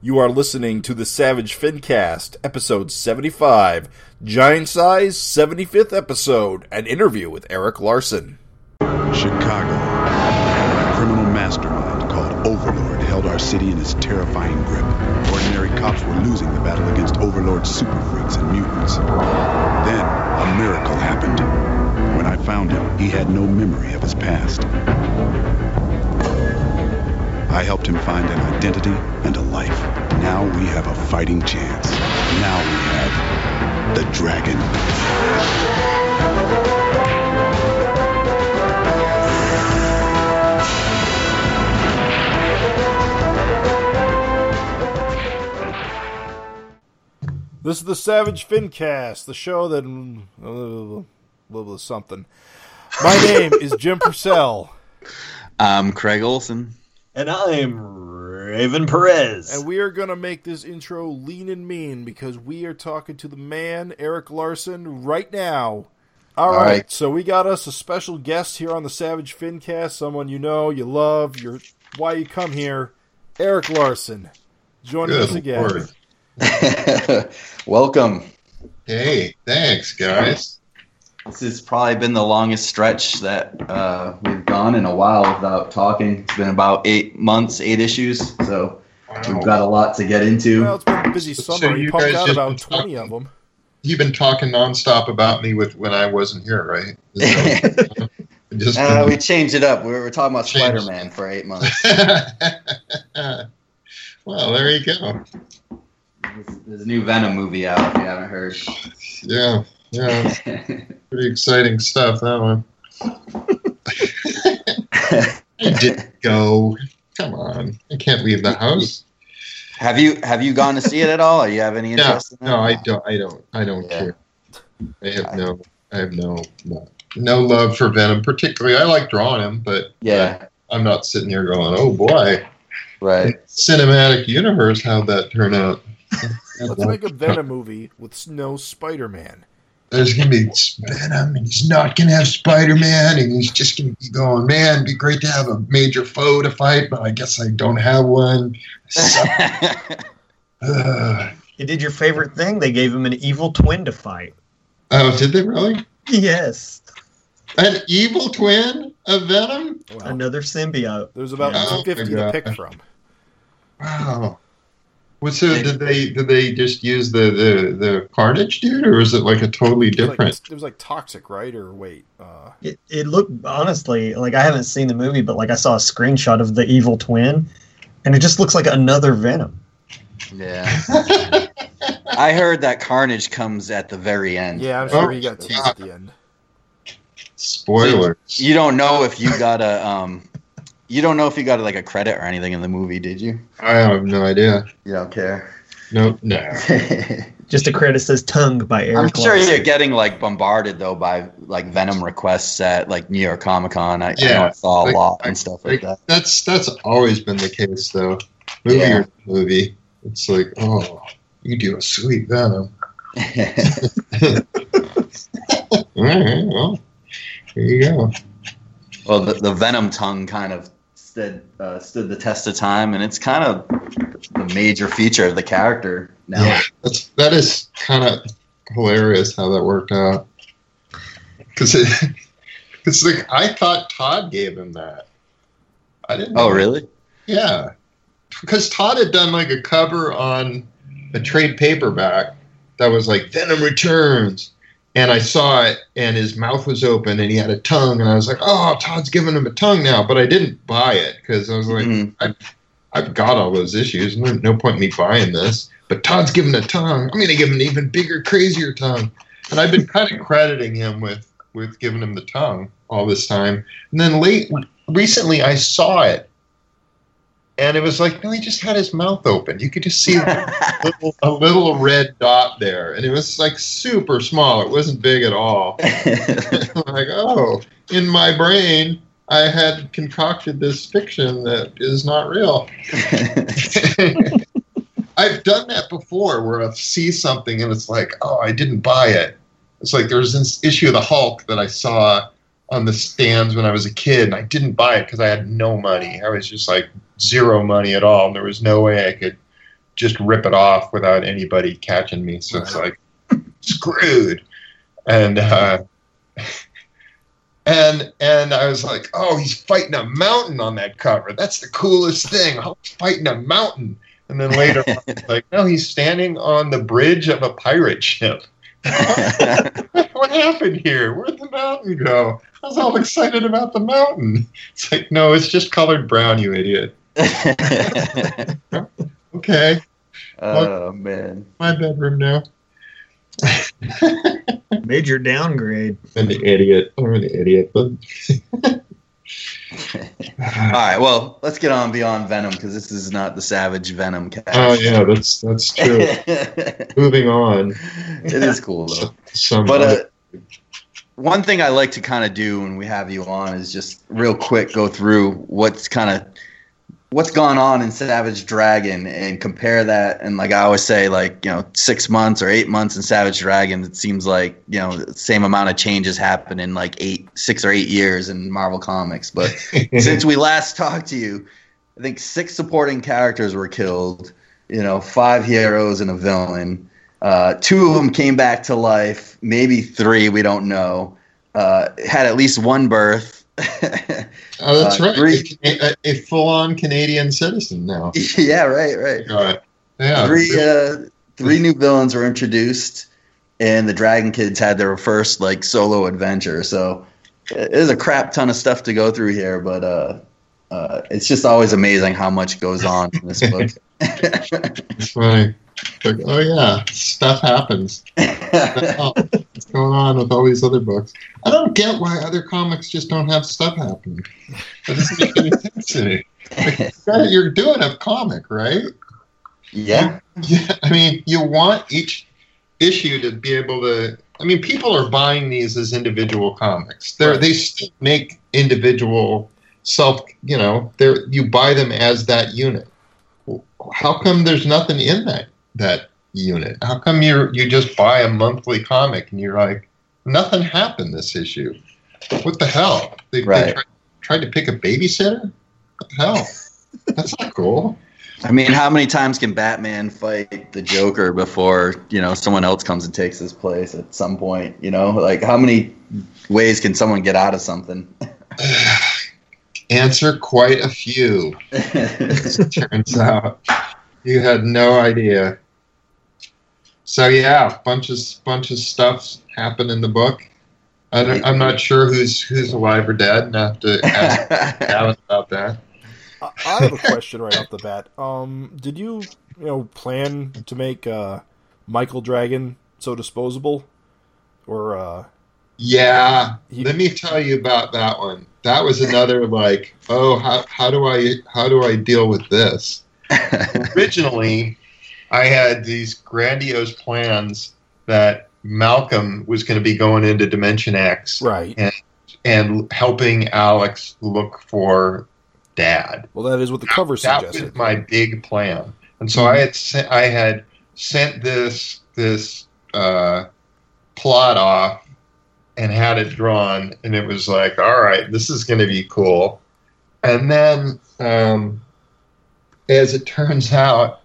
You are listening to the Savage Fincast, episode 75, Giant Size 75th episode, an interview with Erik Larsen. Chicago. A criminal mastermind called Overlord held our city in his terrifying grip. Ordinary cops were losing the battle against Overlord's super freaks and mutants. Then, a miracle happened. When I found him, he had no memory of his past. I helped him find an identity and a life. Now we have a fighting chance. Now we have the dragon. This is the Savage Fincast, the show that. Uh, blah, blah, something. My name is Jim Purcell. I'm Craig Olson. And I'm Raven Perez. And we are going to make this intro lean and mean because we are talking to the man, Erik Larsen, right now. All right, right. so we got us a special guest here on the Savage Fincast, someone you know, you love, you're why you come here, Erik Larsen. Joining Good us again. Welcome. Hey, thanks, guys. This has probably been the longest stretch that uh, we've gone in a while without talking. It's been about eight months, eight issues, so we've got a lot to get into. Well, it's been a busy summer. you you pumped guys out just about been 20 of talking- them. You've been talking nonstop about me with when I wasn't here, right? Is Just Uh, we changed it up. We were talking about Spider-Man for eight months. well, there you go. There's- There's a new Venom movie out. If you haven't heard. Yeah, yeah, pretty exciting stuff. That one. I didn't go. Come on, I can't leave the house. have you have you gone to see it at all? Or you have any No, interest? in it? no, I don't. I don't. I don't Yeah. care. I have no. I have no. No, no love for Venom. Particularly, I like drawing him, but Yeah. I'm not sitting here going, "Oh boy, Right. cinematic universe, how'd that turn out?" Let's make a Venom movie with no Spider Man. There's gonna be Venom, and he's not gonna have Spider-Man, and he's just gonna be going, "Man, it'd be great to have a major foe to fight, but I guess I don't have one." Ugh. you uh, did your favorite thing. They gave him an evil twin to fight. oh, did they really? Yes. An evil twin of Venom? Wow. Another symbiote. There's about Oh, 50 to oh pick from. Wow. Well, so did they did they just use the, the, the Carnage dude, or is it like a totally It was, like, different? it was like toxic, right? Or wait, uh, It, it looked, honestly, like I haven't seen the movie, but like I saw a screenshot of the evil twin, and it just looks like another Venom. yeah. I heard that Carnage comes at the very end. yeah, I'm sure Oh, he got teased at the end. Spoilers. You don't know if you got a um, you don't know if you got like a credit or anything in the movie, did you? I have no idea. You don't care. No, no. Just a credit says "Tongue" by I'm sure Larsen. you're getting like bombarded though by like Venom requests at like New York Comic Con. I, I know Yeah, I saw a like- lot and stuff like Like, that's that's always been the case, though. Movie Yeah. or movie, it's like, oh, you do a sweet Venom. All right, well, here you go. well, the, the Venom tongue kind of stood uh, stood the test of time, and it's kind of the major feature of the character now. Yeah, that's that is kind of hilarious how that worked out. Because it, because like I thought Todd gave him that. I didn't. Oh, really? Yeah, because Todd had done like a cover on a trade paperback that was like Venom Returns, and I saw it, and his mouth was open, and he had a tongue, and I was like, oh, Todd's giving him a tongue now, but I didn't buy it because I was like, Mhm. I've got all those issues. No, no point in me buying this. But Todd's giving a tongue. I'm going to give him an even bigger, crazier tongue. And I've been kind of crediting him with with giving him the tongue all this time. And then late recently, I saw it, and it was like, no, he just had his mouth open. You could just see a little, a little red dot there, and it was like super small. It wasn't big at all. I'm like, oh, in my brain, I had concocted this fiction that is not real. I've done that before where I see something and it's like, oh, I didn't buy it. It's like there's this issue of the Hulk that I saw on the stands when I was a kid and I didn't buy it because I had no money. I was just like zero money at all and there was no way I could just rip it off without anybody catching me. So it's like screwed. And uh, and and I was like, oh, he's fighting a mountain on that cover. That's the coolest thing. Oh, he's fighting a mountain. And then later, on, like, no, he's standing on the bridge of a pirate ship. what happened here? Where'd the mountain go? I was all excited about the mountain. It's like, no, it's just colored brown, you idiot. Okay, oh man. my bedroom now. Major downgrade. I'm an idiot. I'm an idiot. All right, well, let's get on beyond Venom because this is not the Savage Venom cast. oh yeah, that's that's true. Moving on. It is cool though. Some But uh, one thing I like to kind of do when we have you on is just real quick go through what's kind of what's gone on in Savage Dragon and compare that. And like I always say, like you know, six months or eight months in Savage Dragon, it seems like you know the same amount of changes happen in like eight, six or eight years in Marvel Comics. But since we last talked to you, I think six supporting characters were killed. You know, five heroes and a villain. Uh, two of them came back to life. Maybe three, we don't know. Uh, had at least one birth. Oh, that's uh, right. three- A, a full-on Canadian citizen now. yeah, right, right. Right. Yeah. Three, uh, three new villains were introduced, and the Dragon Kids had their first like solo adventure. So it is a crap ton of stuff to go through here, but uh, uh, it's just always amazing how much goes on in this book. It's funny. Like, oh yeah, stuff happens. What's going on with all these other books? I don't get why other comics just don't have stuff happening. That doesn't make any sense to me. Like, You're doing a comic, right? yeah, Yeah, I mean, you want each issue to be able to. I mean, people are buying these as individual comics. Right. they still make individual self. You know, they're you buy them as that unit. How come there's nothing in that that unit? How come you you just buy a monthly comic and you're like, nothing happened this issue? What the hell? They, Right. they tried, tried to pick a babysitter. What the hell? That's not cool. I mean, how many times can Batman fight the Joker before you know someone else comes and takes his place at some point? You know, like how many ways can someone get out of something? Answer quite a few. turns out you had no idea. So yeah, bunch of bunch of stuff happened in the book. I don't, I'm not sure who's who's alive or dead, and I have to ask Gavin about that. I I have a question right off the bat. Um, did you, you know, plan to make uh, Michael Dragon so disposable, or uh, Yeah, He- let me tell you about that one. That was another like, oh, how how do I how do I deal with this? originally I had these grandiose plans that Malcolm was going to be going into Dimension X right? and helping Alex look for Dad. Well, that is what the cover That suggested. was my big plan, and so I had sent, I had sent this this uh, plot off and had it drawn, and it was like, all right, this is going to be cool. And then, um, as it turns out,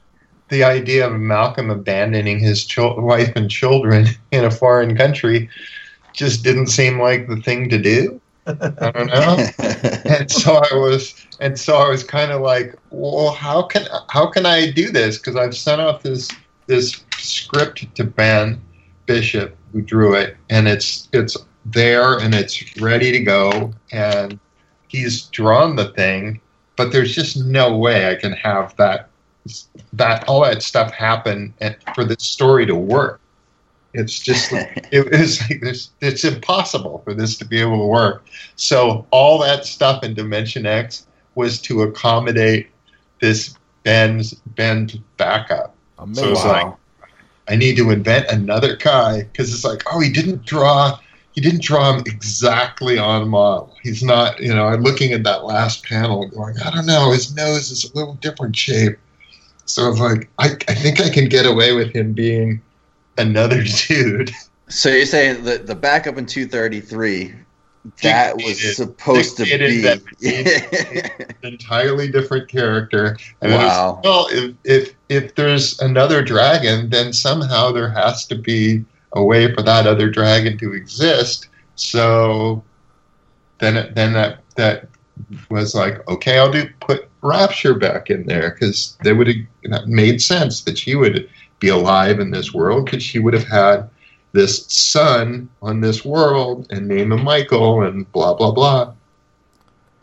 the idea of Malcolm abandoning his chil- wife and children in a foreign country just didn't seem like the thing to do. I don't know and so I was, and so I was kind of like, well, how can how can I do this? Because I've sent off this this script to Ben Bishop, who drew it, and it's it's there and it's ready to go, and he's drawn the thing, but there's just no way I can have that that all that stuff happen and for this story to work. It's just like, it was like this, it's impossible for this to be able to work. So all that stuff in Dimension X was to accommodate this Ben's Ben's backup. Amazing. So it's like I need to invent another guy because it's like, oh, he didn't draw he didn't draw him exactly on model. He's not, you know, I'm looking at that last panel going, I don't know, his nose is a little different shape. So it's like I, I think I can get away with him being another dude. so you're saying that the backup in 233 that was Dictated- supposed to be An entirely different character. And it was wow. Well, if if if there's another dragon, then somehow there has to be a way for that other dragon to exist. So then, then that that was like, okay, I'll do put Rapture back in there because they would have made sense that she would be alive in this world because she would have had this son on this world and name him Michael and blah blah blah.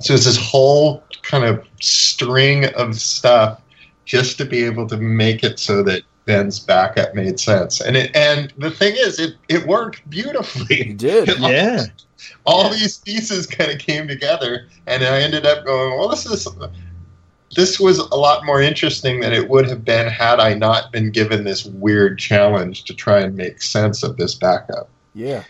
So it's this whole kind of string of stuff just to be able to make it so that Ben's backup made sense. And it and the thing is it it worked beautifully. It did. Yeah. All these pieces kind of came together and I ended up going, well this is this was a lot more interesting than it would have been had I not been given this weird challenge to try and make sense of this backup. Yeah.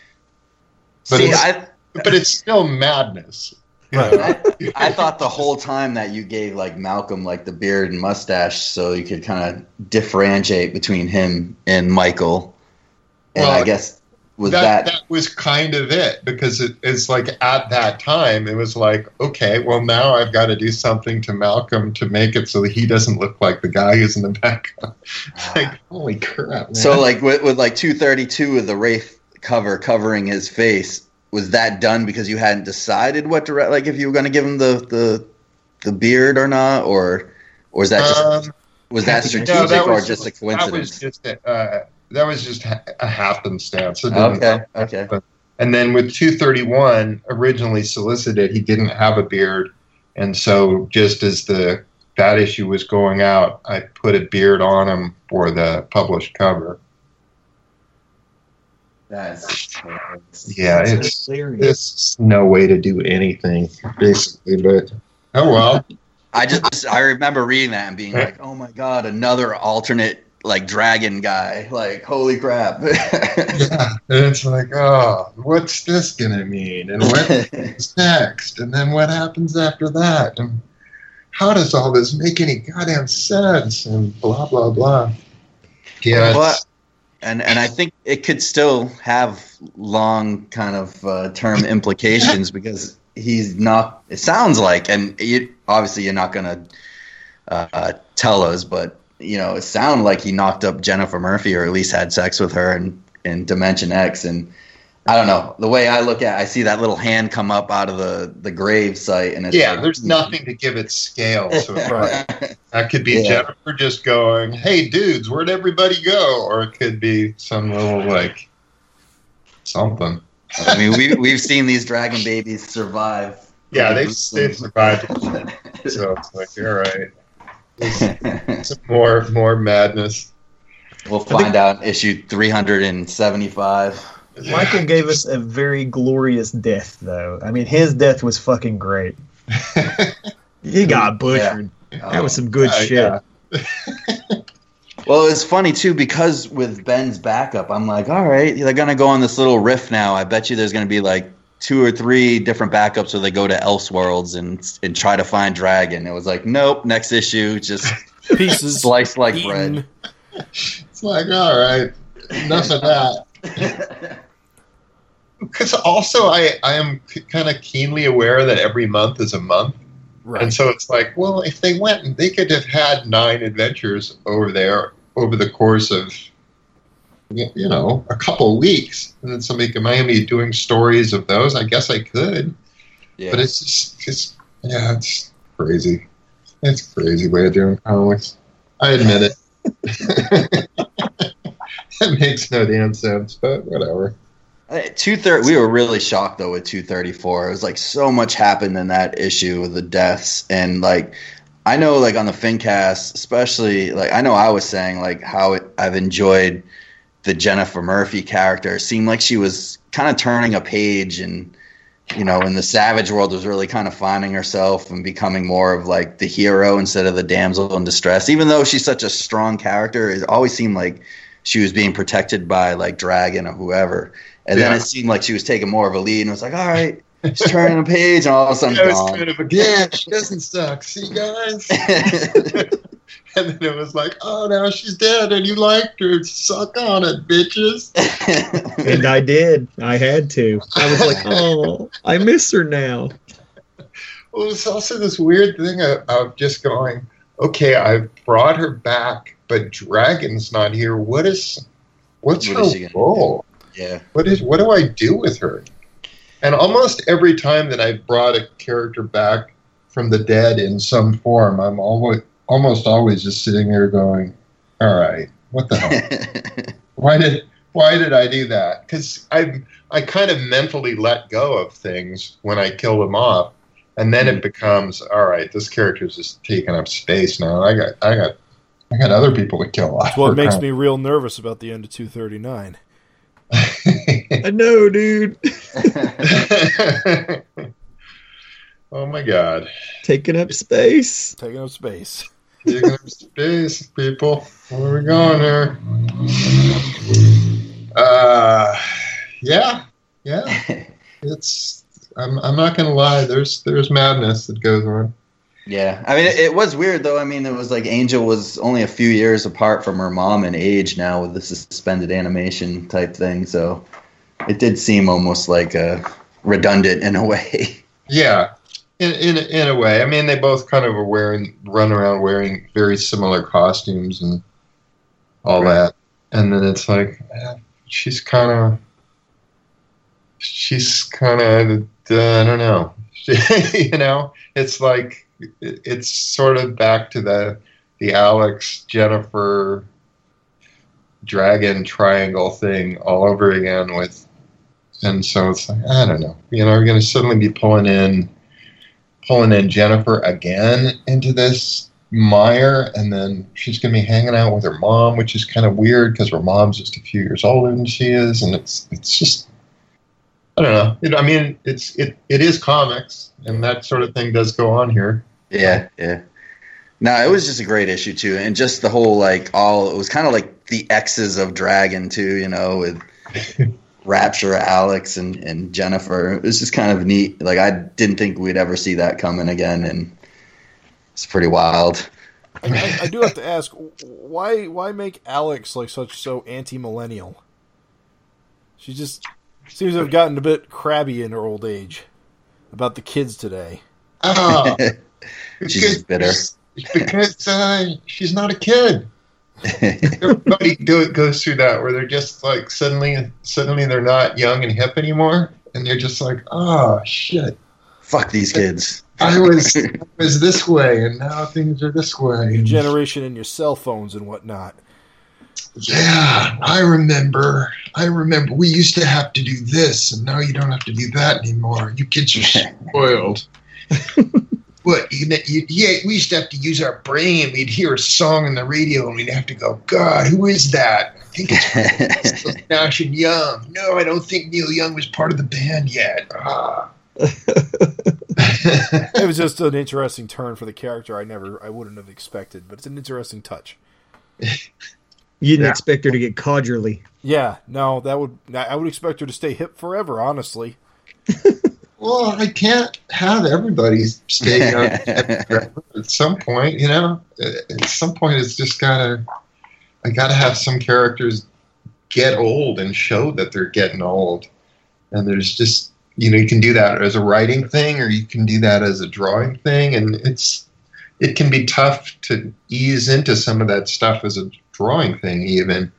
But See, it's- I, But it's still madness. Right. know? I thought the whole time that you gave like Malcolm like the beard and mustache so you could kind of differentiate between him and Michael. And Well, I guess was that, that, that was kind of it because it, it's like at that time it was like okay well now I've got to do something to Malcolm to make it so that he doesn't look like the guy who's in the background. like holy crap! Man. so like with, with like 232 with the Wraith cover covering his face was that done because you hadn't decided what to like if you were going to give him the the the beard or not or or was that just Um, was that no, strategic that or was- just a coincidence That was just a, uh, that was just ha- a happenstance. Okay, okay. And then with 231, originally solicited, he didn't have a beard, and so just as the that issue was going out, I put a beard on him for the published cover. That's Yeah, That's it's hilarious. it's no way to do anything basically, but oh well. I just I remember reading that and being like, "Oh my god, another alternate like dragon guy! Like, holy crap!" yeah, and it's like, oh, what's this gonna mean, and what's next, and then what happens after that, and how does all this make any goddamn sense, and blah blah blah. Yeah, But and and I think it could still have long kind of uh, term implications because he's not. It sounds like, and you, obviously you're not gonna uh, tell us, but you know, it sounded like he knocked up Jennifer Murphy or at least had sex with her in in Dimension X, and I don't know the way I look at. it, I see that little hand come up out of the the grave site, and it's yeah, like, there's hmm. nothing to give it scale. So Right. that could be Yeah. Jennifer just going, "Hey, dudes, where'd everybody go?" Or it could be some little like something. I mean, we we've seen these dragon babies survive. Yeah, they've, they've survived. So it's like, all right, some more more madness. we'll find out issue 375. Michael gave us a very glorious death, though. I mean, his death was fucking great. He got butchered. That was some good Uh, shit. yeah. Well, it's funny too because with Ben's backup, I'm like, all right, they're gonna go on this little riff now. I bet you there's gonna be like two or three different backups where they go to Elseworlds and and try to find Dragon. It was like, nope, next issue, just Pieces sliced like eaten. It's like, all right, enough of that. Because also, I I am kind of keenly aware that every month is a month, Right. and so it's like, well, if they went, they could have had nine adventures over there over the course of, y- you know, a couple weeks, and then somebody could Miami doing stories of those. I guess I could, Yeah. but it's just, just yeah, it's crazy. It's a crazy way of doing comics. I admit it. it makes no damn sense, but whatever. Uh, two thirty. We were really shocked though with two thirty four. It was like so much happened in that issue with the deaths and like I know like on the FinCast, especially like I know I was saying like how it, I've enjoyed the Jennifer Murphy character. Seemed like she was kind of turning a page and you know in the Savage world was really kind of finding herself and becoming more of like the hero instead of the damsel in distress. Even though she's such a strong character, it always seemed like she was being protected by like Dragon or whoever. And then it seemed like she was taking more of a lead and was like, all right, she's turning a page and all of a sudden It was gone. kind of a yeah, she doesn't suck. See, guys? and then it was like, oh, now she's dead and you liked her. Suck on it, bitches. And I did. I had to. I was like, oh, I miss her now. Well, it's also this weird thing of, of just going, okay, I've brought her back, but Dragon's not here. What is what's What her is gonna role? Yeah. What is what do I do with her? And almost every time that I've brought a character back from the dead in some form, I'm always almost always just sitting there going, "All right, what the hell? why did why did I do that?" Because I I kind of mentally let go of things when I kill them off, and then it mm. becomes, "All right, this character's just taking up space now. I got I got I got other people to kill off." That's what makes me real nervous about the end of 239. I know, dude. oh my god. Taking up space. Taking up space. Up space, people. Where are we going here? Uh, yeah, yeah. It's. I'm. I'm not gonna lie. There's. There's madness that goes on. Yeah, I mean, it, it was weird though. I mean, it was like Angel was only a few years apart from her mom in age now with the suspended animation type thing. So it did seem almost like uh, redundant in a way. Yeah. In, in in a way, I mean, they both kind of are wearing, run around wearing very similar costumes and all Right. that, and then it's like, eh, she's kind of, she's kind of, uh, I don't know, you know, it's like, it's sort of back to the the Alex Jennifer dragon triangle thing all over again with and so it's like I don't know. You know, we're going to suddenly be pulling in, pulling in Jennifer again into this mire, and then she's going to be hanging out with her mom, which is kind of weird because her mom's just a few years older than she is, and it's it's just I don't know. It, I mean, it's it it is comics, and that sort of thing does go on here. Yeah, yeah. No, it was just a great issue too, and just the whole like all it was kind of like the X's of Dragon too, you know, with Rapture, Alex, and and Jennifer. It was just kind of neat. Like I didn't think we'd ever see that coming again, and it's pretty wild. I, I, I do have to ask, why why make Alex like such so anti millennial? She just seems to have gotten a bit crabby in her old age about the kids today. Oh, She's just bitter. because uh, she's not a kid. Everybody do, goes through that where they're just like suddenly, suddenly they're not young and hip anymore, and they're just like, oh shit, Fuck these kids. I was I was this way, and now things are this way. Your generation and your cell phones and whatnot. Yeah, I remember. I remember. We used to have to do this, and now you don't have to do that anymore. You kids are spoiled. what? You, you, yeah, we used to have to use our brain. We'd hear a song on the radio, and we'd have to go, "God, who is that?" I think it's Nash and Young. No, I don't think Neil Young was part of the band yet. Ah. It was just an interesting turn for the character. I never, I wouldn't have expected, but it's an interesting touch. You didn't Yeah. expect her to get codgerly. Yeah, no, that would I would expect her to stay hip forever. Honestly, Well, I can't have everybody stay young at some point, you know. At some point, it's just gotta. I gotta have some characters get old and show that they're getting old, and there's just you know you can do that as a writing thing or you can do that as a drawing thing, and it's it can be tough to ease into some of that stuff as a drawing thing even.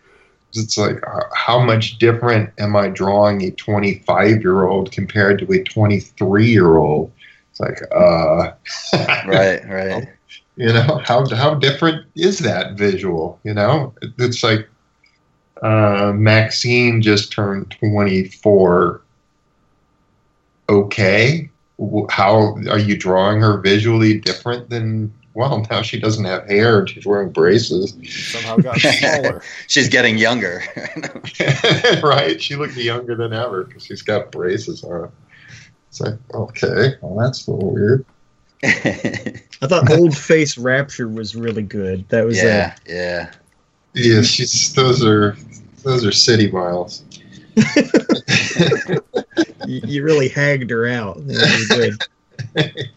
It's like uh, how much different am I drawing a 25 year old compared to a 23 year old? It's like, uh, right, right. you know, how how different is that visual? You know, it's like uh, Maxine just turned 24. Okay, how are you drawing her visually different than? Well, now she doesn't have hair and she's wearing braces. somehow got smaller. She's getting younger. right? She looked younger than ever because she's got braces on. It's like, okay, well, that's a little weird. I thought Old Face Rapture was really good. That was yeah, yeah. Yeah, she's those are those are city miles. uh, you, you really hagged her out. That was good.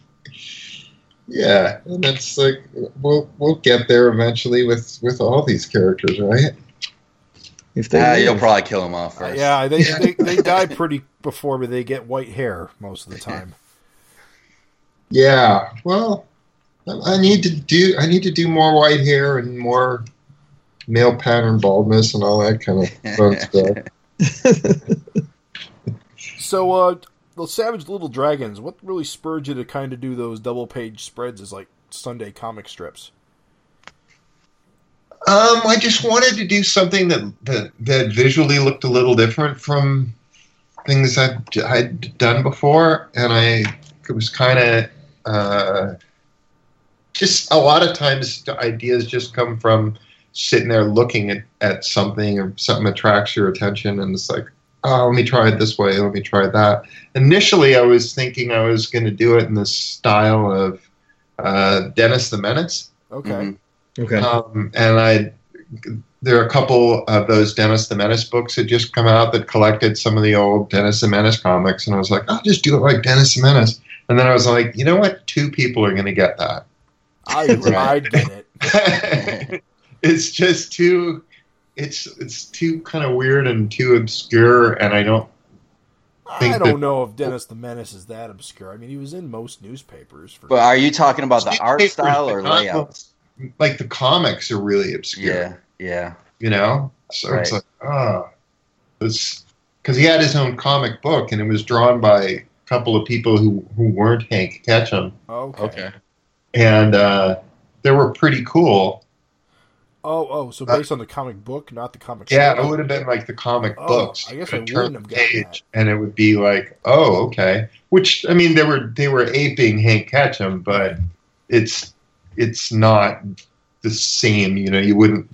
Yeah, and it's like we'll we'll get there eventually with with all these characters, right? If they, uh, you'll probably kill him off Uh, yeah, they, they they die pretty before but they get white hair most of the time. Yeah. Well, I need to do I need to do more white hair and more male pattern baldness and all that kind of fun stuff. So, uh, the Savage Little Dragons, what really spurred you to kind of do those double page spreads as like Sunday comic strips? Um, I just wanted to do something that that, that visually looked a little different from things I'd, I'd done before, and I it was kind of uh, just a lot of times ideas just come from sitting there looking at, at something or something attracts your attention, and it's like, oh, let me try it this way, let me try that. Initially, I was thinking I was going to do it in the style of uh, Dennis the Menace. Okay. Mhm. Okay. Um, and I, there are a couple of those Dennis the Menace books that just come out that collected some of the old Dennis the Menace comics, and I was like, I'll just do it like Dennis the Menace. And then I was like, you know what? Two people are going to get that. I Right. I get it. it's just too, it's it's too kind of weird and too obscure, and I don't. I don't that- know if Dennis the Menace is that obscure. I mean, he was in most newspapers. For But are you talking about the art style or comic layout? Like the comics are really obscure. Yeah, yeah. you know so it's Right. like ah this because he had his own comic book and it was drawn by a couple of people who who weren't hank ketcham okay. and uh they were pretty cool Oh, oh, so uh, based on the comic book, not the comic. yeah it would have been like the comic Oh, books I guess I wouldn't have gotten that. and it would be like oh okay which i mean they were they were aping hank ketcham but it's it's not the same you know you wouldn't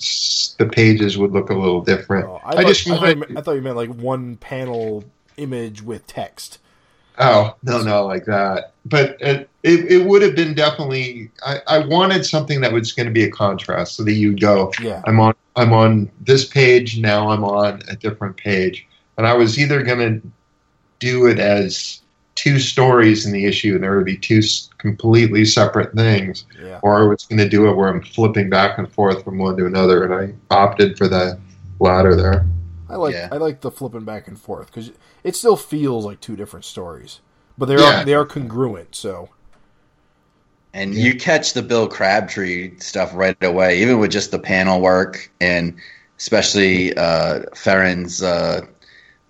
the pages would look a little different Oh, I I, thought, just I, thought meant, I thought you meant like one panel image with text. Oh no, no, like that. But it it, it would have been definitely. I, I wanted something that was going to be a contrast, so that you'd go. Yeah. I'm on. I'm on this page now. I'm on a different page, and I was either going to do it as two stories in the issue, and there would be two completely separate things, Yeah. or I was going to do it where I'm flipping back and forth from one to another, and I opted for the latter there. I like Yeah. I like the flipping back and forth because it still feels like two different stories, but they Yeah. are they are congruent. So And you catch the Bill Crabtree stuff right away, even with just the panel work and especially uh, Farron's uh,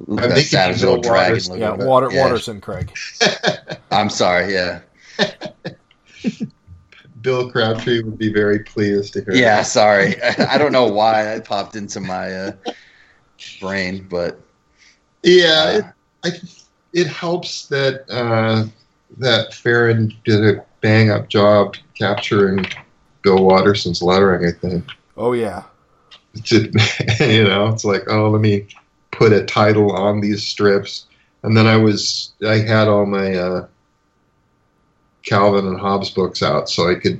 I'm thinking Savage Bill Little Dragon. Waters. yeah, Water yeah. Watterson Craig. I'm sorry, yeah. Bill Crabtree would be very pleased to hear. Yeah, that. sorry. I don't know why I popped into my uh, brain, but Yeah, it, I, it helps that uh, that Farron did a bang up job capturing Bill Watterson's lettering. I think Oh yeah, it's a- you know it's like oh let me put a title on these strips, and then I was I had all my uh, Calvin and Hobbes books out, so I could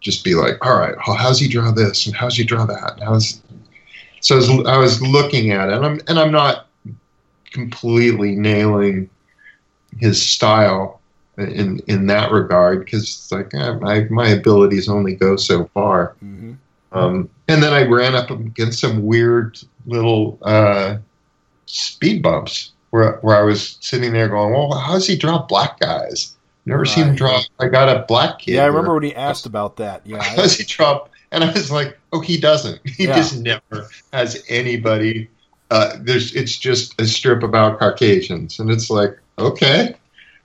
just be like, all right, how- how's he draw this and how's he draw that? And how's so I was, I was looking at it, and I'm and I'm not completely nailing his style in in that regard because it's like eh, my my abilities only go so far. hmm Um, and then I ran up against some weird little uh, speed bumps where where I was sitting there going, well, how does he draw black guys? Never seen him Right. draw. I got a black kid. yeah. I or- remember when he asked about that. Yeah, how does he draw? And I was like, oh, he doesn't. He Yeah. just never has anybody. Uh, there's it's just a strip about Caucasians, and it's like, okay.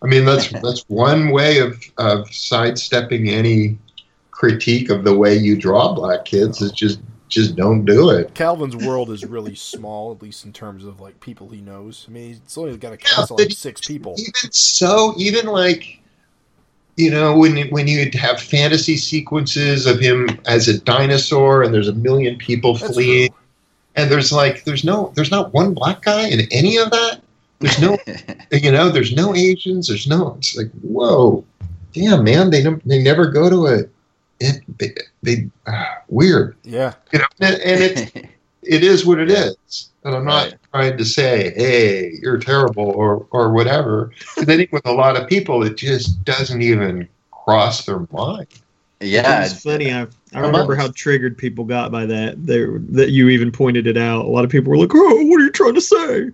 I mean, that's that's one way of of sidestepping any critique of the way you draw black kids is just just don't do it. Calvin's world is really small, at least in terms of like people he knows. I mean, he's only got a Yeah, cast of like six people. Even so, even like you know when when you have fantasy sequences of him as a dinosaur, and there's a million people That's fleeing. and there's like there's no there's not one black guy in any of that. There's no you know there's no asians there's no it's like whoa damn man they don't they never go to a it they, they ah, weird. Yeah, you know and, and it it is what it is and i'm not Right. trying to say hey you're terrible or or whatever 'Cause i think with a lot of people it just doesn't even cross their mind yeah, it's funny. I, I remember how triggered people got by that. They, that you even pointed it out. A lot of people were like, "Oh, what are you trying to say?"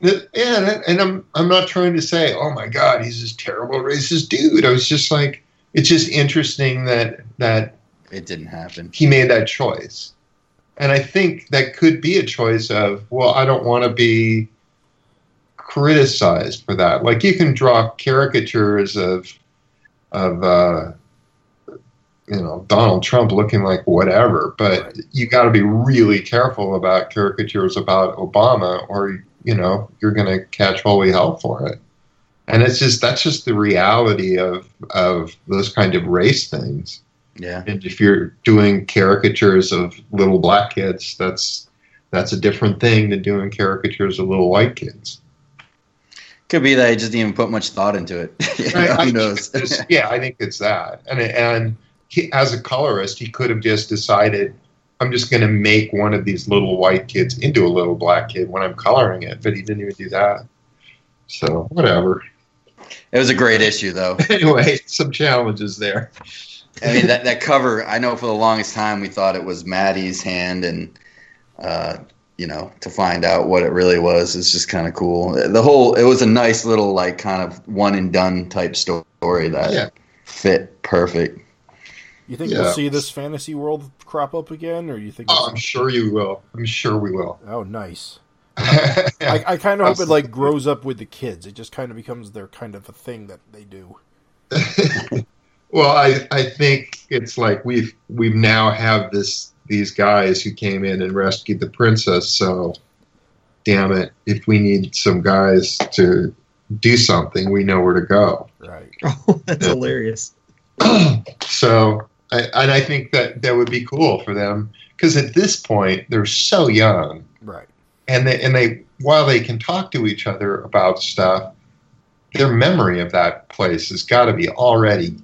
Yeah, and, and I'm I'm not trying to say, oh my God, he's this terrible racist dude. I was just like, it's just interesting that that It didn't happen. he made that choice. And I think that could be a choice of, well, I don't want to be criticized for that. Like you can draw caricatures of of uh, you know Donald Trump looking like whatever, but you got to be really careful about caricatures about Obama, or you know you're going to catch holy hell for it. And it's just that's just the reality of of those kind of race things. Yeah. And if you're doing caricatures of little black kids, that's that's a different thing than doing caricatures of little white kids. Could be that he just didn't even put much thought into it. Know, I- Who knows? Yeah, I think it's that. And and he, as a colorist, he could have just decided, I'm just going to make one of these little white kids into a little black kid when I'm coloring it. But he didn't even do that. So whatever. It was a great issue, though. Anyway, some challenges there. I mean, that, that cover, I know for the longest time we thought it was Maddie's hand, and, uh, you know, to find out what it really was is just kind of cool. The whole, it was a nice little, like, kind of one and done type story that Yeah. fit perfect. You think Yeah. we'll see this fantasy world crop up again, or you think? Oh, I'm sure you will. I'm sure we will. oh, nice. I, I kind of hope it like grows up with the kids. It just kind of becomes their kind of a thing that they do. well, I I think it's like we've we've now have this these guys who came in and rescued the princess. So, damn it, if we need some guys to do something, we know where to go. Right. Oh, that's hilarious. so, I, and I think that that would be cool for them because at this point they're so young, Right. and they and they while they can talk to each other about stuff, their memory of that place has got to be already,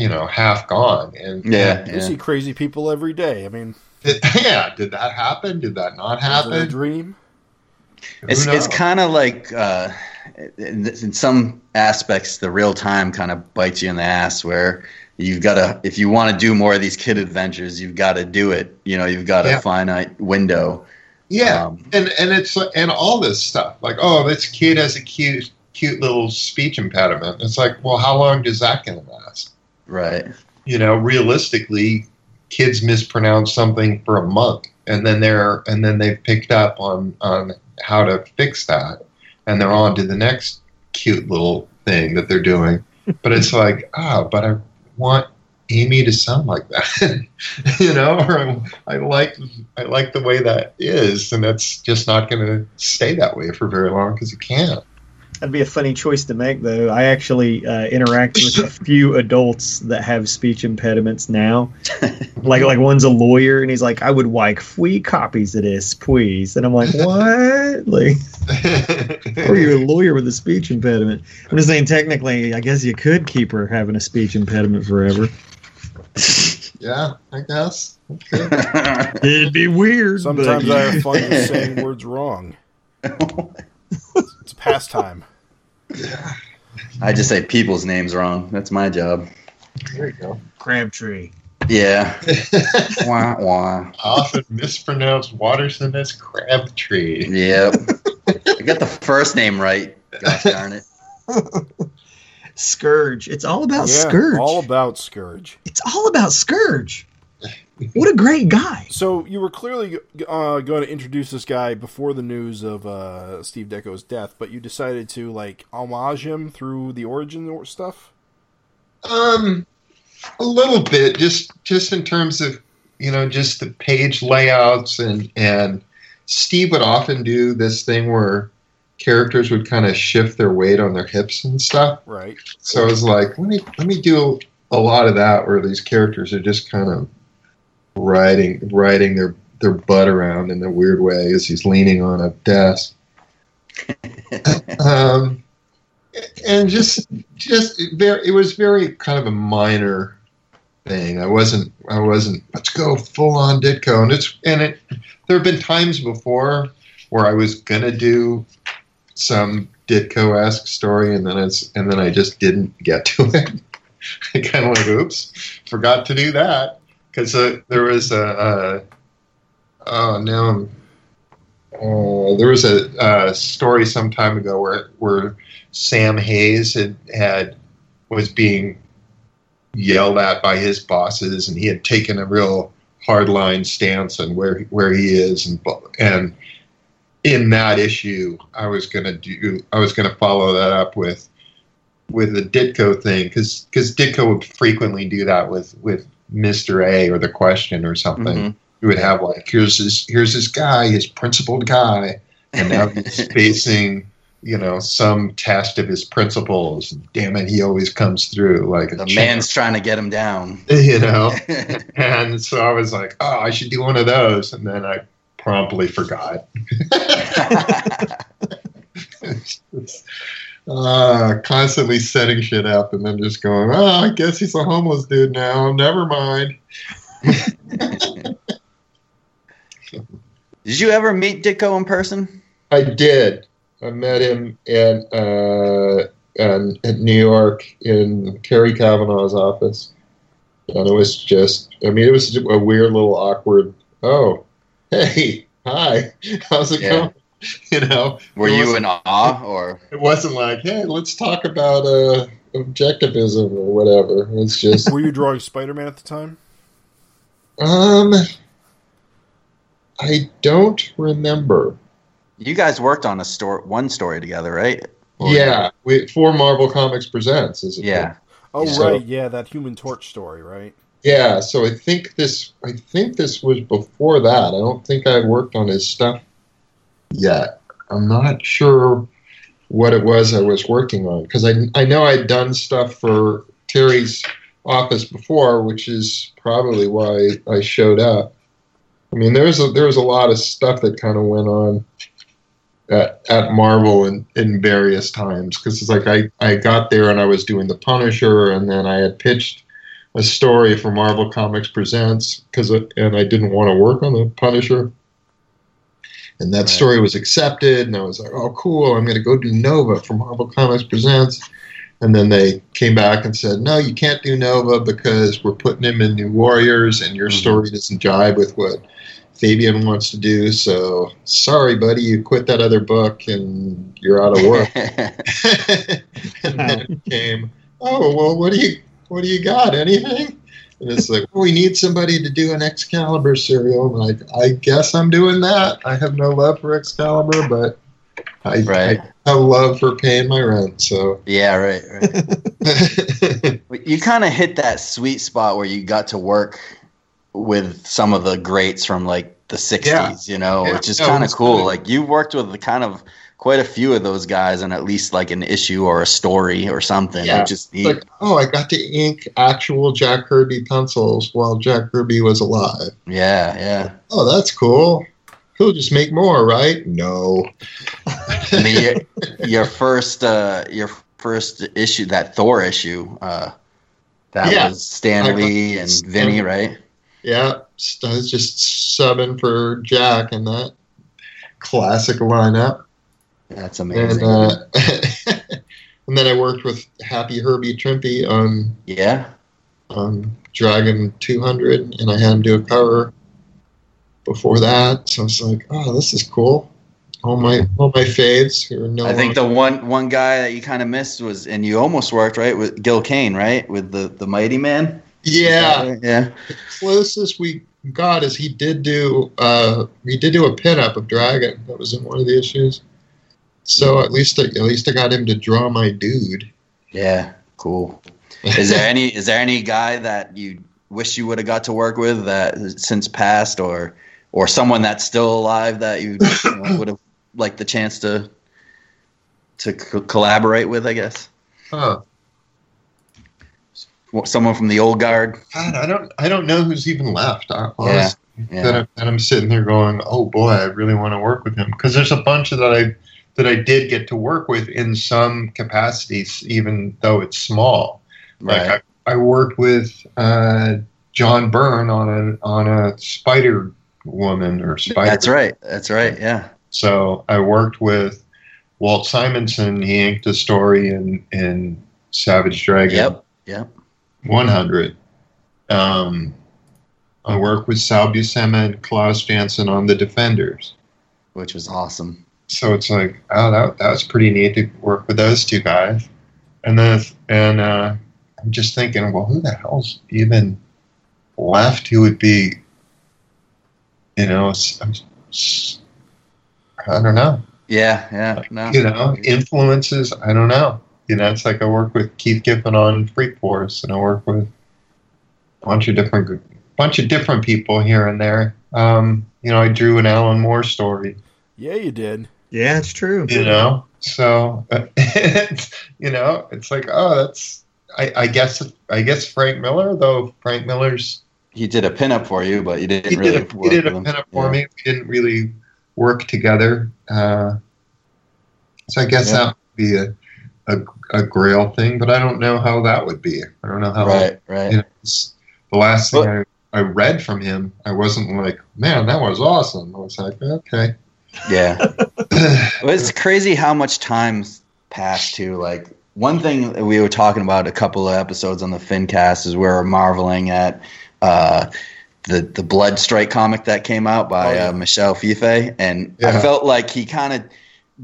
you know, half gone. And Yeah. you see crazy people every day. I mean, Did, yeah, did that happen? Did that not is it a happen? dream? Who It's it's kind of like uh, in, in some aspects, the real time kind of bites you in the ass. Where you've got to, if you want to do more of these kid adventures, you've got to do it. You know, you've got Yeah. a finite window. yeah, Um, and and it's and all this stuff like oh, this kid has a cute cute little speech impediment. It's like, well, how long does that going to last? Right. You know, realistically, kids mispronounce something for a month, and then they're and then they've picked up on on how to fix that, and they're on to the next cute little thing that they're doing. But it's like, ah, but I want Amy to sound like that, you know, or I, I like I like the way that is, and that's just not going to stay that way for very long because it can't. That'd be a funny choice to make, though. I actually uh, interact with a few adults that have speech impediments now. Like, like one's a lawyer, and he's like, "I would like free copies of this, please." And I'm like, "What? Like, or you're a lawyer with a speech impediment?" I'm just saying, technically, I guess you could keep her having a speech impediment forever. yeah, I guess. It'd be weird. Sometimes but- I have fun just saying words wrong. It's a pastime. I just say people's names wrong. That's my job. There you go. Crabtree. Yeah. wah wah. Often mispronounced Watterson as Crabtree. Yep. I got the first name right. Gosh darn it. Scourge. It's all about yeah, Scourge. all about Scourge. it's all about Scourge. What a great guy. So you were clearly uh, going to introduce this guy before the news of uh, Steve Ditko's death, but you decided to like homage him through the origin stuff. Um, a little bit, just just in terms of you know just the page layouts and and Steve would often do this thing where characters would kind of shift their weight on their hips and stuff. Right. So I was like, let me let me do a lot of that where these characters are just kind of riding riding their their butt around in a weird way as he's leaning on a desk. um, and just just very it was very kind of a minor thing. I wasn't I wasn't let's go full on Ditko and it's and it there have been times before where I was gonna do some Ditko esque story and then it's and then I just didn't get to it. I kind of like oops, forgot to do that because uh, there was a, a oh now I'm uh, there was a, a story some time ago where where Sam Hayes had, had was being yelled at by his bosses, and he had taken a real hardline stance on where where he is, and and in that issue, I was gonna do I was gonna follow that up with with the Ditko thing because because Ditko would frequently do that with with Mister A or the question or something. Mhm. He would have like here's this here's this guy, his principled guy, and now he's facing you know some test of his principles. Damn it, he always comes through like a The man's trying to get him down. you know. And so I was like, oh, I should do one of those, and then I promptly forgot. Uh, constantly setting shit up and then just going, oh, I guess he's a homeless dude now. Never mind. Did you ever meet Ditko in person? I did. I met him in, uh, in, in New York in Terry Kavanagh's office. And it was just, I mean, it was a weird little awkward, oh, hey, hi, how's it Yeah. going? You know, Were you in awe or? It wasn't like, hey, let's talk about uh, objectivism or whatever. It's just, Were you drawing Spider Man at the time? um, I don't remember. You guys worked on a story, one story together, right? Or- Yeah, we, for Marvel Comics Presents, is it? Yeah. Oh So- right, yeah, that Human Torch story, right? Yeah, so I think this I think this was before that. I don't think I worked on his stuff yet. I'm not sure what it was I was working on because I I know I'd done stuff for Terry's office before, which is probably why I showed up. I mean, there's a there was a lot of stuff that kind of went on at, at Marvel in, in various times because it's like I, I got there and I was doing the Punisher and then I had pitched a story for Marvel Comics Presents because and I didn't want to work on the Punisher. And that Right. story was accepted, and I was like, "Oh, cool! I'm going to go do Nova for Marvel Comics Presents." And then they came back and said, "No, you can't do Nova because we're putting him in New Warriors, and your Mhm. story doesn't jive with what Fabian wants to do. So sorry, buddy, you quit that other book, and you're out of work." and then it came, oh well, what do you what do you got? Anything? And it's like, well, we need somebody to do an Excalibur serial. I'm like, I guess I'm doing that. I have no love for Excalibur, but I, Right. I have love for paying my rent. So yeah, right, right. You kind of hit that sweet spot where you got to work with some of the greats from like the 60s, Yeah. you know, Yeah, which is kind of cool. good. Like you worked with the kind of quite a few of those guys in at least like an issue or a story or something. Yeah, which is it's neat. like, oh, I got to ink actual Jack Kirby pencils while Jack Kirby was alive. yeah, yeah. Oh, that's cool. He'll just make more, right? No. I mean, your, your first, uh, your first issue, that Thor issue, uh, that Yeah. was Stan Lee and Stan- Vinny, right? Yeah, I was just subbing for Jack in that classic lineup. That's And, amazing. uh, and then I worked with Happy Herbie Trimpe on, yeah. on Dragon 200, and I had him do a cover before that. So I was like, oh, this is cool. All my all my faves no I think the one one guy that you kind of missed was, and you almost worked right with Gil Kane, right, with the the Mighty Man. yeah yeah, closest we got is he did do uh he did do a pinup of Dragon that was in one of the issues. So at least I, at least I got him to draw my dude. yeah, cool. Is there any is there any guy that you wish you would have got to work with that since passed, or or someone that's still alive that you, you know, would have liked the chance to to co- collaborate with? I guess Huh. someone from the old guard. God, I don't I don't know who's even left. Uh, honestly, that, Yeah, I'm, that I'm sitting there going, oh boy, I really want to work with him because there's a bunch of that I that I did get to work with in some capacities, even though it's small. right. Like I, I worked with uh, John Byrne on a on a Spider Woman or Spider. That's right. That's right. Yeah. So I worked with Walt Simonson. He inked a story in in Savage Dragon. Yep. Yep. 100. Um, I worked with Sal Buscema and Klaus Janson on The Defenders. Which was awesome. So it's like, oh, that, that was pretty neat to work with those two guys. And then, and uh, I'm just thinking, well, who the hell's even left who would be, you know, I don't know, Yeah, yeah, no. you know, influences. I don't know. You know, it's like I work with Keith Giffen on Freak Force, and I work with a bunch of different bunch of different people here and there. Um, you know, I drew an Alan Moore story. Yeah, you did. Yeah, it's true. you know so it's, you know it's like oh that's I, I guess I guess Frank Miller though Frank Miller's He did a pinup for you, but you didn't he really. did a, he work did a with him. pinup for Yeah. me we didn't really work together uh, so I guess Yeah. that would be a, a a Grail thing but I don't know how that would be I don't know how Right, right. you know, the last thing I, I read from him I wasn't like man that was awesome I was like okay Yeah. Well, it's crazy how much time's passed too. Like one thing that we were talking about a couple of episodes on the FinCast is we were marveling at uh, the the Blood Strike comic that came out by Oh, yeah. uh, Michel Fiffe, and I felt like he kind of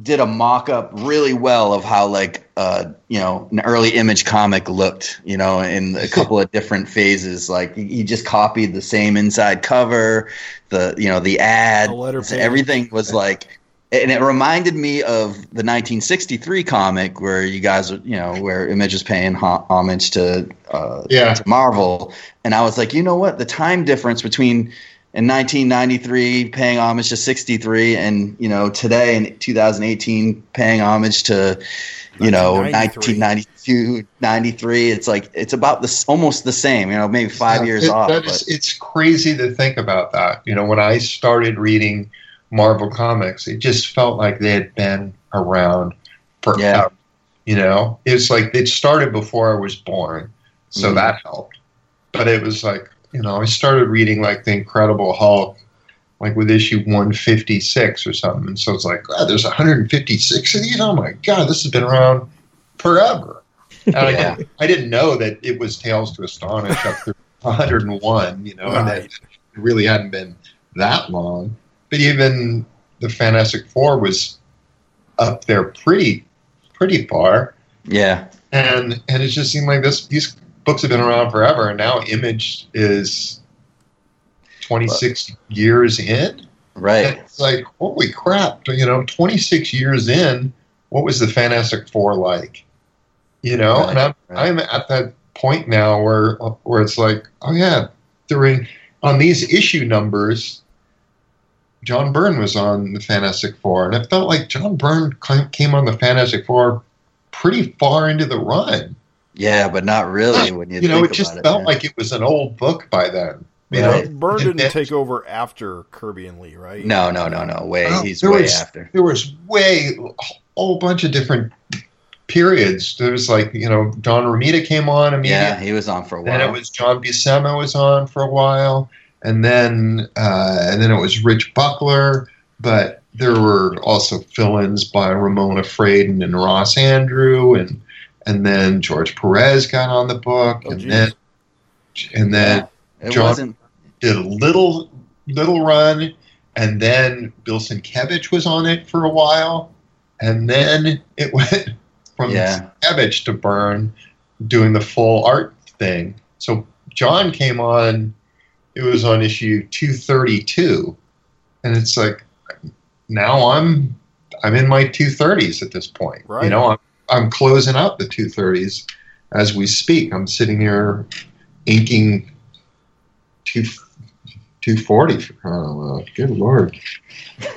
did a mock up really well of how like uh, you know an early image comic looked you know in a couple of different phases. Like he he just copied the same inside cover the you know the ad The letter everything was like and it reminded me of the 1963 comic where you guys are you know where image is paying homage to uh, yeah. to Marvel, and I was like, you know what? The time difference between in 1993 paying homage to 63, and you know today in 2018 paying homage to you know 1992, 93. It's like it's about this almost the same. You know, maybe five Yeah, years it- off. is- it's crazy to think about that. You know, when I started reading Marvel comics, it just felt like they had been around forever. Yeah. You know, it's like it started before I was born, so Mhm. that helped. But it was like, you know, I started reading like the Incredible Hulk, like with issue 156 or something. And so it's like, wow, there's 156 of these. Oh my god, this has been around forever. And I, Yeah. didn't, I didn't know that it was Tales to Astonish up to 101, you know, and that it really hadn't been that long. But even the Fantastic Four was up there pretty, pretty far, yeah, and and it just seemed like this. These books have been around forever, and now Image is 26 years in. right. It's like, holy crap! You know, 26 years in, what was the Fantastic Four like? You know, Right, and I'm right. I'm at that point now where where it's like, oh yeah, during on these issue numbers, John Byrne was on the Fantastic Four, and it felt like John Byrne came on the Fantastic Four pretty far into the run. Yeah, but not really when you, You know, think it just about felt yeah. like it was an old book by then. You Right. know, Byrne didn't And- take over after Kirby and Lee, right? no, no, no, no. Way Oh, he's there way was- after. there was way a whole bunch of different periods. There was like you know John Romita came on Yeah, he was on for a Then while. it was John Buscema was on for a while, and then uh, and then it was Rich Buckler. But there were also fill-ins by Ramona Fradon and Ross Andru, and and then George Perez got on the book, Oh, and geez. then and then it John- wasn't. did a little little run, and then Bill Sienkiewicz was on it for a while, and then it went from Yeah. Sienkiewicz to Byrne doing the full art thing. So John came on. It was on issue two thirty two, and it's like now I'm I'm in my two thirties at this point. Right. You know, I'm I'm closing out the two thirties as we speak. I'm sitting here inking two 240 for crying. Good lord.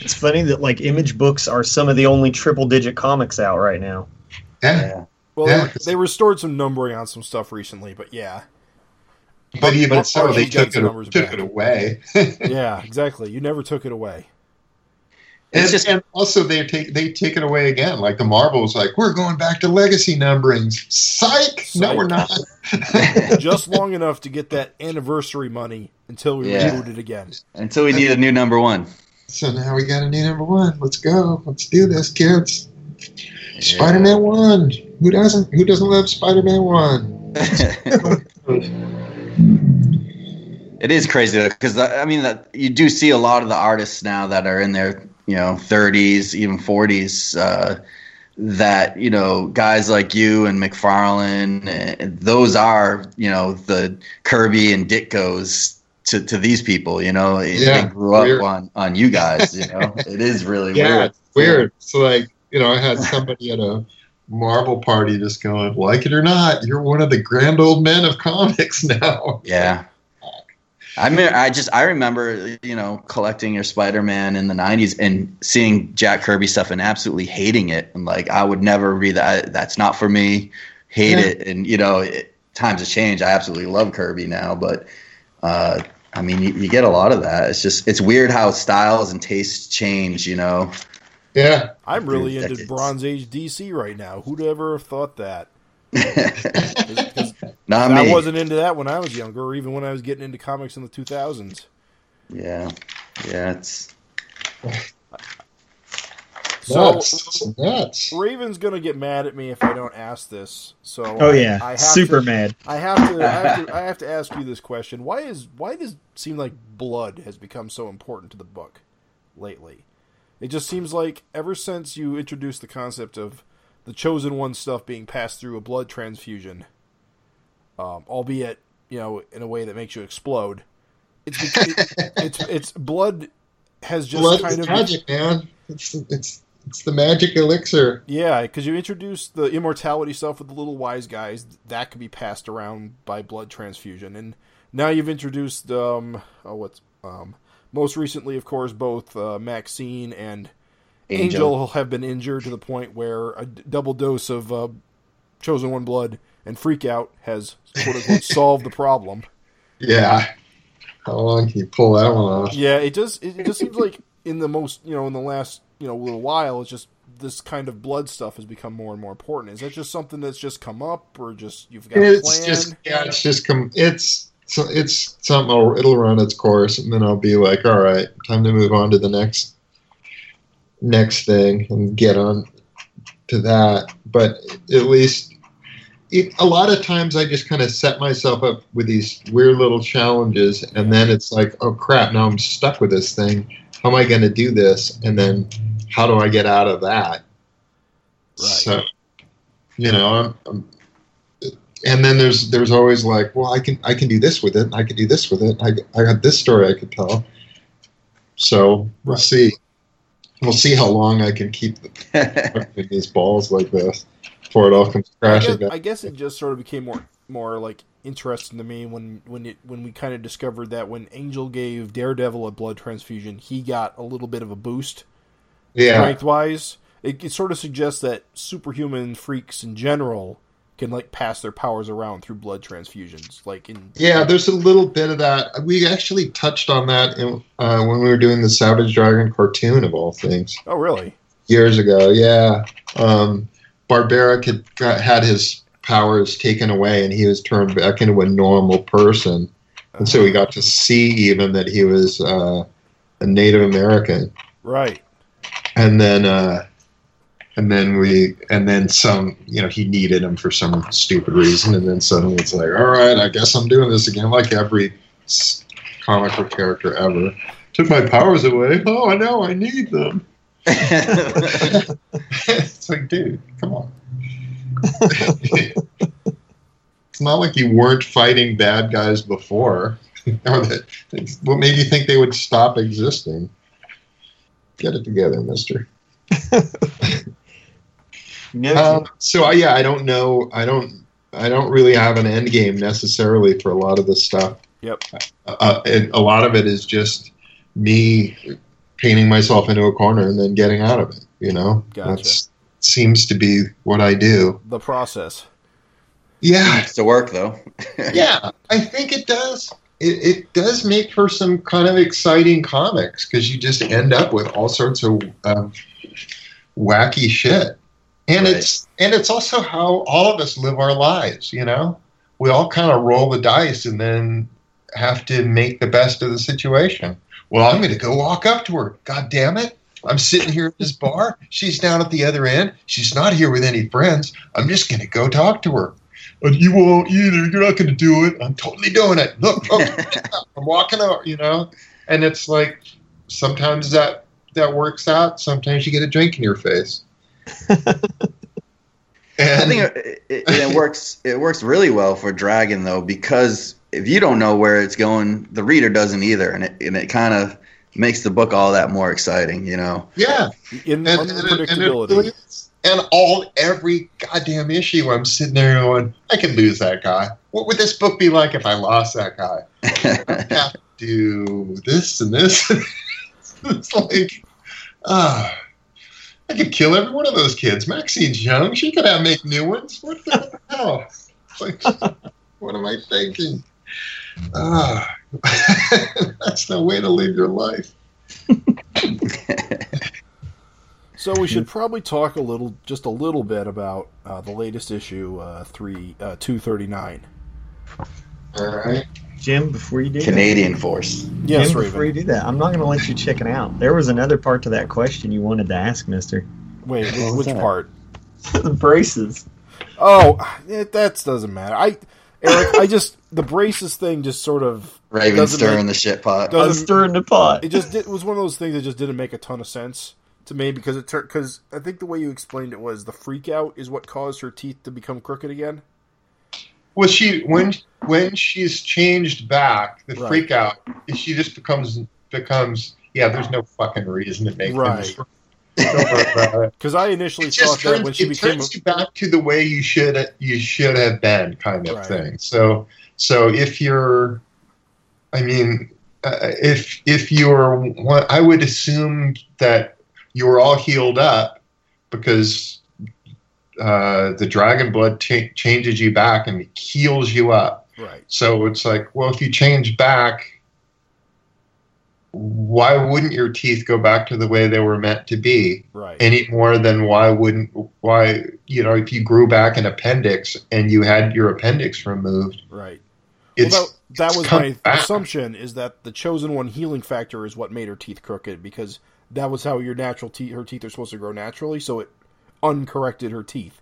It's funny that like image books are some of the only triple digit comics out right now. Yeah. yeah. Well, Yeah. they, they restored some numbering on some stuff recently, but yeah, But even but so, they took it, took it away. yeah, exactly. You never took it away. And, just- and also they take they take it away again. Like the Marvels, like we're going back to legacy numberings. Psych! No, we're not. Just long enough to get that anniversary money until we Yeah. reboot it again. Until we need a new number one. so now we got a new number one. Let's go. Let's do this, kids. Spider-Man one. Who doesn't? Who doesn't love Spider-Man one? It is crazy because uh, I mean that you do see a lot of the artists now that are in their you know 30s, even 40s. Uh, that you know guys like you and McFarlane, those are you know the Kirby and Ditkos to, to these people. You know, Yeah, they grew up on on you guys. You know, it is really Yeah, weird. it's weird. It's like you know, I had somebody at a Marvel party just going, "Like it or not, you're one of the grand old men of comics now." Yeah. I mean, I just I remember you know collecting your Spider-Man in the '90s and seeing Jack Kirby stuff and absolutely hating it and like I would never read that. That's not for me. Hate Yeah. it. And you know, it, times have changed. I absolutely love Kirby now, but uh, I mean, you, you get a lot of that. It's just it's weird how styles and tastes change. You know. Yeah, I'm really into. Bronze Age DC right now. Who'd ever have thought that? 'Cause not I wasn't into that when I was younger, or even when I was getting into comics in the 2000s. Yeah. Yeah. It's So nuts, nuts. Raven's gonna get mad at me if I don't ask this. So Oh yeah, I have super to, mad. I have to, I have to, I have to ask you this question: Why is why does it seem like blood has become so important to the book lately? It just seems like ever since you introduced the concept of the chosen one stuff being passed through a blood transfusion, um, albeit you know in a way that makes you explode, it's it, it's it's blood has just Blood kind of magic, man. It's it's it's the magic elixir. Yeah, because you introduced the immortality stuff with the little wise guys. That could be passed around by blood transfusion, and now you've introduced um, oh, what's um, most recently, of course, both uh, Maxine and Angel. Angel. have been injured to the point where a double dose of uh, chosen one blood and freak out has quote unquote solved the problem. Yeah. How long can you pull that one off? Yeah, it just it just seems like in the most you know in the last you know little while, it's just this kind of blood stuff has become more and more important. Is that just something that's just come up, or just you've got a It's plan? just yeah, it's just come. It's so it's something. I'll, it'll run its course, and then I'll be like, all right, time to move on to the next next thing and get on to that. But at least it, a lot of times I just kind of set myself up with these weird little challenges, and then it's like, oh crap, now I'm stuck with this thing. How am I going to do this? And then how do I get out of that? Right. So, you know, I'm, I'm, and then there's there's always like, well, I can I can do this with it. I can do this with it. I I got this story I could tell. So we'll Right. see. We'll see how long I can keep in these balls like this before it all comes I crashing guess, down. I guess it just sort of became more more like interesting to me when when it when we kind of discovered that when Angel gave Daredevil a blood transfusion, he got a little bit of a boost Yeah, strength wise. It, it sort of suggests that superhuman freaks in general can like pass their powers around through blood transfusions, like in yeah. There's a little bit of that. We actually touched on that in, uh, when we were doing the Savage Dragon cartoon of all things. Oh, really? years ago. Yeah, um, Barbaric had got, had his powers taken away, and he was turned back into a normal person. And so we got to see even that he was uh, a Native American, Right. and then uh, and then we and then some. You know, he needed him for some stupid reason, and then suddenly it's like, all right, I guess I'm doing this again, like every comic book character ever. Took my powers away. Oh, I know I need them. it's like, dude, come on. it's not like you weren't fighting bad guys before. or that, what made you think they would stop existing? Get it together, mister. Um, so I, yeah, I don't know. I don't. I don't really have an end game necessarily for a lot of this stuff. Yep. Uh, and a lot of it is just me painting myself into a corner and then getting out of it. You know, Gotcha. That's seems to be what I do. The process. Yeah, It's to work though. yeah, I think it does. It, it does make for some kind of exciting comics because you just end up with all sorts of um, wacky shit, and Right. it's and it's also how all of us live our lives. You know, we all kind of roll the dice and then have to make the best of the situation. Well, I'm going to go walk up to her. God damn it! I'm sitting here at this bar. She's down at the other end. She's not here with any friends. I'm just going to go talk to her. But you won't either. You're not going to do it. I'm totally doing it. Look, look I'm walking out. You know, and it's like sometimes that that works out. Sometimes you get a drink in your face. And I think it, it, it works. It works really well for Dragon though, because if you don't know where it's going, the reader doesn't either, and it and it kind of makes the book all that more exciting. You know. yeah, In and, and, and, unpredictability. and all every goddamn issue, where I'm sitting there going, I could lose that guy. What would this book be like if I lost that guy? I have to do this and this. it's like, ah, I could kill every one of those kids. Maxine's young; she could have make new ones. What the hell? Like, what am I thinking? Ah, that's no way to live your life. So we should probably talk a little, just a little bit about uh, the latest issue, uh, three, uh, two thirty nine. All right. Jim, before you do Canadian Force. Yes, Jim, before you do that, I'm not going to let you chicken out. There was another part to that question you wanted to ask, Mister. Wait, What which that? part? the braces. Oh, it, that doesn't matter. I, Erik, I just the braces thing just sort of Raven Doesn't stirring make- the shit pot. Doesn't- I'm stirring the pot. it just it was one of those things that just didn't make a ton of sense to me because it because I think the way you explained it was the freak out is what caused her teeth to become crooked again. Was she when when she's changed back, the Right. freak out, she just becomes becomes yeah. There's no fucking reason to make Right. things. Don't worry about it. Because I initially It thought that turns, when she it became turns you back to the way you should you should have been, kind of Right. thing. So so if you're, I mean, uh, if if you're, one- I would assume that you were all healed up because uh, the dragon blood cha- changes you back and heals you up. Right, So it's like, well, if you change back, why wouldn't your teeth go back to the way they were meant to be? right, Any more than why wouldn't why you know if you grew back an appendix and you had your appendix removed, right. it's well, that, that it's was my back. assumption is that the chosen one healing factor is what made her teeth crooked because that was how your natural teeth her teeth are supposed to grow naturally so it uncorrected her teeth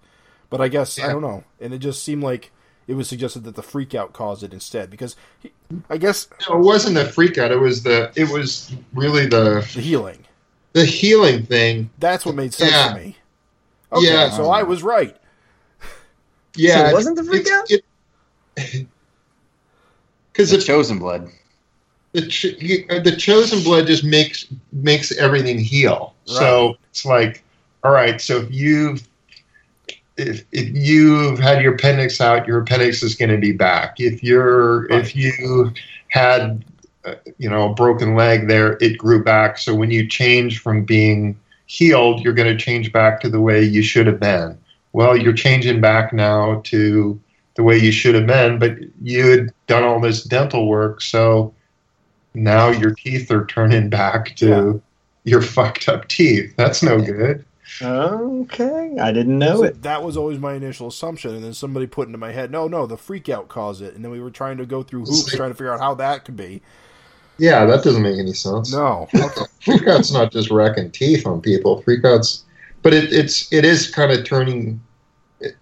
but i guess i don't know and it just seemed like it was suggested that the freak out caused it instead because he, i guess No, it wasn't the freak out. It was the it was really the the healing the healing thing. that's what made sense Yeah. to me okay Yeah. so i was right Yeah, So it wasn't the freak it's- out? Because The the, chosen blood. the ch- uh, the chosen blood just makes makes everything heal. So it's like, all right. So if you've if if you've had your appendix out, your appendix is going to be back. If you're Right. if you had uh, you know a broken leg there, it grew back. So when you change from being healed, you're going to change back to the way you should have been. Well, you're changing back now to the way you should have been, but you had done all this dental work, so now your teeth are turning back to your fucked up teeth. That's no good. Okay, I didn't know So it. that was always my initial assumption and then somebody put into my head no no the freak out caused it and then we were trying to go through hoops trying to figure out how that could be Yeah, that doesn't make any sense. no Freakout's not just wrecking teeth on people. Freakout's, but it, it's it is kind of turning. It,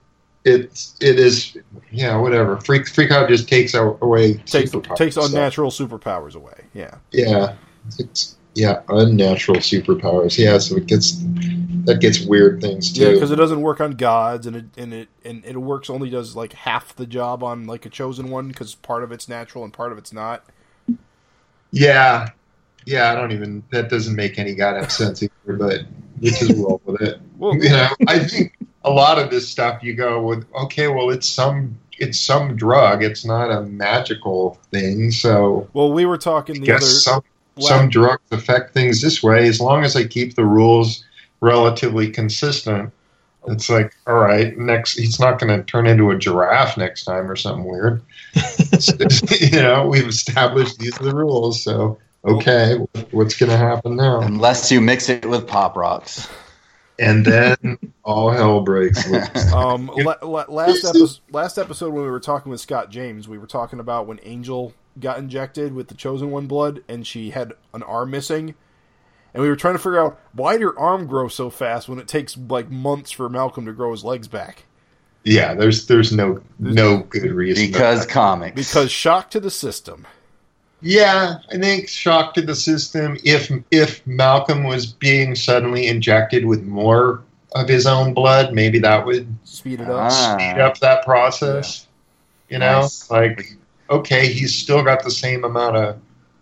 it's it is yeah whatever. Freak freakout just takes away takes superpowers, takes so, unnatural superpowers away yeah Yeah, it's yeah unnatural superpowers. Yeah, so it gets that gets weird things too. Yeah, because it doesn't work on gods, and it and it and it works only does like half the job on like a chosen one because part of it's natural and part of it's not. Yeah, yeah. I don't even. That doesn't make any goddamn sense either. But we just roll with it. Well, You know, I think a lot of this stuff you go with. Okay, well, it's some it's some drug. It's not a magical thing. So well, we were talking the other. some some drugs affect things this way. As long as I keep the rules relatively consistent. It's like, all right, next he's not going to turn into a giraffe next time or something weird. you know, we've established these are the rules, so okay, what's going to happen now? Unless you mix it with pop rocks. And then all hell breaks loose. Um, la- la- last episode, last episode when we were talking with Scott James, we were talking about when Angel got injected with the chosen one blood, and she had an arm missing, and we were trying to figure out why did her arm grow so fast when it takes like months for Malcolm to grow his legs back. Yeah, there's there's no no good reason. Because that. comics. Because shock to the system. yeah, I think shock to the system. If if Malcolm was being suddenly injected with more of his own blood, maybe that would Speed it up. Ah. speed up that process. You know, Nice. like okay, he's still got the same amount of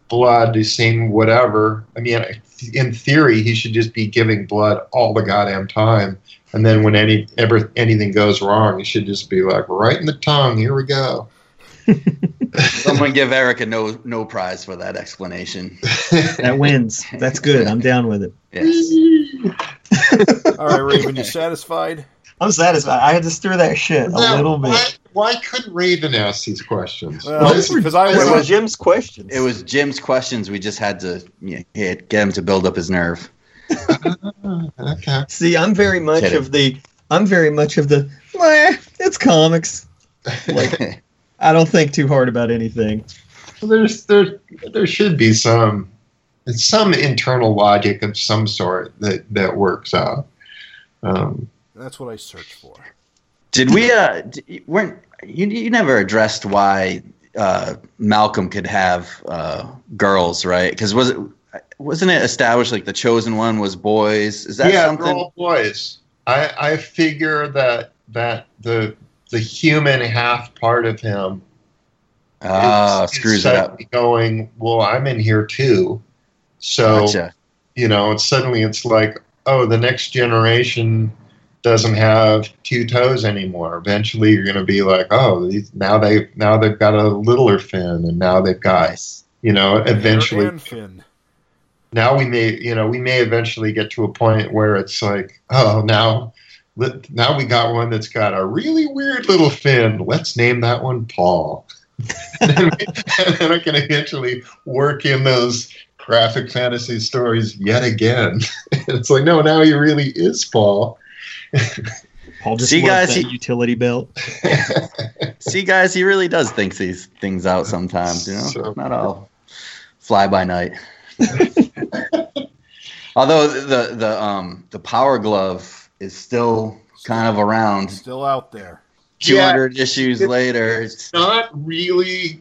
blood, the same whatever. I mean, in theory, he should just be giving blood all the goddamn time. And then when any ever anything goes wrong, he should just be like, right in the tongue. Here we go. Someone give Erik a no no prize for that explanation. That wins. That's good. I'm down with it. Yes. All right, Raven, you satisfied? I'm satisfied. I had to stir that shit a little bit. Why, why couldn't Raven ask these questions? Well, Why is- because I It was Jim's questions. It was Jim's questions. We just had to you know, hit- get him to build up his nerve. okay. See, I'm very much Kidding. of the. I'm very much of the. Meh, it's comics. Like, I don't think too hard about anything. there's there there should be some some internal logic of some sort that that works out. Um, that's what I searched for. Did we? Uh, d- weren't you? You never addressed why uh, Malcolm could have uh, girls, right? Because was it wasn't it established like the chosen one was boys? Is that yeah, something? they're all boys. I I figure that that the the human half part of him Ah, is- is screws it up. going. Well, I'm in here too, so Gotcha. you know, it's suddenly it's like, oh, the next generation doesn't have two toes anymore. Eventually, you're going to be like, oh, these, now they now they've got a littler fin, and now they've got Nice. you know, eventually and now we may you know we may eventually get to a point where it's like, oh, now now we got one that's got a really weird little fin. Let's name that one Paul. and, then and then I can eventually work in those graphic fantasy stories yet again. it's like, no, now he really is Paul. Paul just See, guys, that he- utility belt. See, guys, he really does think these things out sometimes. You know, So- not all fly by night. Although the the um the Power Glove is still kind of around. Still out there. Two hundred Yeah. issues It's- later, it's, not really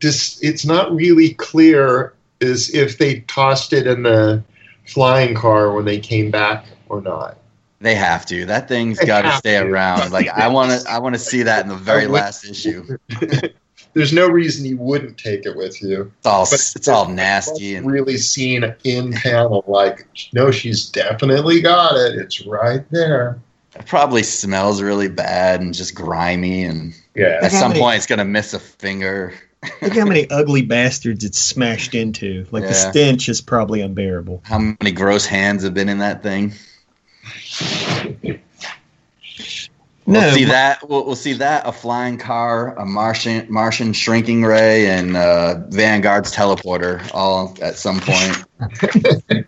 dis- it's not really clear as if they tossed it in the flying car when they came back or not. They have to. That thing's got to stay around. Like I want to, I want to see that in the very last issue. There's no reason you wouldn't take it with you. It's all, But it's all nasty and really seen in panel like no she's definitely got it it's right there it probably smells really bad and just grimy. And yeah at some many- point, it's gonna miss a finger. Look how many ugly bastards it's smashed into. Like the stench is probably unbearable. How many gross hands have been in that thing? We'll No, see that. We'll, we'll see that. A flying car, a Martian Martian shrinking ray, and uh, Vanguard's teleporter, all at some point.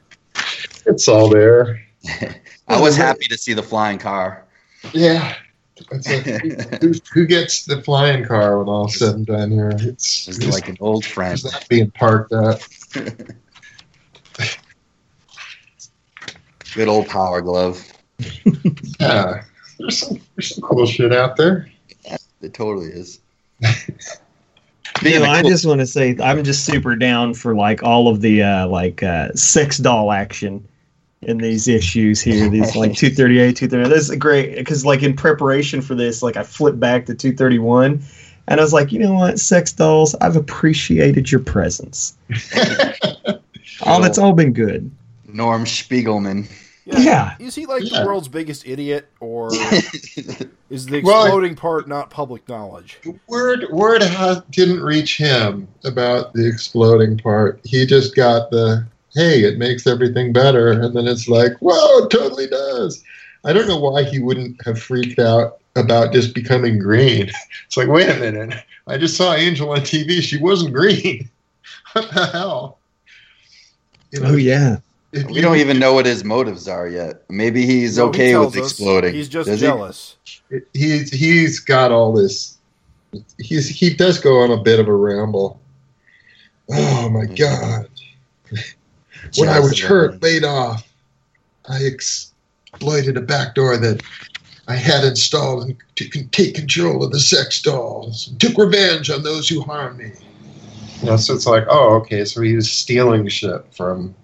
it's all there I was happy to see the flying car. yeah like, who, who gets the flying car when all said and done here it's It's like an old friend. who's that being parked at Good old Power Glove. yeah there's some, there's some cool shit out there It totally is. You Being know, a I cool- just want to say I'm just super down for like all of the uh, like uh, sex doll action in these issues here. These like 238, 230. This is great because like in preparation for this, like I flipped back to 231, and I was like, you know what, sex dolls, I've appreciated your presence. Oh, that's all been good. Norm Spiegelman. Yeah. Is he like Yeah. the world's biggest idiot, or is the Well, exploding part not public knowledge? word word ha- didn't reach him about the exploding part. He just got the hey, it makes everything better, and then it's like, whoa, it totally does. I don't know why he wouldn't have freaked out about just becoming green. It's like, wait a minute, I just saw Angel on TV. She wasn't green. what the hell? You oh, know, Oh yeah. If we you- don't even know what his motives are yet. Maybe he's No, he okay with tells us exploding. He's just Does he? jealous. he's he's got all this. He's he does go on a bit of a ramble. Oh my mm-hmm. god! when I was hurt, laid off, I exploited a backdoor that I had installed to take control of the sex dolls. and Took revenge on those who harmed me. You know, so it's like, oh, okay, so he was stealing shit from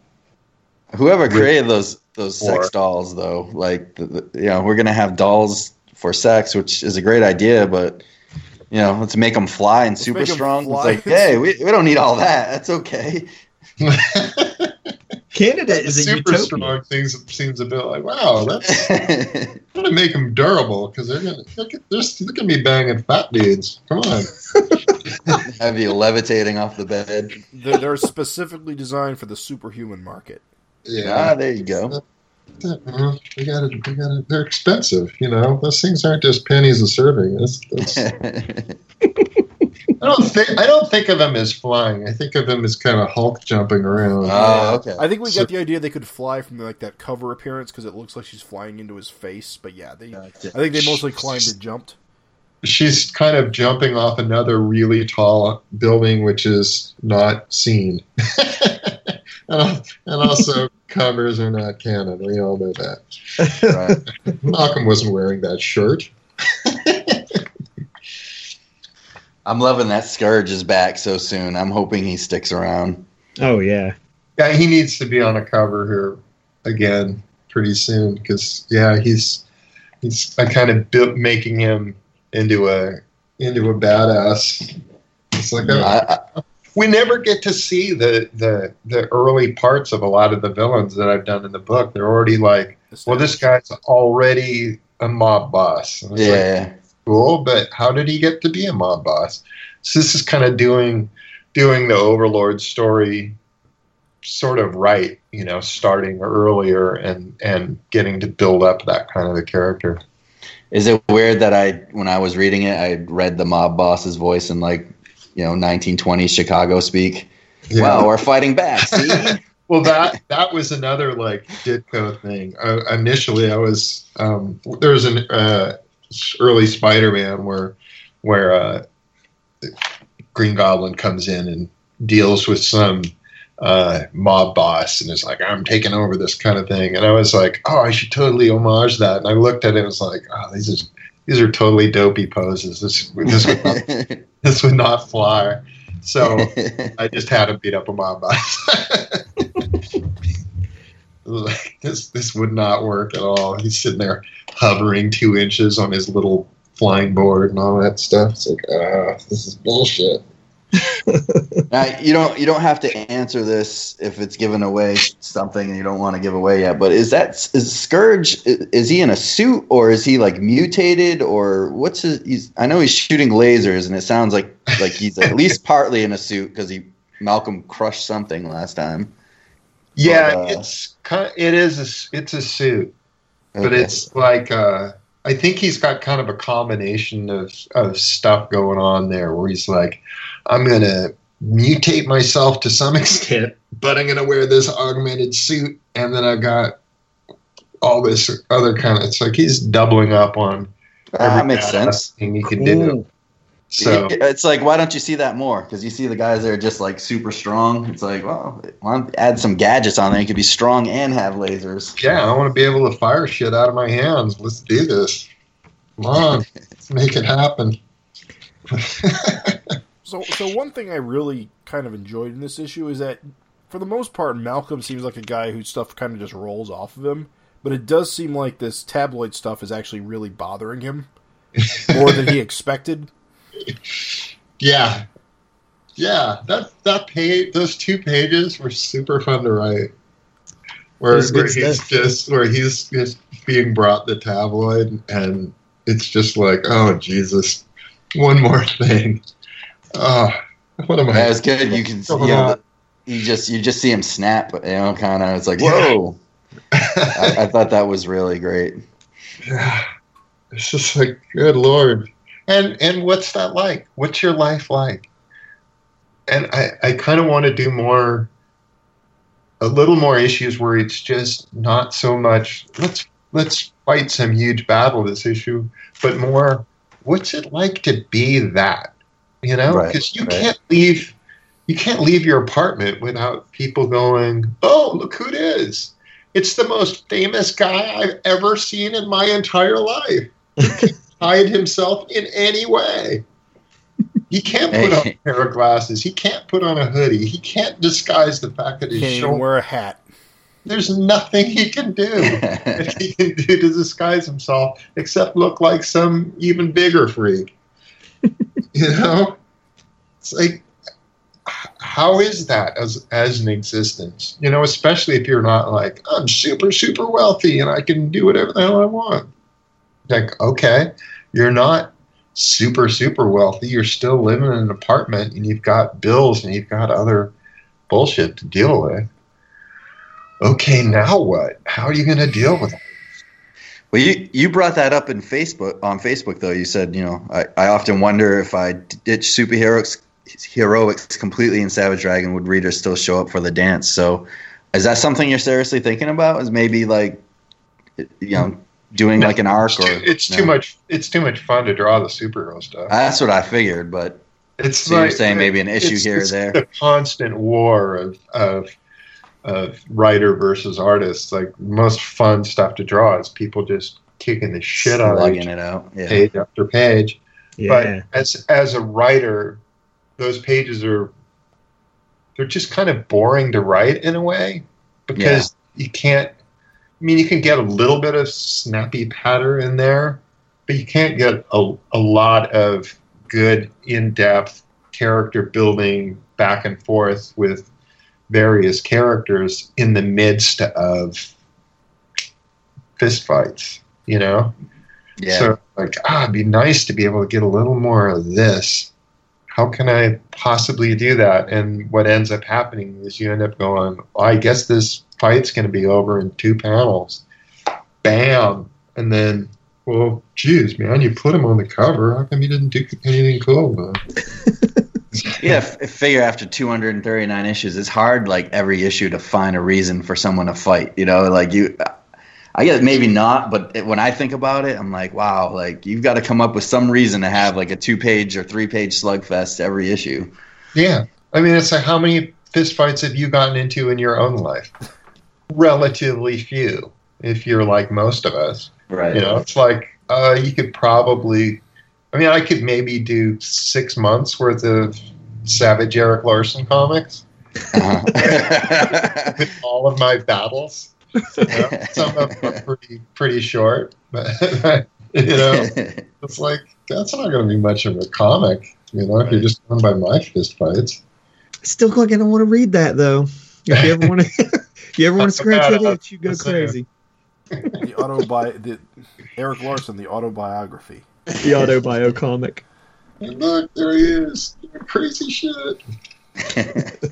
Whoever created those those Or- sex dolls, though, like the, the, you know, we're gonna have dolls for sex, which is a great idea, but you know, let's make them fly and super strong. It's like, hey, we, we don't need all that. That's okay. Canada is a super utopia. strong things seems a bit like wow, that's gonna make them durable because they're gonna look at they're, they're gonna be banging fat dudes. Come on, have you levitating off the bed. They're, they're specifically designed for the superhuman market. Ah, yeah. there you go. Uh, They got it. They got it. They're expensive. You know, those things aren't just pennies a serving. That's, that's, I don't think. I don't think of them as flying. I think of them as kind of Hulk jumping around. oh, okay. I think we So- got the idea they could fly from like that cover appearance because it looks like she's flying into his face. But yeah, they. I think they mostly climbed and jumped. She's kind of jumping off another really tall building, which is not seen, and, also covers are not canon. We all know that. Right. Malcolm wasn't wearing that shirt. I'm loving that Scourge is back so soon. I'm hoping he sticks around. Oh yeah. Yeah, he needs to be on a cover here again pretty soon because yeah, he's he's I kind of built making him into a into a badass. It's like I, I, we never get to see the the the early parts of a lot of the villains that I've done in the book. They're already like, well, this guy's already a mob boss. And it's like, yeah. cool, but how did he get to be a mob boss? So this is kind of doing doing the Overlord story sort of right, you know, starting earlier and and getting to build up that kind of a character. Is it weird that I, when I was reading it, I read the mob boss's voice in like, you know, 1920s Chicago speak? Wow, we're fighting back. See? Well, that that was another like Ditko thing. Uh, initially, I was um, there was an uh, early Spider-Man where where uh, Green Goblin comes in and deals with some uh, mob boss and is like, "I'm taking over this kind of thing," and I was like, "Oh, I should totally homage that." And I looked at it and was like, "Oh, these are these are totally dopey poses. This this would not, this would not fly." So. I just had to beat up a mob boss. like, this this would not work at all. He's sitting there hovering two inches on his little flying board and all that stuff. It's like, ah, this is bullshit. Now, you don't you don't have to answer this if it's giving away something and you don't want to give away yet. But is that is Scourge? Is he in a suit or is he like mutated or what's his? He's, I know he's shooting lasers and it sounds like like he's at least partly in a suit because he Malcolm crushed something last time. Yeah, But, uh, it's kind of, it is a, it's a suit, but it's like uh, I think he's got kind of a combination of of stuff going on there where he's like, I'm gonna mutate myself to some extent, but I'm gonna wear this augmented suit, and then I've got all this other kind of. It's like he's doubling up on. Ah, that makes sense. Thing he can do. So it's like why don't you see that more? Because you see the guys that are just like super strong. It's like well, why don't add some gadgets on there? You could be strong and have lasers. yeah, I want to be able to fire shit out of my hands. Let's do this. Come on, let's make it happen. So, so one thing I really kind of enjoyed in this issue is that, for the most part, Malcolm seems like a guy whose stuff kind of just rolls off of him. But it does seem like this tabloid stuff is actually really bothering him more than he expected. Yeah, yeah. That that page, those two pages were super fun to write. Where, where he's stuff. just where he's just being brought the tabloid, and it's just like, oh Jesus, one more thing. Oh, what am I? That was good. You can see, you, know, you just you just see him snap. You know, kind of. It's like whoa. I, I thought that was really great. Yeah. It's just like, good lord. And and what's that like? What's your life like? And I, I kind of want to do more, a little more issues where it's just not so much. Let's let's fight some huge battle this issue, but more. What's it like to be that? You know, Right, because you right. can't leave. You can't leave your apartment without people going, "Oh, look who it is! It's the most famous guy I've ever seen in my entire life." hide himself in any way. He can't put on a pair of glasses. He can't put on a hoodie. He can't disguise the fact that his Can't shoulder. wear a hat. there's nothing he can do that he can do to disguise himself except look like some even bigger freak. You know, it's like how is that as as an existence? You know, especially if you're not like I'm super super wealthy and I can do whatever the hell I want. Like, okay, you're not super super wealthy. You're still living in an apartment and you've got bills and you've got other bullshit to deal with. Okay, now what? How are you going to deal with it? Well, you you brought that up in Facebook on Facebook though. You said you know I, I often wonder if I ditch superheroics heroics completely in Savage Dragon would readers still show up for the dance? So is that something you're seriously thinking about? Is maybe like you know doing like an arc It's or too, it's no? too much. It's too much fun to draw the superhero stuff. That's what I figured, but It's So you're saying maybe an issue here or there? The constant war of of of writer versus artist. Like most fun stuff to draw is people just kicking the shit out of each it out. Yeah. page after page. Yeah. But as as a writer, those pages are they're just kind of boring to write in a way because you can't. I mean, you can get a little bit of snappy patter in there, but you can't get a, a lot of good in depth character building back and forth with various characters in the midst of fistfights. You know. Yeah. So like, ah, it'd be nice to be able to get a little more of this. How can I possibly do that? And what ends up happening is you end up going, well, I guess this fight's going to be over in two panels. Bam. And then, well, geez, man, you put him on the cover. How come you didn't do anything cool? It? yeah, f- figure after 239 issues, it's hard like every issue to find a reason for someone to fight. You know, like you, I guess maybe not, but it, when I think about it, I'm like, wow, like you've got to come up with some reason to have like a two page or three page slugfest every issue. Yeah. I mean, it's like, how many fistfights have you gotten into in your own life? Relatively few, if you're like most of us. Right. You know, it's like uh, you could probably. I mean, I could maybe do six months worth of Savage Erik Larsen comics Uh-huh. with all of my battles. You know, some of them are pretty pretty short, but you know, it's like that's not going to be much of a comic. You know, if you're just going by my fist fights. Still like I don't want to read that though. If you ever want to, you ever want to scratch that itch, you go crazy. The autobi the Erik Larsen, the autobiography. The auto bio comic. And look, there he is, crazy shit.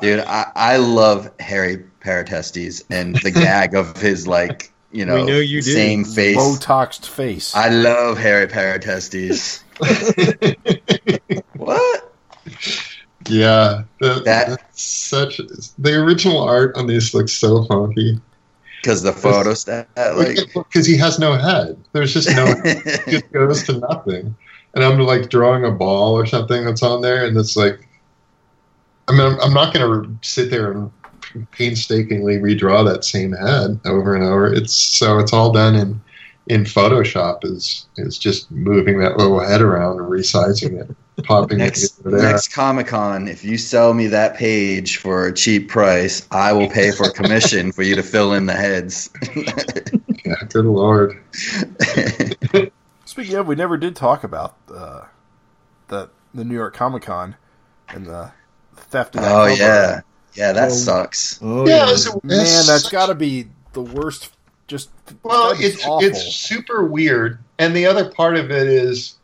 Dude, I, I love Harry Paratestes and the gag of his like, you know, We know you do. same face. Botoxed face. I love Harry Paratestes. what? Yeah, that, That- that's such. The original art on these looks so funky. Because the photo stat, like, Because he has no head. There's just no. it just goes to nothing. And I'm like drawing a ball or something that's on there, and it's like. I mean, I'm, I'm not going to sit there and painstakingly redraw that same head over and over. It's so it's all done in in Photoshop. Is is just moving that little head around and resizing it, popping next it over there. next Comic Con, if you sell me that page for a cheap price, I will pay for commission for you to fill in the heads. Yeah, good lord. Speaking of, we never did talk about uh, the the New York Comic Con and the theft of that oh cover. yeah, yeah, that Oh. sucks. Oh yeah, yeah. Man, that's got to be the worst. Just Well, it's awful. it's super weird, and the other part of it is,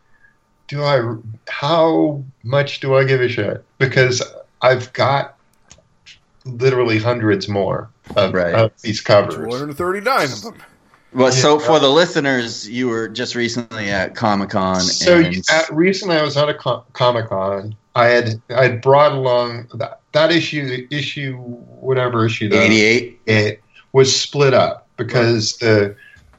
do I? How much do I give a shit? Because I've got literally hundreds more of, Right. of these covers. 239 of them. Well, so Yeah. for the listeners, you were just recently at Comic Con, So and at, recently, I was at a com- Comic Con. I had I had brought along that that issue issue whatever issue that eighty-eight. it was split up because the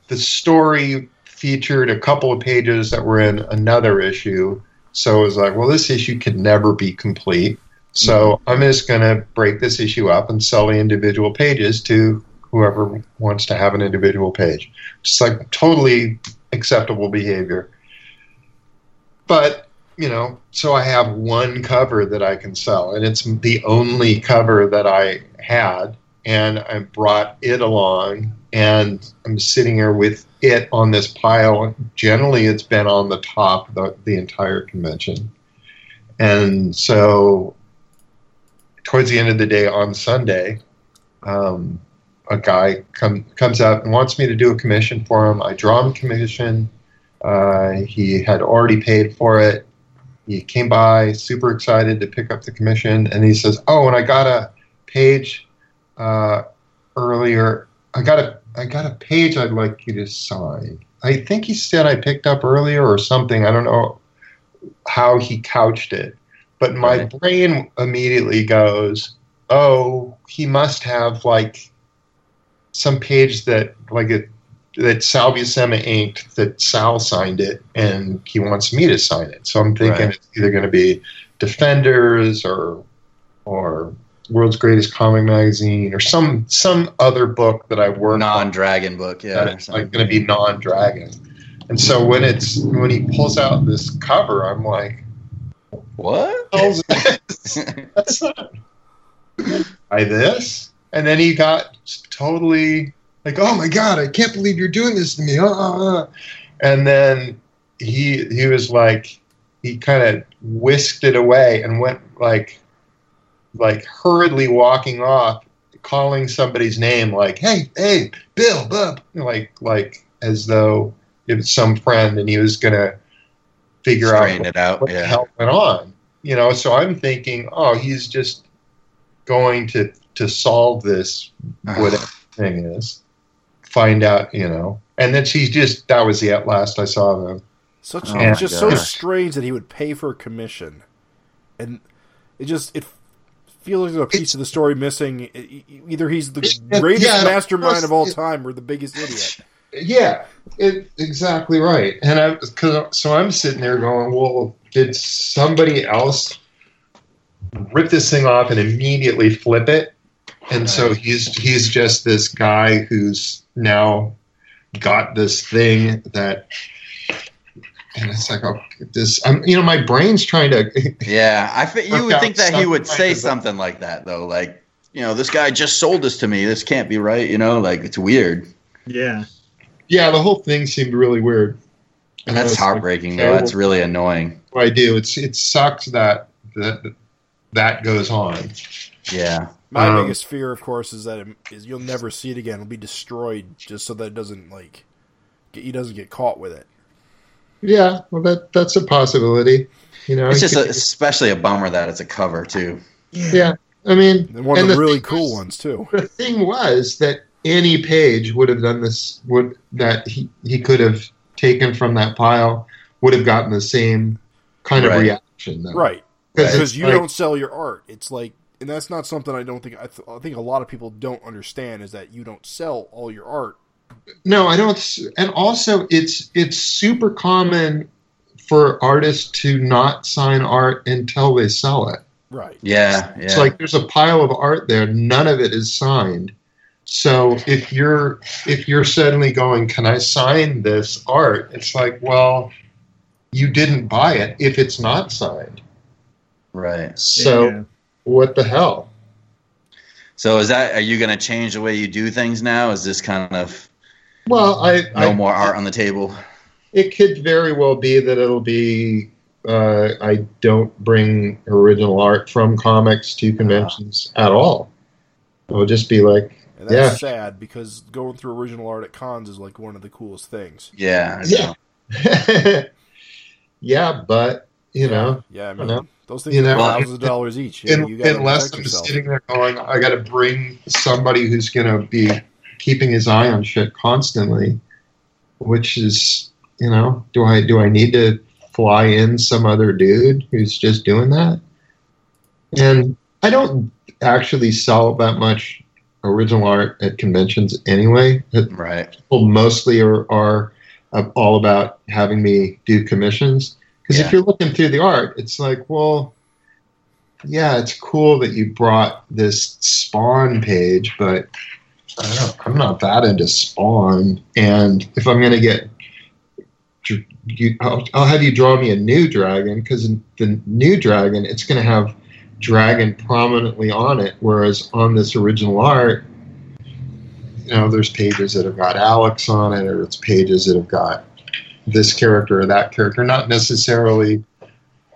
the story featured a couple of pages that were in another issue. So it was like, well, this issue can never be complete. So mm-hmm. I'm just going to break this issue up and sell the individual pages to whoever wants to have an individual page. Just like totally acceptable behavior. But, you know, so I have one cover that I can sell, and it's the only cover that I had and I brought it along, and I'm sitting here with it on this pile. Generally, it's been on the top the, the entire convention, and so towards the end of the day on Sunday, um, a guy come, comes up and wants me to do a commission for him. I draw him commission. Uh, he had already paid for it. He came by, super excited to pick up the commission, and he says, "Oh, and I got a page uh, earlier. I got a I got a page I'd like you to sign. I think he said I picked up earlier or something. I don't know how he couched it, but my brain immediately goes, "Oh, he must have like some page that like it that Sal Buscema inked that Sal signed it, and he wants me to sign it. So I'm thinking Right. it's either going to be Defenders or or World's Greatest Comic Magazine or some some other book that I work on Non-dragon book, yeah. it's like going to be non-dragon. And so when it's when he pulls out this cover, I'm like, what? "How's this? That's not by this." And then he got totally like, "Oh my god, I can't believe you're doing this to me!" Ah, ah, ah. And then he he was like, he kind of whisked it away and went like, like hurriedly walking off, calling somebody's name, like, "Hey, hey, Bill, Bub," like like as though it was some friend, and he was gonna figure Straighten out it out, what the yeah. hell went on. You know, so I'm thinking, oh, he's just going to to solve this whatever thing is. Find out, you know, and then she's just that was the at last I saw of him. Such Oh it's my just so strange that he would pay for a commission, and it just it feels like there's a piece of the story missing. Either he's the greatest yeah, mastermind of all it- time or the biggest idiot. Yeah, it, exactly right. And I, cause, so I'm sitting there going, well, did somebody else rip this thing off and immediately flip it? And so he's he's just this guy who's now got this thing that, and it's like, oh, this. I'm, you know, my brain's trying to. Yeah, I fe- you would think that he would say of something like that though, like you know, this guy just sold this to me. This can't be right. You know, like it's weird. Yeah. yeah, the whole thing seemed really weird. And that's it's like, heartbreaking though. That's really annoying. what I do. It's it sucks that that that goes on. Yeah. My Um, biggest fear, of course, is that it, is you'll never see it again. It'll be destroyed just so that it doesn't like get, he doesn't get caught with it. Yeah, well, that that's a possibility. You know, It's just a, especially a bummer that it's a cover too. yeah. I mean, And one of and the the really cool was- ones too. the thing was that any page would have done this. Would that he he could have taken from that pile would have gotten the same kind of reaction, though. Right. Because Because you like- don't sell your art. It's like, and that's not something I don't think I, th- I think a lot of people don't understand is that you don't sell all your art. No, I don't. And also, it's it's super common for artists to not sign art until they sell it. Right. Yeah. Yeah. It's like there's a pile of art there. None of it is signed. So if you're if you're suddenly going, can I sign this art? It's like, well, you didn't buy it if it's not signed. right. So Yeah. what the hell? So is that are you going to change the way you do things now? Is this kind of Well, I, no I more art on the table? it could very well be that it'll be. Uh, I don't bring original art from comics to conventions at all. It'll just be like, And that's Yeah. sad because going through original art at cons is like one of the coolest things. Yeah. Yeah. yeah, but you know, Yeah, I I mean, know. those things You are know, thousands of dollars each. In, unless I'm yourself. sitting there going, I got to bring somebody who's going to be keeping his eye on shit constantly, which is, you know, do I do I need to fly in some other dude who's just doing that? And I don't actually sell that much original art at conventions anyway. Right. people mostly are, are all about having me do commissions. Because Yeah. if you're looking through the art, it's like, well, yeah, it's cool that you brought this Spawn page, but I'm not that into Spawn. And if I'm going to get, you, I'll, I'll have you draw me a new dragon because the new dragon, it's going to have dragon prominently on it, whereas on this original art, you know, there's pages that have got Alex on it, or it's pages that have got this character or that character, not necessarily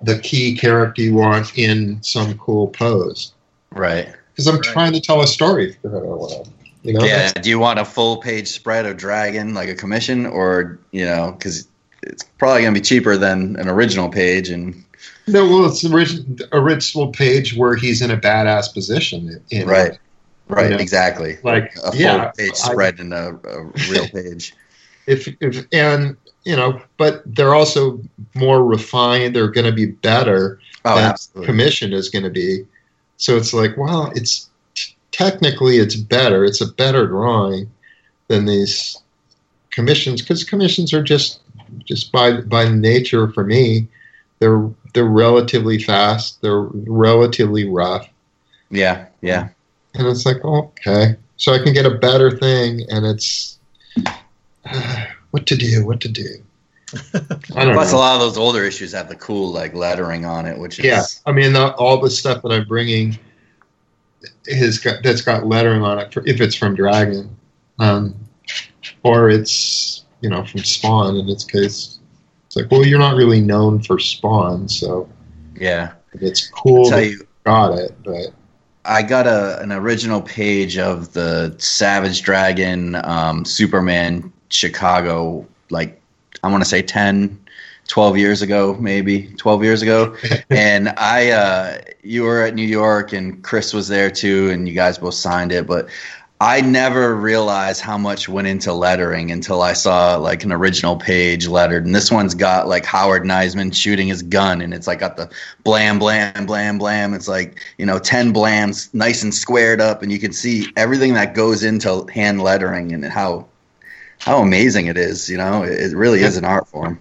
the key character you want in some cool pose. Right. Because I'm Right. trying to tell a story for her. or whatever, You know, Yeah. Do you want a full page spread of Dragon, like a commission, or you know, because it's probably gonna be cheaper than an original page, and no, well, it's the original, original page where he's in a badass position. In, Right. right, Yeah. exactly, Like, a full yeah, page I- spread in a, a real page. if, if and you know, but they're also more refined. They're going to be better. Oh. Commission is going to be. So it's like, well, it's technically it's better. It's a better drawing than these commissions because commissions are just just by by nature for me, they're they're relatively fast. They're relatively rough, Yeah, yeah. and it's like, okay, so I can get a better thing, and it's what to do, what to do. Plus, know. a lot of those older issues have the cool like lettering on it, which is Yeah, I mean the, all the stuff that I'm bringing has got that's got lettering on it. For, if it's from Dragon, um, or it's you know from Spawn in its case, it's like well you're not really known for Spawn, so yeah. it's cool that you, you got it. But I got a an original page of the Savage Dragon um, Superman Chicago, like I want to say 10, 12 years ago, maybe 12 years ago. and I, uh, you were at New York and Chris was there too, and you guys both signed it. But I never realized how much went into lettering until I saw like an original page lettered. And this one's got like Howard Neisman shooting his gun, and it's like got the blam, blam, blam, blam. It's like, you know, 10 blams nice and squared up, and you can see everything that goes into hand lettering and how. How amazing it is, you know! It really is an art form.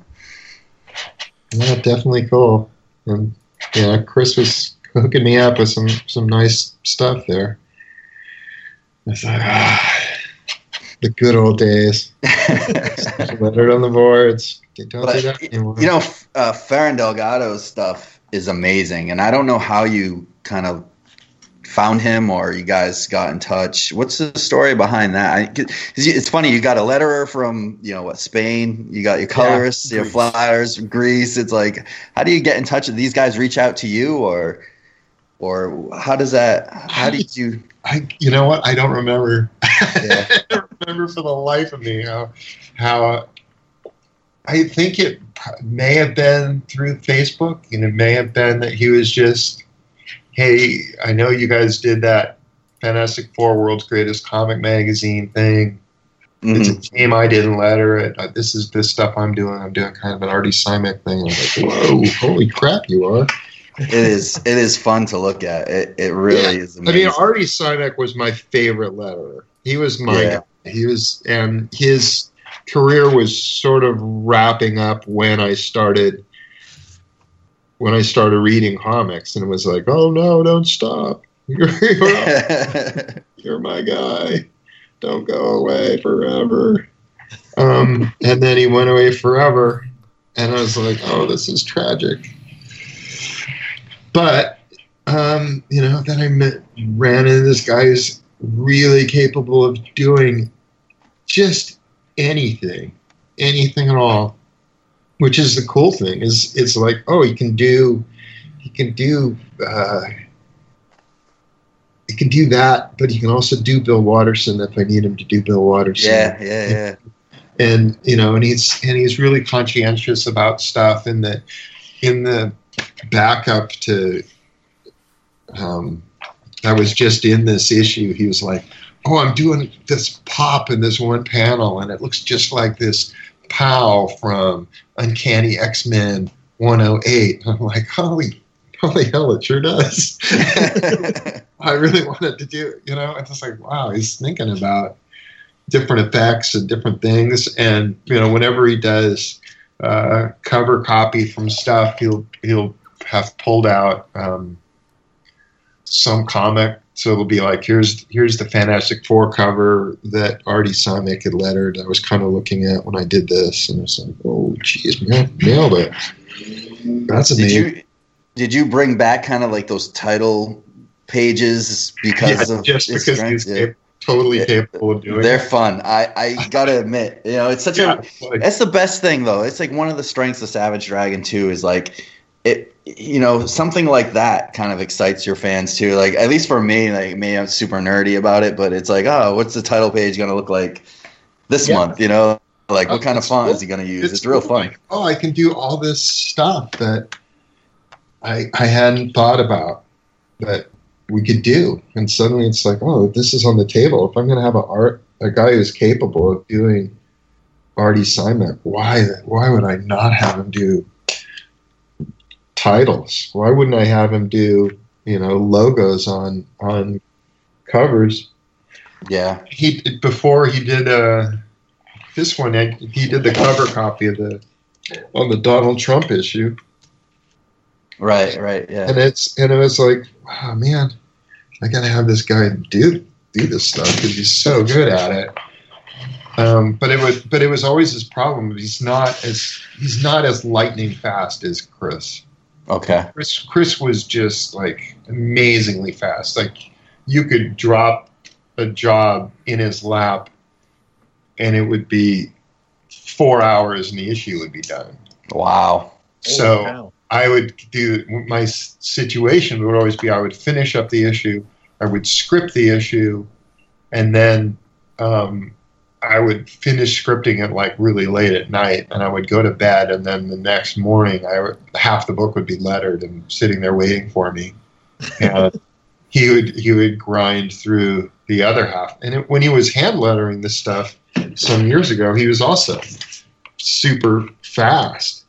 Yeah, definitely cool. And yeah, Chris was hooking me up with some some nice stuff there. It's like ah, the good old days. Lettered on the boards. Don't But, do that anymore. You know, uh, Farron Delgado's stuff is amazing, and I don't know how you kind of found him or you guys got in touch. What's the story behind that? I, it's funny. You got a letterer from you know what Spain. You got your colorists, your flyers from Greece. It's like, how do you get in touch? with these guys reach out to you, or or how does that? How did you? I, you know what? I don't remember. Yeah. I don't remember for the life of me how, how. I think it may have been through Facebook, and it may have been that he was just, "Hey, I know you guys did that Fantastic Four World's Greatest Comic Magazine thing. It's Mhm. a team I didn't letter it. This is this stuff I'm doing. I'm doing kind of an Artie Simek thing." I'm like, "Whoa, holy crap, you are!" It is. It is fun to look at. It. It really is I mean, Artie Simek was my favorite letterer. He was my Yeah. guy. He was, and his career was sort of wrapping up when I started. When I started reading comics, and it was like, "Oh no, don't stop! You're you're, you're my guy. Don't go away forever." Um, and then he went away forever, and I was like, "Oh, this is tragic." But um, you know, then I met, ran into this guy who's really capable of doing just anything, anything at all. Which is the cool thing is it's like, oh, he can do, he can do, uh, he can do that, but he can also do Bill Watterson if I need him to do Bill Watterson yeah, yeah, yeah. and you know, and he's and he's really conscientious about stuff. In the in the backup to, um, I was just in this issue. He was like, "Oh, I'm doing this pop in this one panel, and it looks just like this POW from Uncanny X Men 108." I'm like, "Holy, holy hell, it sure does." I really wanted to do, you know, it's just like, wow, he's thinking about different effects and different things. And, you know, whenever he does uh, cover copy from stuff, he'll, he'll have pulled out um, some comic. So it'll be like, here's, here's the Fantastic Four cover that Artie Simek had lettered. I was kind of looking at when I did this. And it's like, oh, geez, man, nailed it. That's did amazing. you did you bring back kind of like those title pages because Yeah, of just because strength? these Yeah. totally Yeah. capable of doing. They're it. fun. I, I gotta admit, you know, it's such a like- That's the best thing, though. It's like one of the strengths of Savage Dragon too is like it. You know, something like that kind of excites your fans too. Like at least for me, like me, I'm super nerdy about it, but it's like, oh, what's the title page gonna look like this Yeah. month? You know, like what Oh, kind of font cool. is he gonna use? It's, real cool. fun. Like, oh, I can do all this stuff that I I hadn't thought about that we could do, and suddenly it's like, oh, this is on the table. If I'm going to have a art a guy who's capable of doing Artie Simek, why why would I not have him do titles? Why wouldn't I have him do you know logos on on covers? Yeah, he before he did uh this one he did the cover copy of the on the Donald Trump issue right, right, yeah. and it's and it was like oh man I gotta have this guy do do this stuff because he's so good at it um, but it was but it was always his problem he's not as he's not as lightning fast as Chris Okay, Chris Chris was just like amazingly fast. Like you could drop a job in his lap, and it would be four hours, and the issue would be done. wow. So Holy cow. I would do my situation would always be I would finish up the issue, I would script the issue, and then um, I would finish scripting it like really late at night, and I would go to bed, and then the next morning, I would, half the book would be lettered and sitting there waiting for me, and he would he would grind through the other half. And it, when he was hand lettering this stuff some years ago, he was also super fast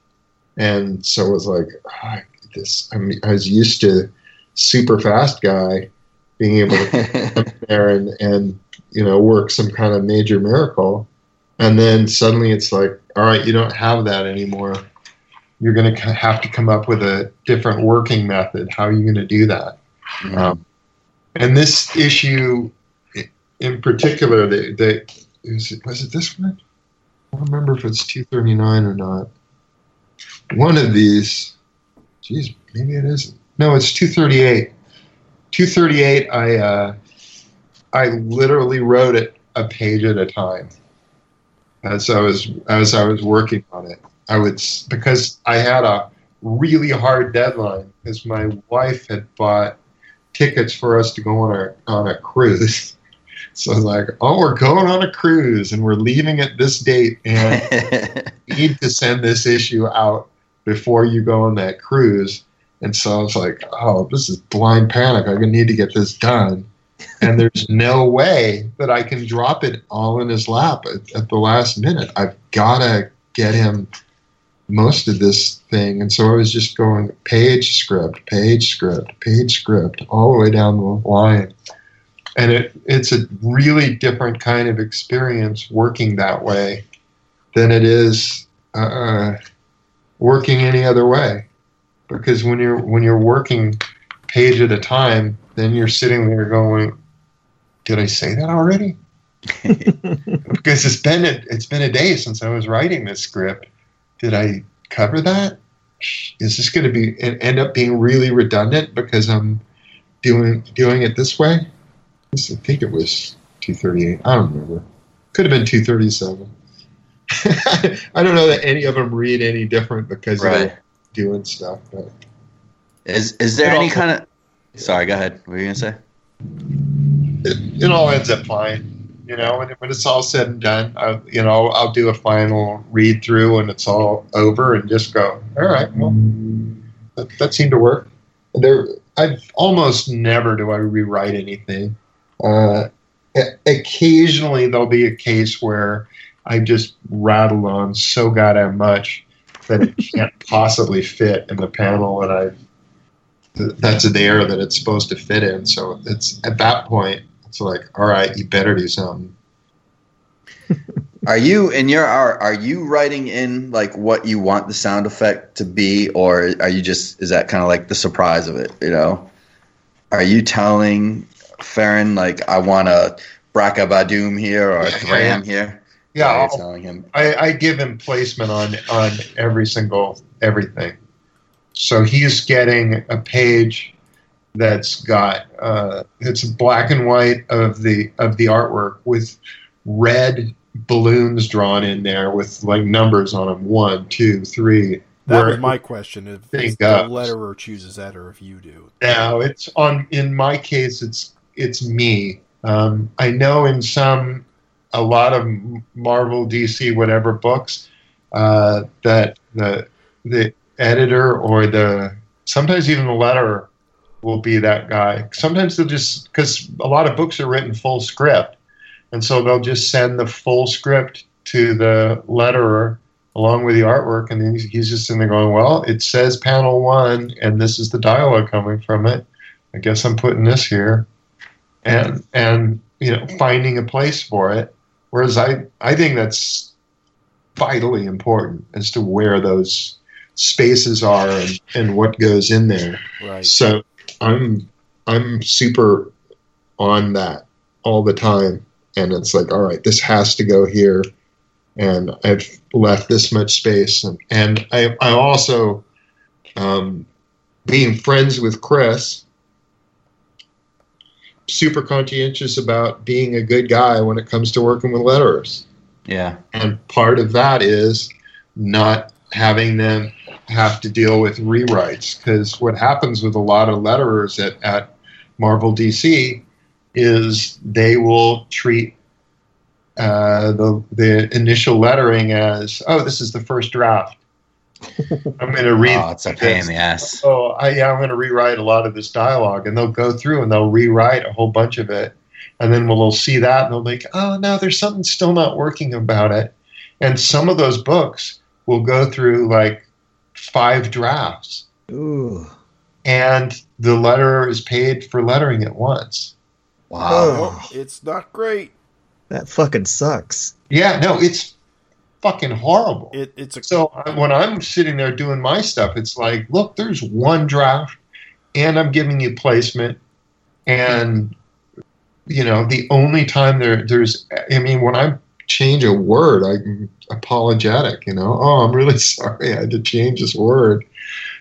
and so it was like ah, this. I mean, I was used to super fast guy being able to come there and and you know work some kind of major miracle, and then suddenly it's like, all right, you don't have that anymore. You're going to have to come up with a different working method. How are you going to do that? Um, and this issue in particular, the, the is it, was it this one? I don't remember if it's 239 or not. One of these, geez, maybe it isn't. No, it's 238. 238, I, uh, I literally wrote it a page at a time as I was as I was working on it. I would because I had a really hard deadline because my wife had bought tickets for us to go on a on a cruise. So I was like, "Oh, we're going on a cruise and we're leaving at this date, and need to send this issue out before you go on that cruise." And so I was like, "Oh, this is blind panic. I need to get this done." And there's no way that I can drop it all in his lap at, at the last minute. I've got to get him most of this thing. And so I was just going page script, page script, page script, all the way down the line. And it, it's a really different kind of experience working that way than it is uh, working any other way. Because when you're when you're working page at a time, then you're sitting there going, "Did I say that already?" because it's been a, it's been a day since I was writing this script. Did I cover that? Is this going to be end up being really redundant because I'm doing doing it this way? I think it was 238. I don't remember. Could have been 237. I don't know that any of them read any different because right. they're doing stuff. But Is is there any also- kind of? Sorry, go ahead. What were you gonna say? it, it all ends up fine. You know, when, when it's all said and done, I, you know, I'll do a final read through when it's all over and just go, all right, well, that, that seemed to work. There, I almost never do I rewrite anything. Uh, occasionally, there'll be a case where I just rattle on so goddamn much that it can't possibly fit in the panel that I th- that's there that it's supposed to fit in. So it's at that point, it's like, all right, you better do something. Are you in your art? Are you writing in like what you want the sound effect to be, or are you just is that kind of like the surprise of it? You know, are you telling Farron like I want a Braca Badoom here or a Yeah, Thram here? Yeah, I'll- telling him. I, I give him placement on on every single everything. So he's getting a page that's got uh, it's black and white of the of the artwork with red balloons drawn in there with like numbers on them one two three That was my question. If Thing the letterer chooses that, or if you do. now it's on in my case it's it's me um, i know in some a lot of marvel dc whatever books uh, that the the editor or the sometimes even the letterer will be that guy. Sometimes they'll just because a lot of books are written full script. And so they'll just send the full script to the letterer along with the artwork. And then he's- just in there going well it says panel one and this is the dialogue coming from it. I guess i'm putting this here. And and you know finding a place for it. Whereas i i think that's vitally important as to where those spaces are and, and what goes in there. Right. so i'm i'm super on that all the time. And it's like all right this has to go here. And i've left this much space. And, and i i also um, being friends with chris super conscientious about being a good guy when it comes to working with letterers. Yeah. and part of that is not having them have to deal with rewrites because what happens with a lot of letterers at, at marvel dc is they will treat uh, the, the initial lettering as oh this is the first draft i'm going to read Oh, it's a pain in the ass. oh, I, yeah, I'm going to rewrite a lot of this dialogue. And they'll go through and they'll rewrite a whole bunch of it. And then we'll see that and they'll like, oh, no, there's something still not working about it. And some of those books will go through like five drafts. Ooh. And the letterer is paid for lettering it once. Wow. Well, it's not great. That fucking sucks. Yeah, no, it's fucking horrible. It, it's a So I- when I'm sitting there doing my stuff, it's like, look, there's one draft, and I'm giving you placement, and you know the only time there there's, I mean, when I change a word, I'm apologetic. You know, oh, I'm really sorry, I had to change this word.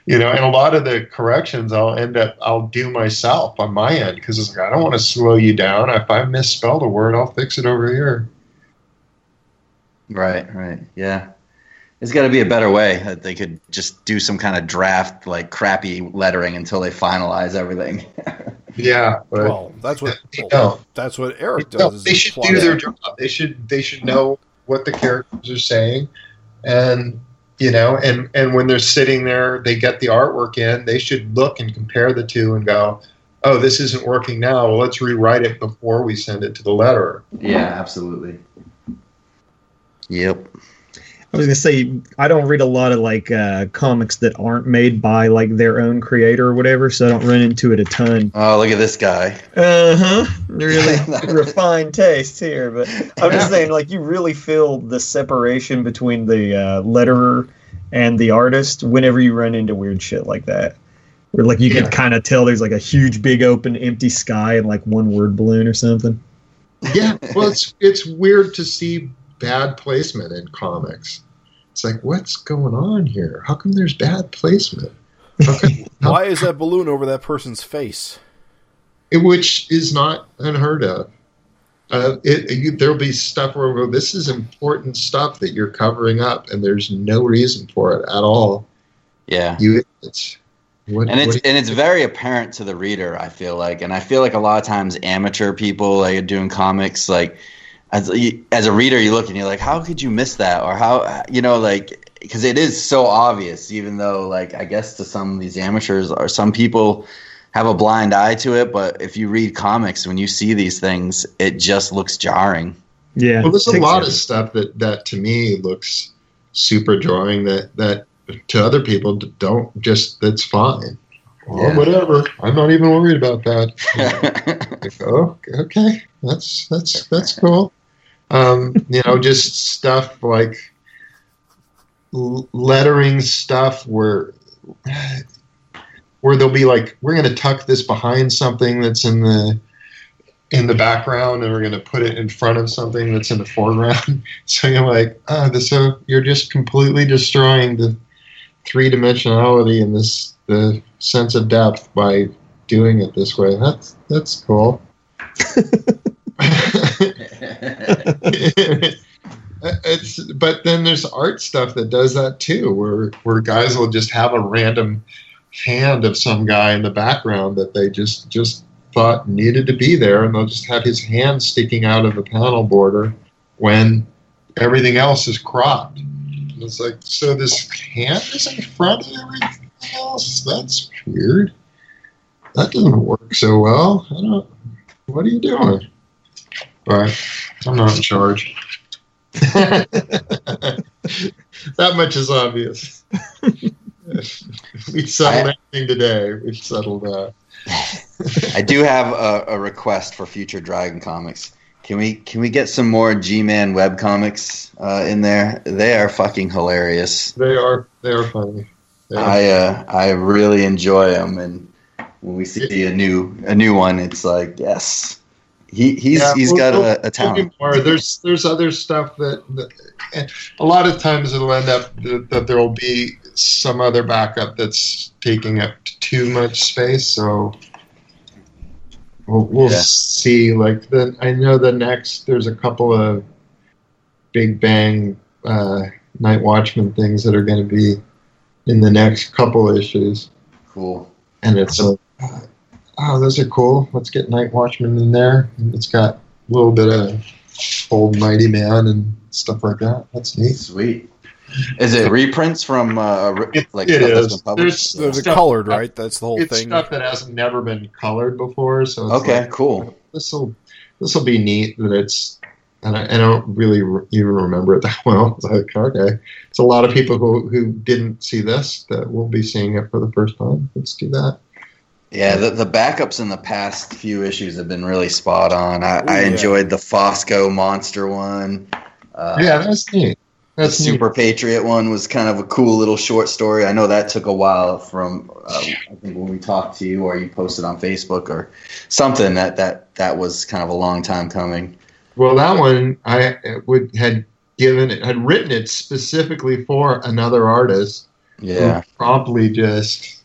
You know, and a lot of the corrections I'll end up I'll do myself on my end because it's like I don't want to slow you down. If I misspelled a word, I'll fix it over here. Right, right. Yeah. There's got to be a better way that they could just do some kind of draft, like crappy lettering until they finalize everything. Yeah, but well. That's what They don't. that's what Erik No, does. is they should do their job. They should they should know what the characters are saying, and you know, and and when they're sitting there, they get the artwork in. They should look and compare the two and go, "Oh, this isn't working now. Well, let's rewrite it before we send it to the letterer." yeah, absolutely. Yep. I was gonna say I don't read a lot of like uh, comics that aren't made by like their own creator or whatever, so I don't run into it a ton. Oh, look at this guy. Uh huh. Really refined taste here, but I'm just saying, like, you really feel the separation between the uh, letterer and the artist whenever you run into weird shit like that. Where like you Yeah. can kind of tell there's like a huge, big, open, empty sky and like one word balloon or something. Yeah, well, it's it's weird to see bad placement in comics. It's like, what's going on here? How come there's bad placement? How come, Why is that balloon over that person's face? which is not unheard of. Uh, it, you, there'll be stuff where well, this is important stuff that you're covering up, and there's no reason for it at all. Yeah. You, it's what, and it's what- and it's very apparent to the reader. I feel like, and I feel like a lot of times amateur people like doing comics like as as a reader, you look and you're like, how could you miss that, or how you know like because it is so obvious. Even though like I guess to some of these amateurs or some people have a blind eye to it, but if you read comics, when you see these things, it just looks jarring. Yeah. well, there's a lot it. of stuff that that to me looks super jarring that that to other people don't just that's fine. Well, Yeah. whatever. I'm not even worried about that. Like, oh, okay, that's that's that's cool. Um, you know, just stuff like lettering stuff where where they'll be like, we're going to tuck this behind something that's in the in the background, and we're going to put it in front of something that's in the foreground. so you're like, ah, this, so you're just completely destroying the three dimensionality in this the sense of depth by doing it this way. That's that's cool. it's but then there's art stuff that does that too, where where guys will just have a random hand of some guy in the background that they just just thought needed to be there, and they'll just have his hand sticking out of the panel border when everything else is cropped. And it's like, so this hand is in front of everything else. That's weird. That doesn't work so well. I don't. What are you doing? But I'm not in charge. that much is obvious. we settled anything today. We've settled that. I do have a, a, request for future Dragon comics. Can we can we get some more G-Man web comics uh, in there? They are fucking hilarious. They are they are funny. I uh, I really enjoy them, and when we see a new a new one, it's like yes, he he's Yeah, he's we'll- got we'll- a, a talent. more. There's there's other stuff that, that a lot of times it'll end up that, that there will be some other backup that's taking up too much space. So we'll, we'll Yeah. see. Like the I know the next there's a couple of Big Bang uh, Night Watchman things that are going to be in the next couple issues Cool. and it's like, oh, those are cool. Let's get Night Watchman in there. And it's got a little bit of old Mighty Man and stuff like that. That's neat. Sweet. Is it reprints from uh, It- like it stuff that's is. been published? There's- They're colored, right? That's the whole It's thing. stuff that hasn't never been colored before, so it's Okay, like, cool. this will this will be neat that it's. And I, I don't really re- even remember it that well. It's like okay, it's a lot of people who who didn't see this that will be seeing it for the first time. Let's do that. Yeah, the, the backups in the past few issues have been really spot on. I, I Yeah. enjoyed the Fosco monster one. Uh, yeah, that's neat. the neat. Super Patriot one was kind of a cool little short story. I know that took a while from uh, I think when we talked to you or you posted on Facebook or something that that that was kind of a long time coming. Well, that one I would had given it had written it specifically for another artist Yeah, who promptly just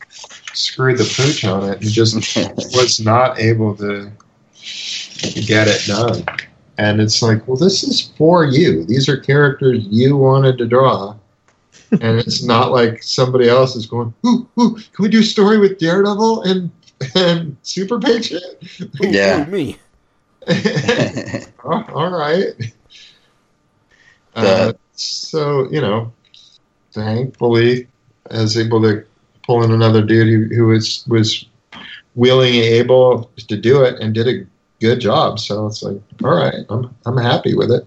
screwed the pooch on it and just was not able to get it done. And it's like, well, this is for you. These are characters you wanted to draw. And it's not like somebody else is going, ooh, ooh, can we do a story with Daredevil and and Super Patriot? Ooh, Yeah. ooh, me. Oh, all right. Uh, so you know, thankfully, I was able to pull in another dude who, who was was willing and able to do it and did a good job. So it's like, all right, I'm I'm happy with it.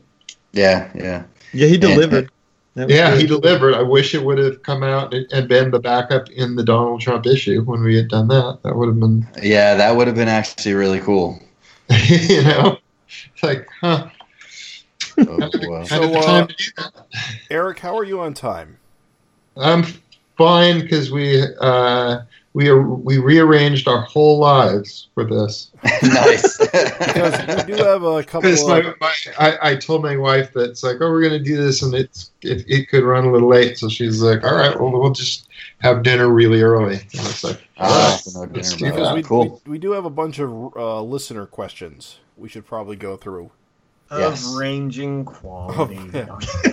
yeah, yeah. Yeah, he delivered. That Yeah, good. he delivered. I wish it would have come out and, and been the backup in the Donald Trump issue when we had done that. That would have been, Yeah, that would have been actually really cool. you know, it's like, huh? Oh, wow. So, uh, time to do that. Erik, how are you on time? I'm fine because we uh, we we rearranged our whole lives for this. nice. Because we do have a couple Because of. my, my I, I told my wife that it's like, oh, we're gonna do this, and it's it, it could run a little late. So she's like, all right, well, we'll just have dinner really early. And it's like, Ah, right, so no let's dinner do we. Cool. we, we do have a bunch of uh, listener questions we should probably go through. of Yes. ranging quality. Oh, yeah.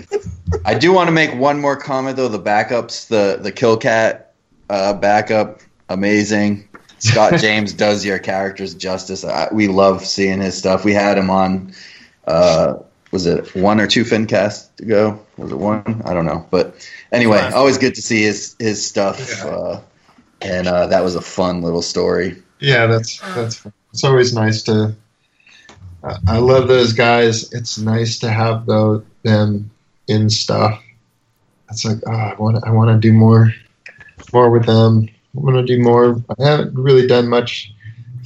I do want to make one more comment though. The backups, the the Kill Cat uh, backup, amazing. Scott James does your characters justice. I, we love seeing his stuff. We had him on. Uh, was it one or two FinCast ago? Was it one? I don't know. But anyway, Last always good to see his his stuff. Yeah. Uh, and uh, that was a fun little story. Yeah, that's that's. fun. It's always nice to. I I love those guys. It's nice to have those them in stuff. It's like, oh, I want I want to do more, more with them. I want to do more. I haven't really done much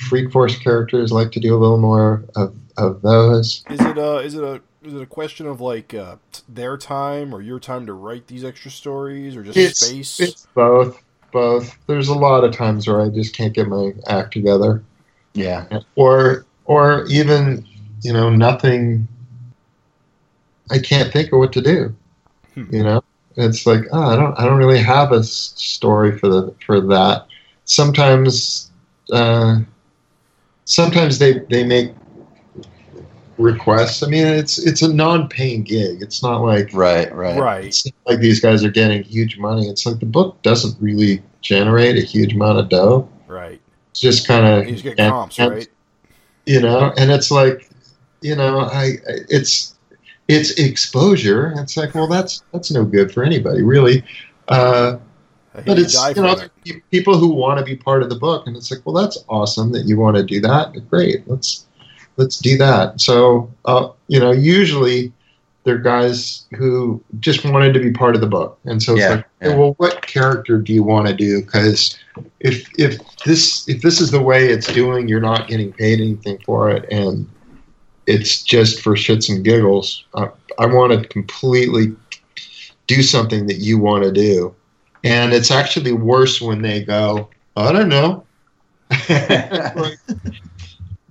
Freak Force characters. like to do a little more of, of those. Is it a is it a is it a question of like uh, their time or your time to write these extra stories or just It's space? it's both. Both. There's a lot of times where I just can't get my act together. Yeah, or or even you know nothing i can't think of what to do Hmm. you know it's like oh, i don't i don't really have a story for the for that sometimes uh, sometimes they they make requests. I mean, it's it's a non-paying gig. It's not like Right, right. Right. it's not like these guys are getting huge money. It's like the book doesn't really generate a huge amount of dough. Right. It's just kind of You get comps, right? you know and it's like you know i I- it's it's exposure it's like well that's that's no good for anybody really uh, but it's you know that. people who want to be part of the book and it's like well that's awesome that you want to do that great let's let's do that. So uh, you know usually they're guys who just wanted to be part of the book. And so it's Yeah, like yeah. well what character do you want to do? Because if if this if this is the way it's doing you're not getting paid anything for it. And it's just for shits and giggles. I, I want to completely do something that you want to do. And it's actually worse when they go i don't know. Like,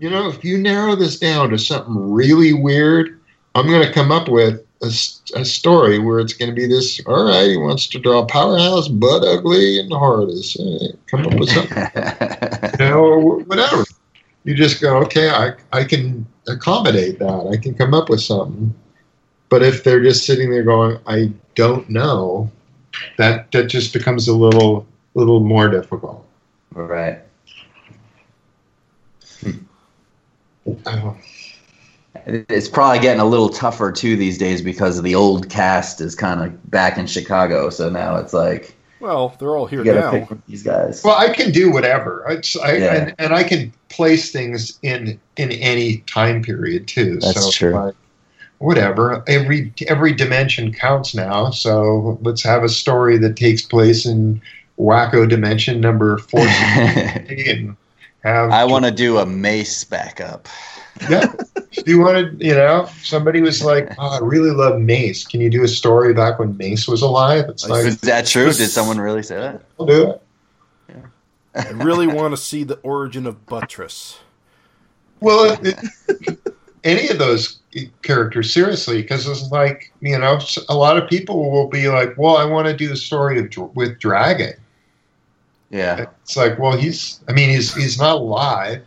you know if you narrow this down to something really weird i'm going to come up with a story where it's going to be this all right he wants to draw powerhouse but ugly and hard as uh, come up with something you know, or whatever. You just go, okay, I, I can accommodate that. I can come up with something. But if they're just sitting there going, I don't know, that that just becomes a little little more difficult. right. Oh, It's probably getting a little tougher too these days because the old cast is kind of back in Chicago. So now it's like Well, they're all here you got to now. pick these guys. Well, I can do whatever. It's, I, Yeah. and, and I can place things in in any time period too. That's so true. like, whatever. Every every dimension counts now. So let's have a story that takes place in wacko dimension number four. and have I want to do a Mace backup. yeah. Do you want to, you know, somebody was like, oh, I really love Mace. Can you do a story back when Mace was alive? It's I like, Is that true? Did someone really say that? I'll do it. I really want to see the origin of Buttress. Well, it, any of those characters, seriously, because it's like, you know, a lot of people will be like, well, I want to do the story of with Dragon. Yeah. It's like, well, he's, I mean, he's, he's not alive.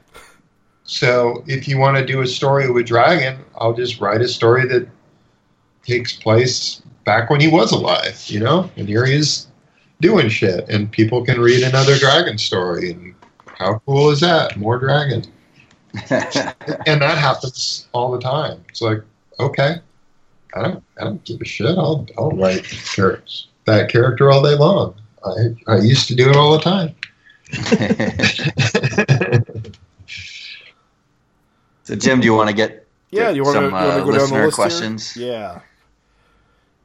So if you want to do a story with Dragon, I'll just write a story that takes place back when he was alive, you know? And here he is doing shit, and people can read another Dragon story. And how cool is that? More Dragon. And that happens all the time. It's like, okay, I don't, I don't give a shit. I'll, I'll write characters, that character all day long. I, I used to do it all the time. so Jim, do you want to get Yeah, get do you want to some, uh, go down the list questions? Here? Yeah.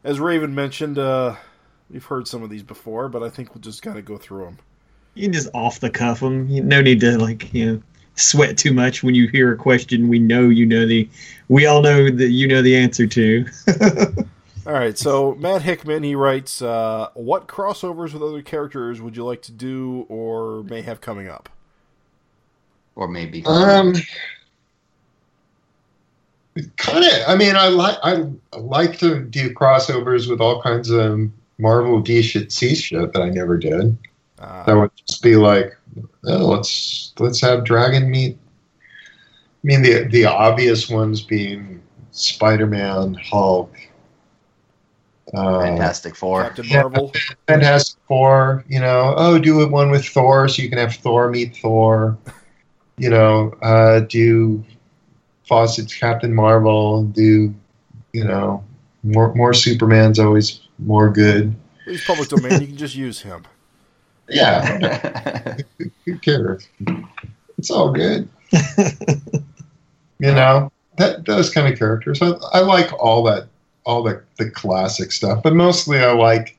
As Raven mentioned, uh, we've heard some of these before, but I think we'll just kind of go through them. You can just off the cuff them. No need to like you know sweat too much when you hear a question. We know you know the. We all know that you know the answer to. All right, so Matt Hickman he writes, uh, "What crossovers with other characters would you like to do or may have coming up?" or maybe Um, kind of. I mean, I like I like to do crossovers with all kinds of Marvel DC shit C shit that I never did. That Uh, would just be like, oh, let's let's have Dragon meet. I mean, the the obvious ones being Spider Man, Hulk, Fantastic Four. Captain yeah. Marvel. Fantastic Four, you know, oh, do it one with Thor so you can have Thor meet Thor. You know, uh, do Fawcett's Captain Marvel, do, you know, more, more Superman's always more good. He's public domain. You can just use him. Yeah, who cares? It's all good. you know, that those kind of characters. I, I like all that, all the, the classic stuff, but mostly I like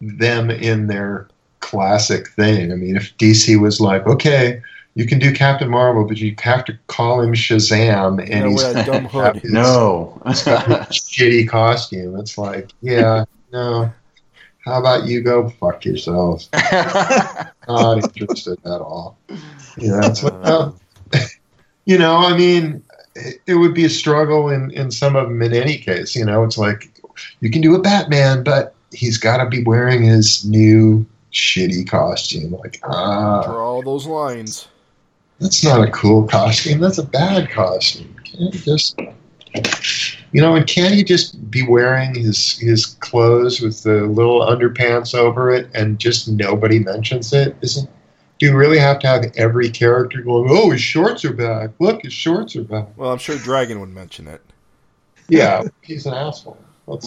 them in their classic thing. I mean, if DC was like, okay, you can do Captain Marvel, but you have to call him Shazam, and You know, he's with that dumb got hood. his no. shitty costume. It's like, yeah, no. How about you go fuck yourself? Not interested at all. You know, it's like, oh, you know, I mean, it, would be a struggle in, in some of them in any case. You know, it's like you can do a Batman, but he's got to be wearing his new shitty costume. Like, ah, Draw all those lines. That's not a cool costume. That's a bad costume. Can't you just, you know, and can't he just be wearing his his clothes with the little underpants over it, and just nobody mentions it? Isn't? Do you really have to have every character going? Oh, his shorts are back. Look, his shorts are back. Well, I'm sure Dragon would mention it. Yeah, he's an asshole.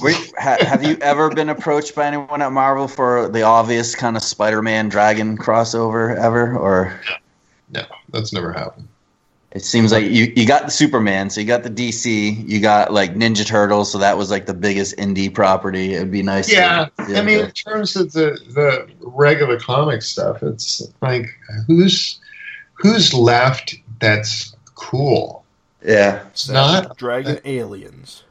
Wait, ha, have you ever been approached by anyone at Marvel for the obvious kind of Spider-Man Dragon crossover ever, or no, that's never happened. It seems like you you got the Superman, so you got the DC, you got like Ninja Turtles, so that was like the biggest indie property. It'd be nice. to Yeah, I mean, like in terms of the the regular comic stuff, it's like who's who's left that's cool. yeah. It's not. Dragon aliens.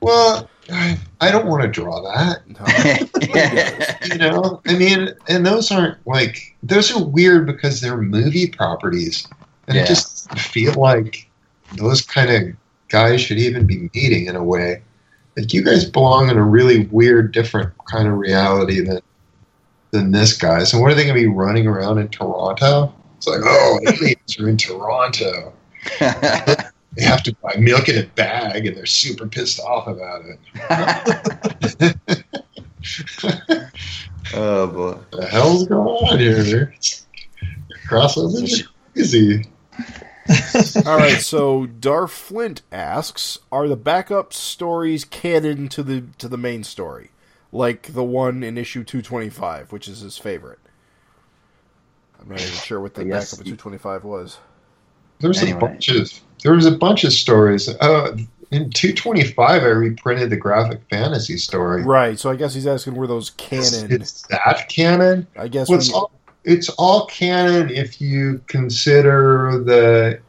Well, I, I don't want to draw that. No. You know, I mean, and those aren't like those are weird because they're movie properties, and Yeah. it just feel like those kind of guys should even be meeting in a way. Like you guys belong in a really weird, different kind of reality than than this guy. So what are they going to be running around in Toronto? It's like, oh, aliens are in Toronto. They have to buy milk in a bag, and they're super pissed off about it. oh boy. the hell's going on here? Crossovers are crazy. All right, so Darth Flint asks, "Are the backup stories canon to the to the main story, like the one in issue two twenty five, which is his favorite?" I'm not even sure what the I backup of two twenty five was. There's Anyway. a bunch of there was a bunch of stories. Uh, in 225, I reprinted the graphic fantasy story. Right. So I guess he's asking were those It's, canon? it's that canon. I guess. Well, when it's all it's all canon if you consider the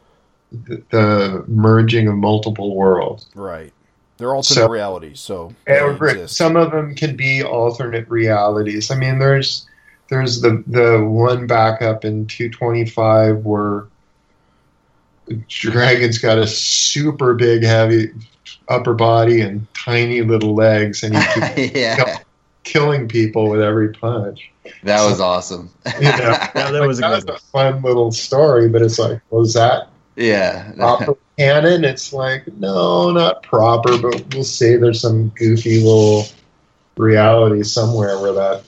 the, merging of multiple worlds. right. They're alternate So- realities, so some of them can be alternate realities. I mean, there's there's the the one backup in 225 where Dragon's got a super big, heavy upper body and tiny little legs, and he keeps yeah. Killing people with every punch. That was awesome. You know, Yeah, that was a Like, good that's a fun little story, but it's like, was that yeah. proper canon? It's like, no, not proper, but we'll say there's some goofy little reality somewhere where that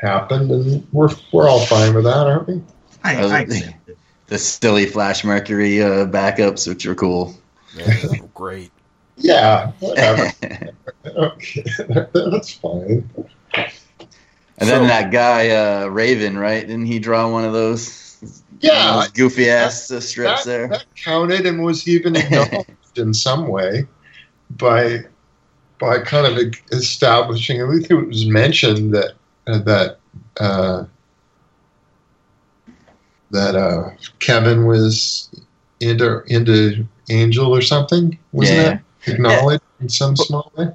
happened, and we're we're all fine with that, aren't we? I, I accept it. the silly Flash Mercury uh, backups, which are cool. Yeah, great. Yeah, whatever. okay, that's fine. And then So- that guy uh, Raven, right? Didn't he draw one of those, Yeah, those goofy ass uh, strips that, there? that counted and was even acknowledged in some way by by kind of establishing. At least it was mentioned that uh, that uh, that uh, Kevin was into into Angel or something. Wasn't Yeah. that acknowledged in some small way?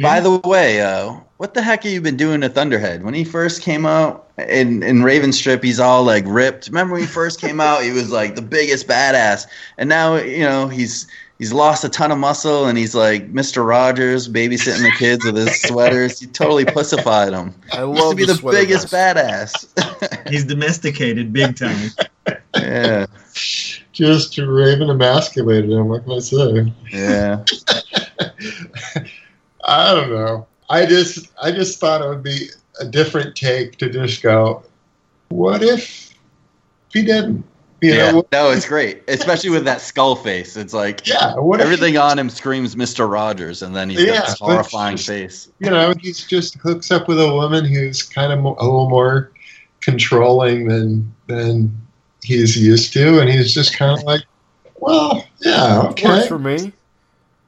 By the way, uh, what the heck have you been doing to Thunderhead? When he first came out in, in Raven Strip, he's all like ripped. Remember when he first came out, he was like the biggest badass, and now you know he's he's lost a ton of muscle, and he's like Mister Rogers babysitting the kids with his sweaters. He totally pussified him. I He used to be the, the biggest vest. badass. He's domesticated big time. yeah, Just Raven emasculated him. What can I say? yeah. I don't know. I just I just thought it would be a different take to just go, what if he didn't? You yeah. know, no, it's great, especially with that skull face. It's like yeah. Everything on him screams Mister Rogers, and then he's Yeah, got this horrifying face. you know he's just hooks up with a woman who's kind of mo- a little more controlling than than he's used to, and he's just kind of like, well, yeah, Works okay, for me.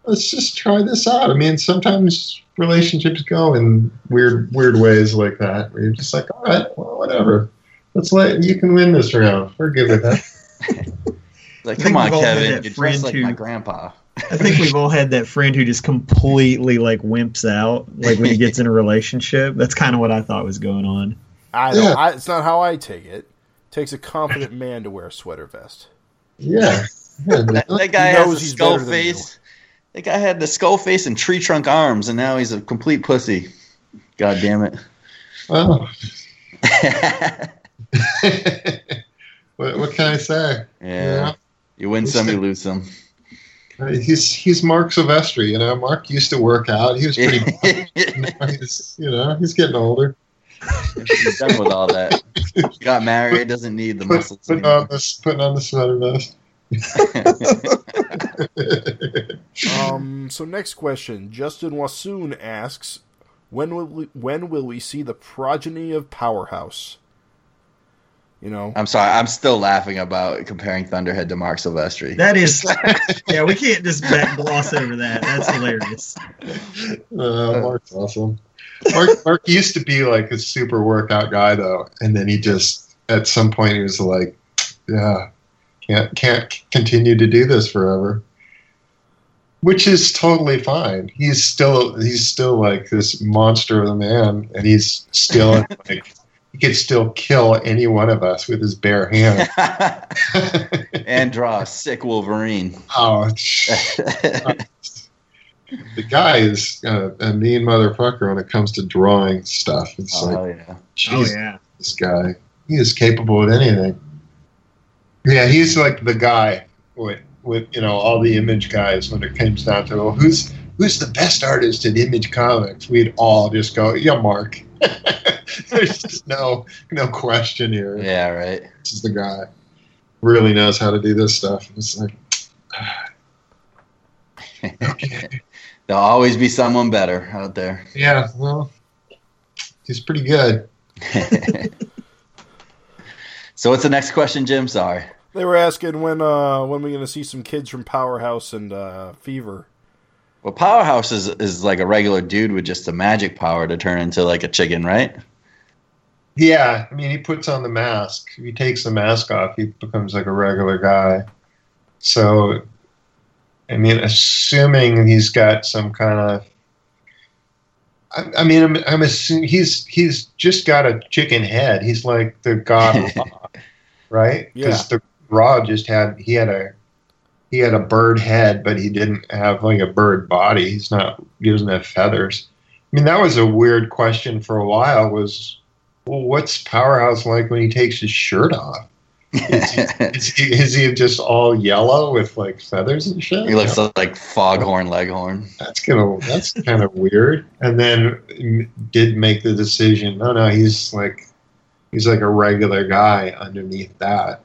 let's just try this out. I mean, sometimes relationships go in weird weird ways like that, where you're just like, all right, well, whatever. Let's let you can win this round. We're good with that. Like, come on, we've all had Kevin, you're friend like who- my grandpa. I think we've all had that friend who just completely like wimps out, like when he gets in a relationship. That's kind of what I thought was going on. I don't. Yeah. I, it's not how I take it. Takes a confident man to wear a sweater vest. Yeah. Yeah, That, that guy has a skull better than you. face. That guy had the skull face and tree trunk arms, and now he's a complete pussy. God damn it. Oh. What, what can I say? Yeah. You win some, you lose some. He's he's Marc Silvestri. You know, Marc used to work out. He was pretty. now he's, you know, he's getting older. He's done with all that. Got married, doesn't need the Put, muscles. putting on this, putting on the sweater vest. Um, so next question, Justin Wassoon asks, when will we, when will we see the progeny of Powerhouse? You know, I'm sorry, I'm still laughing about comparing Thunderhead to Marc Silvestri. That is, yeah, we can't just back gloss over that. That's hilarious. Uh, Marc's awesome. Marc, Marc used to be like a super workout guy though, and then he just at some point he was like, "Yeah, can't can't continue to do this forever," which is totally fine. He's still he's still like this monster of a man, and he's still like he could still kill any one of us with his bare hand. and draw a sick Wolverine. oh, the guy is uh, a mean motherfucker when it comes to drawing stuff. It's oh, like, hell yeah. Oh yeah. this guy, he is capable of anything. Yeah, he's like the guy with, with you know all the image guys when it comes down to well, who's who's the best artist in Image Comics. We'd all just go, yeah, Marc. There's just no no question here. Yeah, right. This is the guy. Really knows how to do this stuff. It's like, okay. There'll always be someone better out there. Yeah, well, he's pretty good. so what's the next question, Jim? Sorry. they were asking when uh when we're going to see some kids from Powerhouse and uh, Fever. Well, Powerhouse is is like a regular dude with just the magic power to turn into like a chicken, right? Yeah, I mean, he puts on the mask. If he takes the mask off, he becomes like a regular guy. So, I mean, assuming he's got some kind of, I, I mean, I'm, I'm assuming he's he's just got a chicken head. He's like the god of Ra, right? Yeah. Because the Ra just had he had a he had a bird head, but he didn't have like a bird body. He's not he doesn't have feathers. I mean, that was a weird question for a while. Was well, what's Powerhouse like when he takes his shirt off? Is he, is he, is he just all yellow with like feathers and shit? he looks like Foghorn Leghorn. That's gonna that's kind of weird. And then did make the decision. No, no, he's like he's like a regular guy underneath that.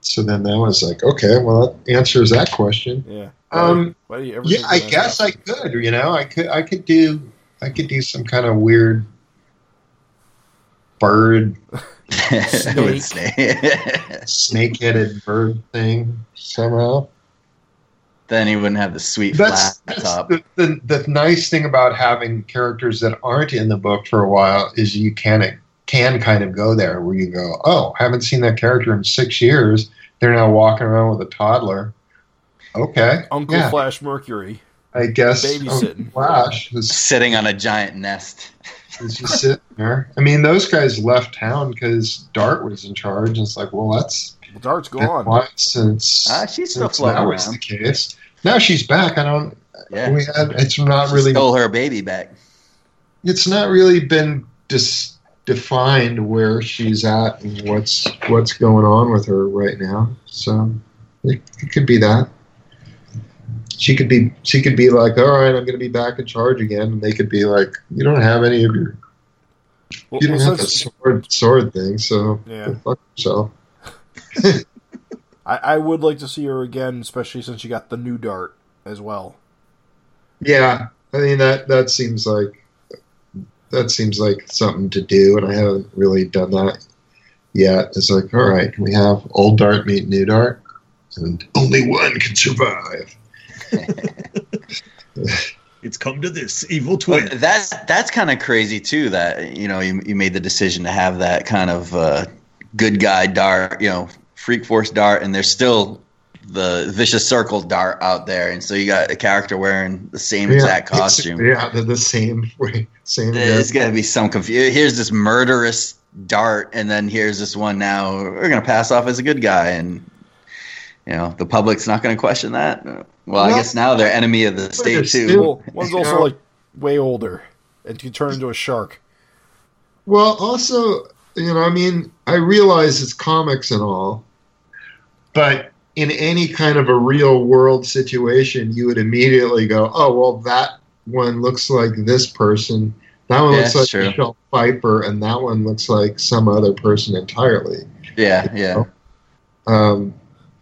So then that was like, okay, well that answers that question. Yeah. Um, Why do you ever Yeah, I of that? guess I could. You know, I could I could do I could do some kind of weird bird With snake. snake-headed bird thing somehow. then he wouldn't have the sweet That's, flat that's top. the, the the nice thing about having characters that aren't in the book for a while is you can it can kind of go there where you go, oh, haven't seen that character in six years. They're now walking around with a toddler. Okay, Uncle yeah, Flash Mercury. I guess babysitting. Uncle Flash is, Sitting on a giant nest. is just sitting there. I mean, those guys left town because Dart was in charge. And it's like, well, that's Well, Dart's gone. why since Ah, she's still since floating that was around. the case. Now she's back. I don't. Yeah. We had. It's not She really. stole her baby back. it's not really been dis- defined where she's at and what's what's going on with her right now. So it, it could be that she could be she could be like, all right, I'm going to be back in charge again, and they could be like, you don't have any of your Well, you don't well, have the since- sword sword thing, so Yeah. fuck yourself. I, I would like to see her again, especially since she got the new Dart as well. Yeah, I mean that that seems like that seems like something to do, and I haven't really done that yet. It's like, all right, can we have old dart meet new dart, and only one can survive. It's come to this evil twin. that that's kind of crazy too. That you know you, you made the decision to have that kind of uh, good guy dart, you know, freak force dart, and there's still the vicious circle dart out there, and so you got a character wearing the same exact costume. Yeah, they're the same way, same. There's gonna be some confusion. Here's this murderous dart, and then here's this one. Now we're gonna pass off as a good guy, and you know the public's not gonna question that. Well, I guess now they're enemy of the state too. still- one's also Yeah. like way older and can turn into a shark. Well, also, you know, I mean, I realize it's comics and all, but in any kind of a real world situation, you would immediately go, "Oh, well, that one looks like this person. That one Yeah, looks like true. Michelle Pfeiffer, and that one looks like some other person entirely." Yeah, yeah. Um,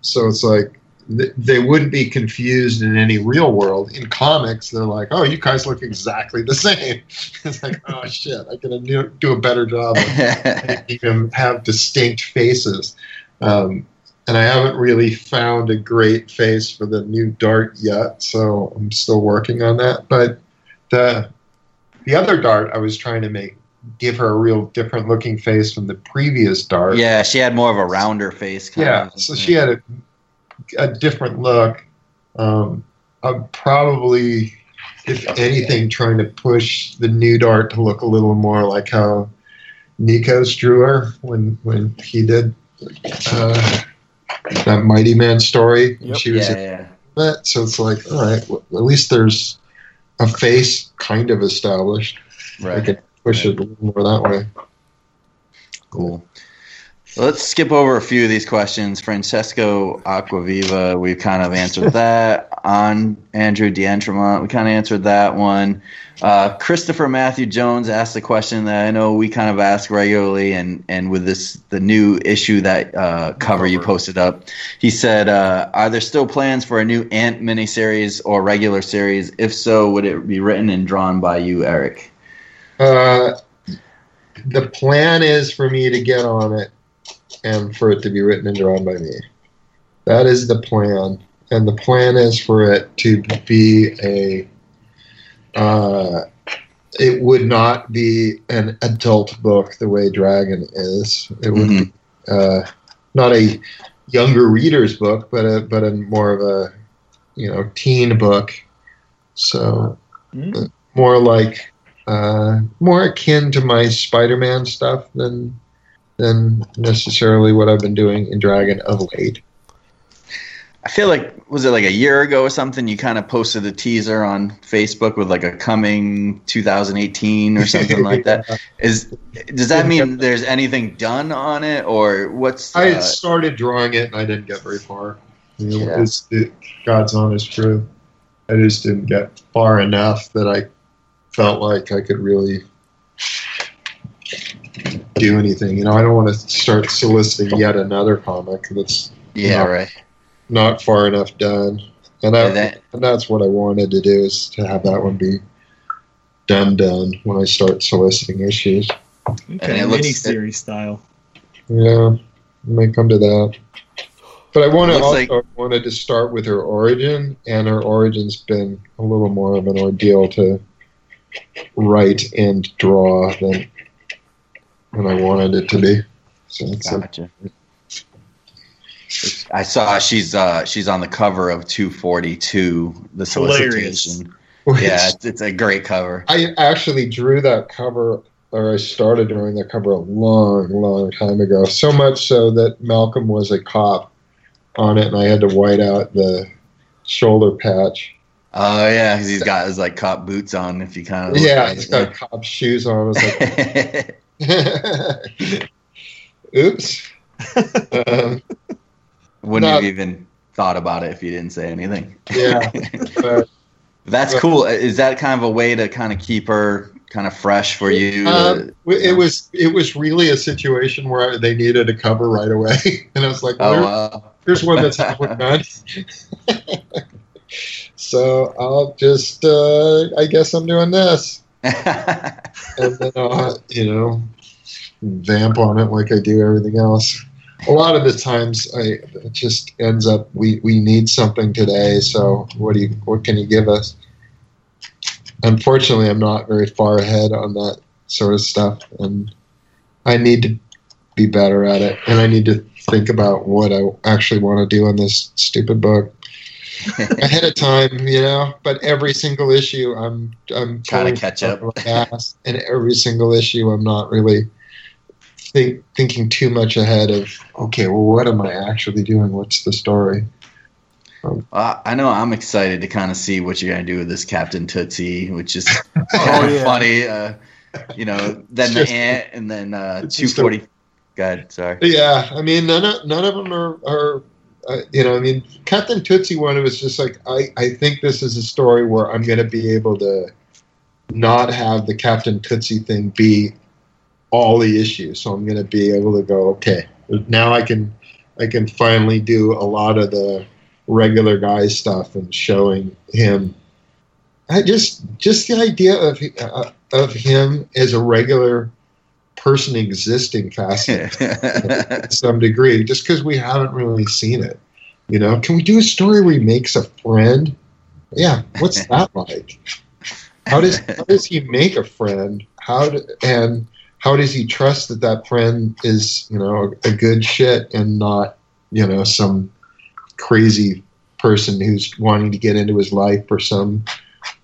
so it's like th- they wouldn't be confused in any real world. In comics, they're like, "Oh, you guys look exactly the same." it's like, "Oh shit, I can do, do a better job of making them have distinct faces." Um, and I haven't really found a great face for the new Dart yet, so I'm still working on that. But the the other Dart, I was trying to make give her a real different looking face from the previous Dart. yeah, she had more of a rounder face. Kind Yeah, of. so she had a, a different look. Um, I'm probably, if anything, trying to push the new Dart to look a little more like how Nikos drew her when when he did uh, that Mighty Man story. Yep. She was yeah, yeah. that, so it's like, all right, well, at least there's a face kind of established. I Right. can push it a little more that way. Cool. Let's skip over a few of these questions. Francesco Aquaviva, we've kind of answered that. On Andrew D'Entremont, we kind of answered that one. Uh, Christopher Matthew Jones asked a question that I know we kind of ask regularly, and, and with this the new issue that uh, cover you posted up, he said, uh, "Are there still plans for a new Ant miniseries or regular series? If so, would it be written and drawn by you, Erik?" Uh, the plan is for me to get on it and for it to be written and drawn by me. That is the plan. And the plan is for it to be a. Uh, it would not be an adult book the way Dragon is. It would be uh, not a younger reader's book, but a but a more of a you know teen book. So Mm. more like uh, more akin to my Spider-Man stuff than than necessarily what I've been doing in Dragon of late. I feel like was it like a year ago or something? You kind of posted a teaser on Facebook with like a coming 2018 or something like that. Is does that mean there's anything done on it or what's? I uh, had started drawing it and I didn't get very far. You know, Yeah. it, God's honest truth. I just didn't get far enough that I felt like I could really do anything. You know, I don't want to start soliciting yet another comic that's yeah, no. right. not far enough done. And, Yeah, that, that- and that's what I wanted to do is to have that one be done done when I start soliciting issues. Okay, it looks- mini series style. Yeah, I may come to that. But I want to also like- wanted to start with her origin, and her origin's been a little more of an ordeal to write and draw than than I wanted it to be. So it's Gotcha. I saw she's uh she's on the cover of 242, the Hilarious. solicitation. which- Yeah, it's, it's a great cover. I actually drew that cover, or I started drawing that cover a long, long time ago. So much so that Malcolm was a cop on it, and I had to white out the shoulder patch. Oh yeah, because he's got his like cop boots on. If you kind of Yeah, he's got cop shoes on. I was like, oops. um, Wouldn't No. have even thought about it if you didn't say anything. yeah, but That's cool. Is that kind of a way to kind of keep her kind of fresh for you? um, it was it was really a situation where they needed a cover right away, and I was like, oh, "Where- uh, here's one that's halfway done. So I'll just, uh, I guess I'm doing this, and then I'll, you know, vamp on it like I do everything else. A lot of the times, I it just ends up we we need something today. So what do you what can you give us? Unfortunately, I'm not very far ahead on that sort of stuff, and I need to be better at it, and I need to think about what I actually want to do in this stupid book ahead of time, you know. But every single issue, I'm I'm Trying to catch up. and every single issue, I'm not really think, thinking too much ahead of. Okay, well, what am I actually doing? What's the story? Uh, I know I'm excited to kind of see what you're gonna do with this Captain Tootsie, which is Oh, yeah. funny. Uh, you know, then the ant, and then uh, two a- Go ahead. Sorry. Yeah, I mean, none of none of them are, are uh, you know, I mean, Captain Tootsie one it was just like, I, I think this is a story where I'm going to be able to not have the Captain Tootsie thing be all the issues. So I'm going to be able to go, okay, now I can, I can finally do a lot of the regular guy stuff and showing him. I just, just the idea of uh, of him as a regular person existing fascinates to some degree, just because we haven't really seen it. You know, can we do a story where he makes a friend? Yeah, what's that like? How does how does he make a friend? How do, and how does he trust that that friend is you know a good shit and not you know some crazy person who's wanting to get into his life for some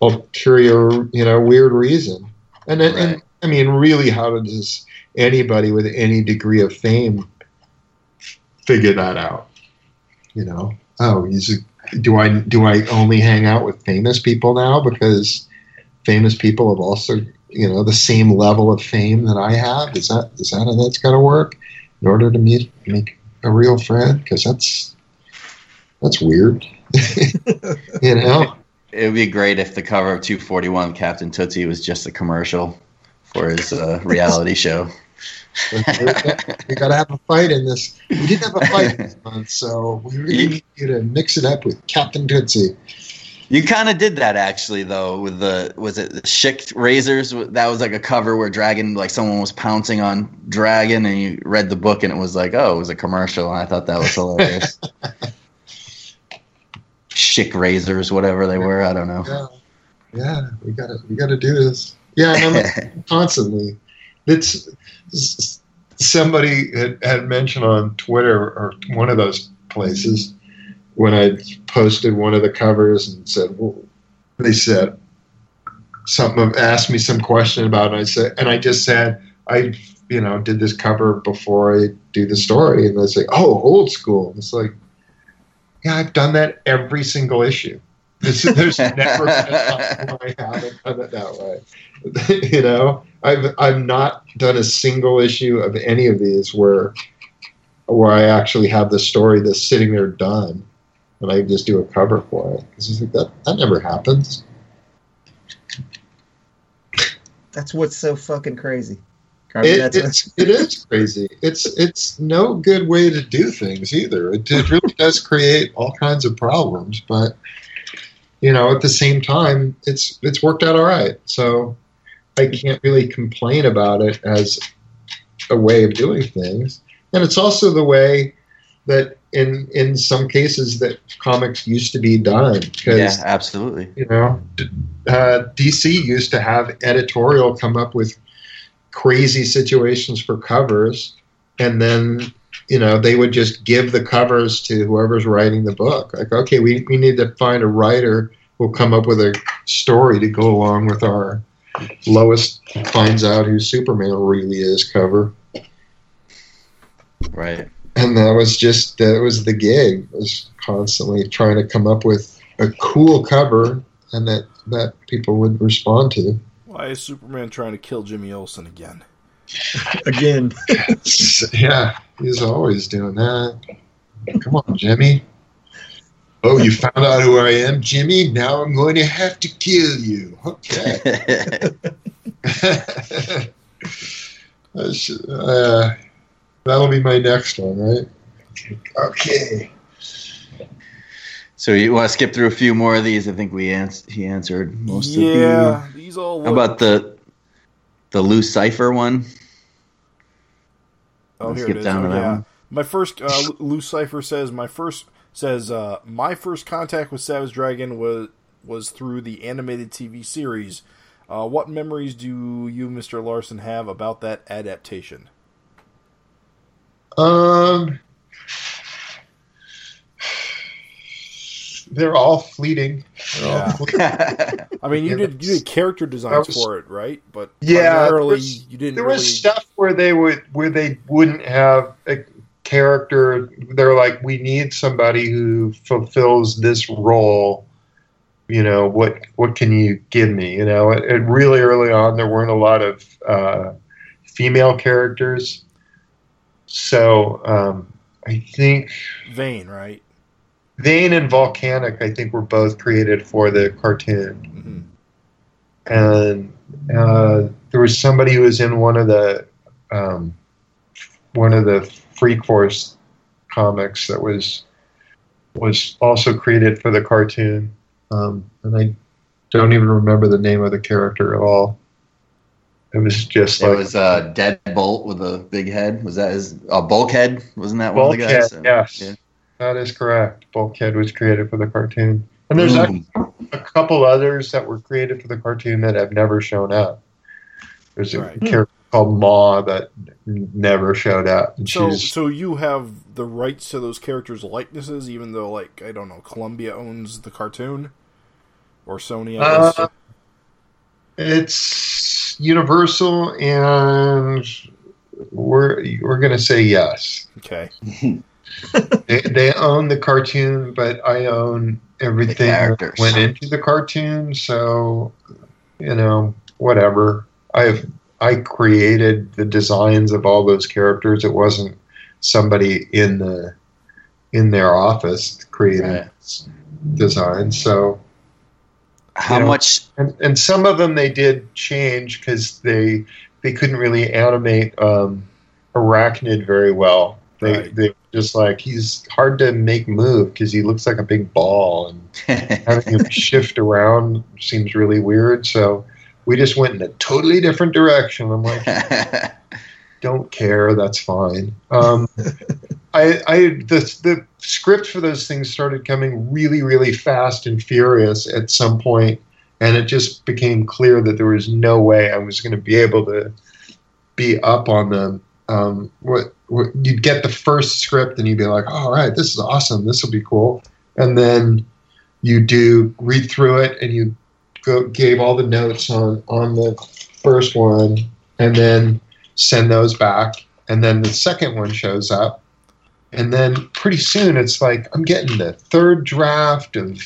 ulterior you know weird reason? And then, and I mean, really, how does anybody with any degree of fame figure that out? You know, oh, a, do I do I only hang out with famous people now because famous people have also you know the same level of fame that I have? Is that is that how that's to work in order to meet make a real friend? Because that's that's weird. you know. It would be great if the cover of 241 Captain Tootsie was just a commercial for his uh, reality show. We got to have a fight in this. We didn't have a fight this month, so we really need you to mix it up with Captain Tootsie. You kind of did that actually, though, with the was it the Schick razors? That was like a cover where Dragon, like someone was pouncing on Dragon, and you read the book, and it was like, oh, it was a commercial. And I thought that was hilarious. Schick razors, whatever they were, I don't know. Yeah, yeah, we got to we got to do this. Yeah, and I'm constantly. It's somebody had, had mentioned on Twitter or one of those places when I posted one of the covers and said, well, they said something asked me some question about it. And I said, and I just said, I you know did this cover before I do the story, and they say, oh, old school. It's like, yeah, I've done that every single issue. There's, there's never been a time where I haven't done it that way. you know, I've I've not done a single issue of any of these where where I actually have the story that's sitting there done, and I just do a cover for it. It's like that that never happens. That's what's so fucking crazy. I mean, It, it's it is crazy. It's it's no good way to do things either. It, it really does create all kinds of problems, but you know, at the same time, it's it's worked out all right. So I can't really complain about it as a way of doing things, and it's also the way that in in some cases that comics used to be done because Yeah, absolutely. you know, uh, DC used to have editorial come up with crazy situations for covers, and then you know they would just give the covers to whoever's writing the book. Like, okay, we we need to find a writer who'll come up with a story to go along with our Lois finds out who Superman really is cover. Right. And that was just that was the gig. Was constantly trying to come up with a cool cover and that that people would respond to. Why is Superman trying to kill Jimmy Olsen again? again. yeah, he's always doing that. Come on, Jimmy. Oh, you found out who I am, Jimmy? Now I'm going to have to kill you. Okay. Uh, that'll be my next one, right? Okay. so you want to skip through a few more of these? I think we ans- he answered most of them. yeah, these all. them. How about the the Lou Cipher one? Oh, Let's here skip it is. down Oh, yeah. My first, uh, Lou Cipher says my first says uh, my first contact with Savage Dragon was was through the animated TV series. Uh, what memories do you, Mr. Larsen, have about that adaptation? Um, they're all fleeting. They're all fleeting. I mean, you did you did character designs was- for it, right? But Yeah, primarily was- you didn't. there really... was stuff where they would where they wouldn't have a character they're like we need somebody who fulfills this role you know, what what can you give me? You know, it, it really early on there weren't a lot of uh, female characters, so um, I think Vane, right? Vane and Volcanic, I think, were both created for the cartoon, hmm and uh, there was somebody who was in one of the um, one of the Freak Force comics that was was also created for the cartoon, um, and I don't even remember the name of the character at all. It was just It like was uh, Deadbolt with a big head. Was that his? Uh, Bulkhead? Wasn't that one of the guys? Yes, Yeah. That is correct. Bulkhead was created for the cartoon, and there's Ooh. actually a couple others that were created for the cartoon that have never shown up. There's a Right. character called Ma that never showed up. And So, she's so you have the rights to those characters' likenesses, even though, like, I don't know, Columbia owns the cartoon, or Sony. Uh, it's Universal, and we're we're gonna say yes. okay. They, they own the cartoon, but I own everything that went into the cartoon. So, you know, whatever. I've I created the designs of all those characters. It wasn't somebody in the in their office creating Right. designs. So, How know, much? and and some of them they did change because they they couldn't really animate um, Arachnid very well. They Right. they just like he's hard to make move because he looks like a big ball and having him shift around seems really weird. So we just went in a totally different direction. I'm like, don't care. That's fine. Um, I, I the the script for those things started coming really really fast and furious at some point, and it just became clear that there was no way I was going to be able to be up on them. Um, what, what you'd get the first script and you'd be like, all right, this is awesome. This will be cool, and then you do read through it and you go gave all the notes on on the first one, and then send those back, and then the second one shows up, and then pretty soon it's like I'm getting the third draft of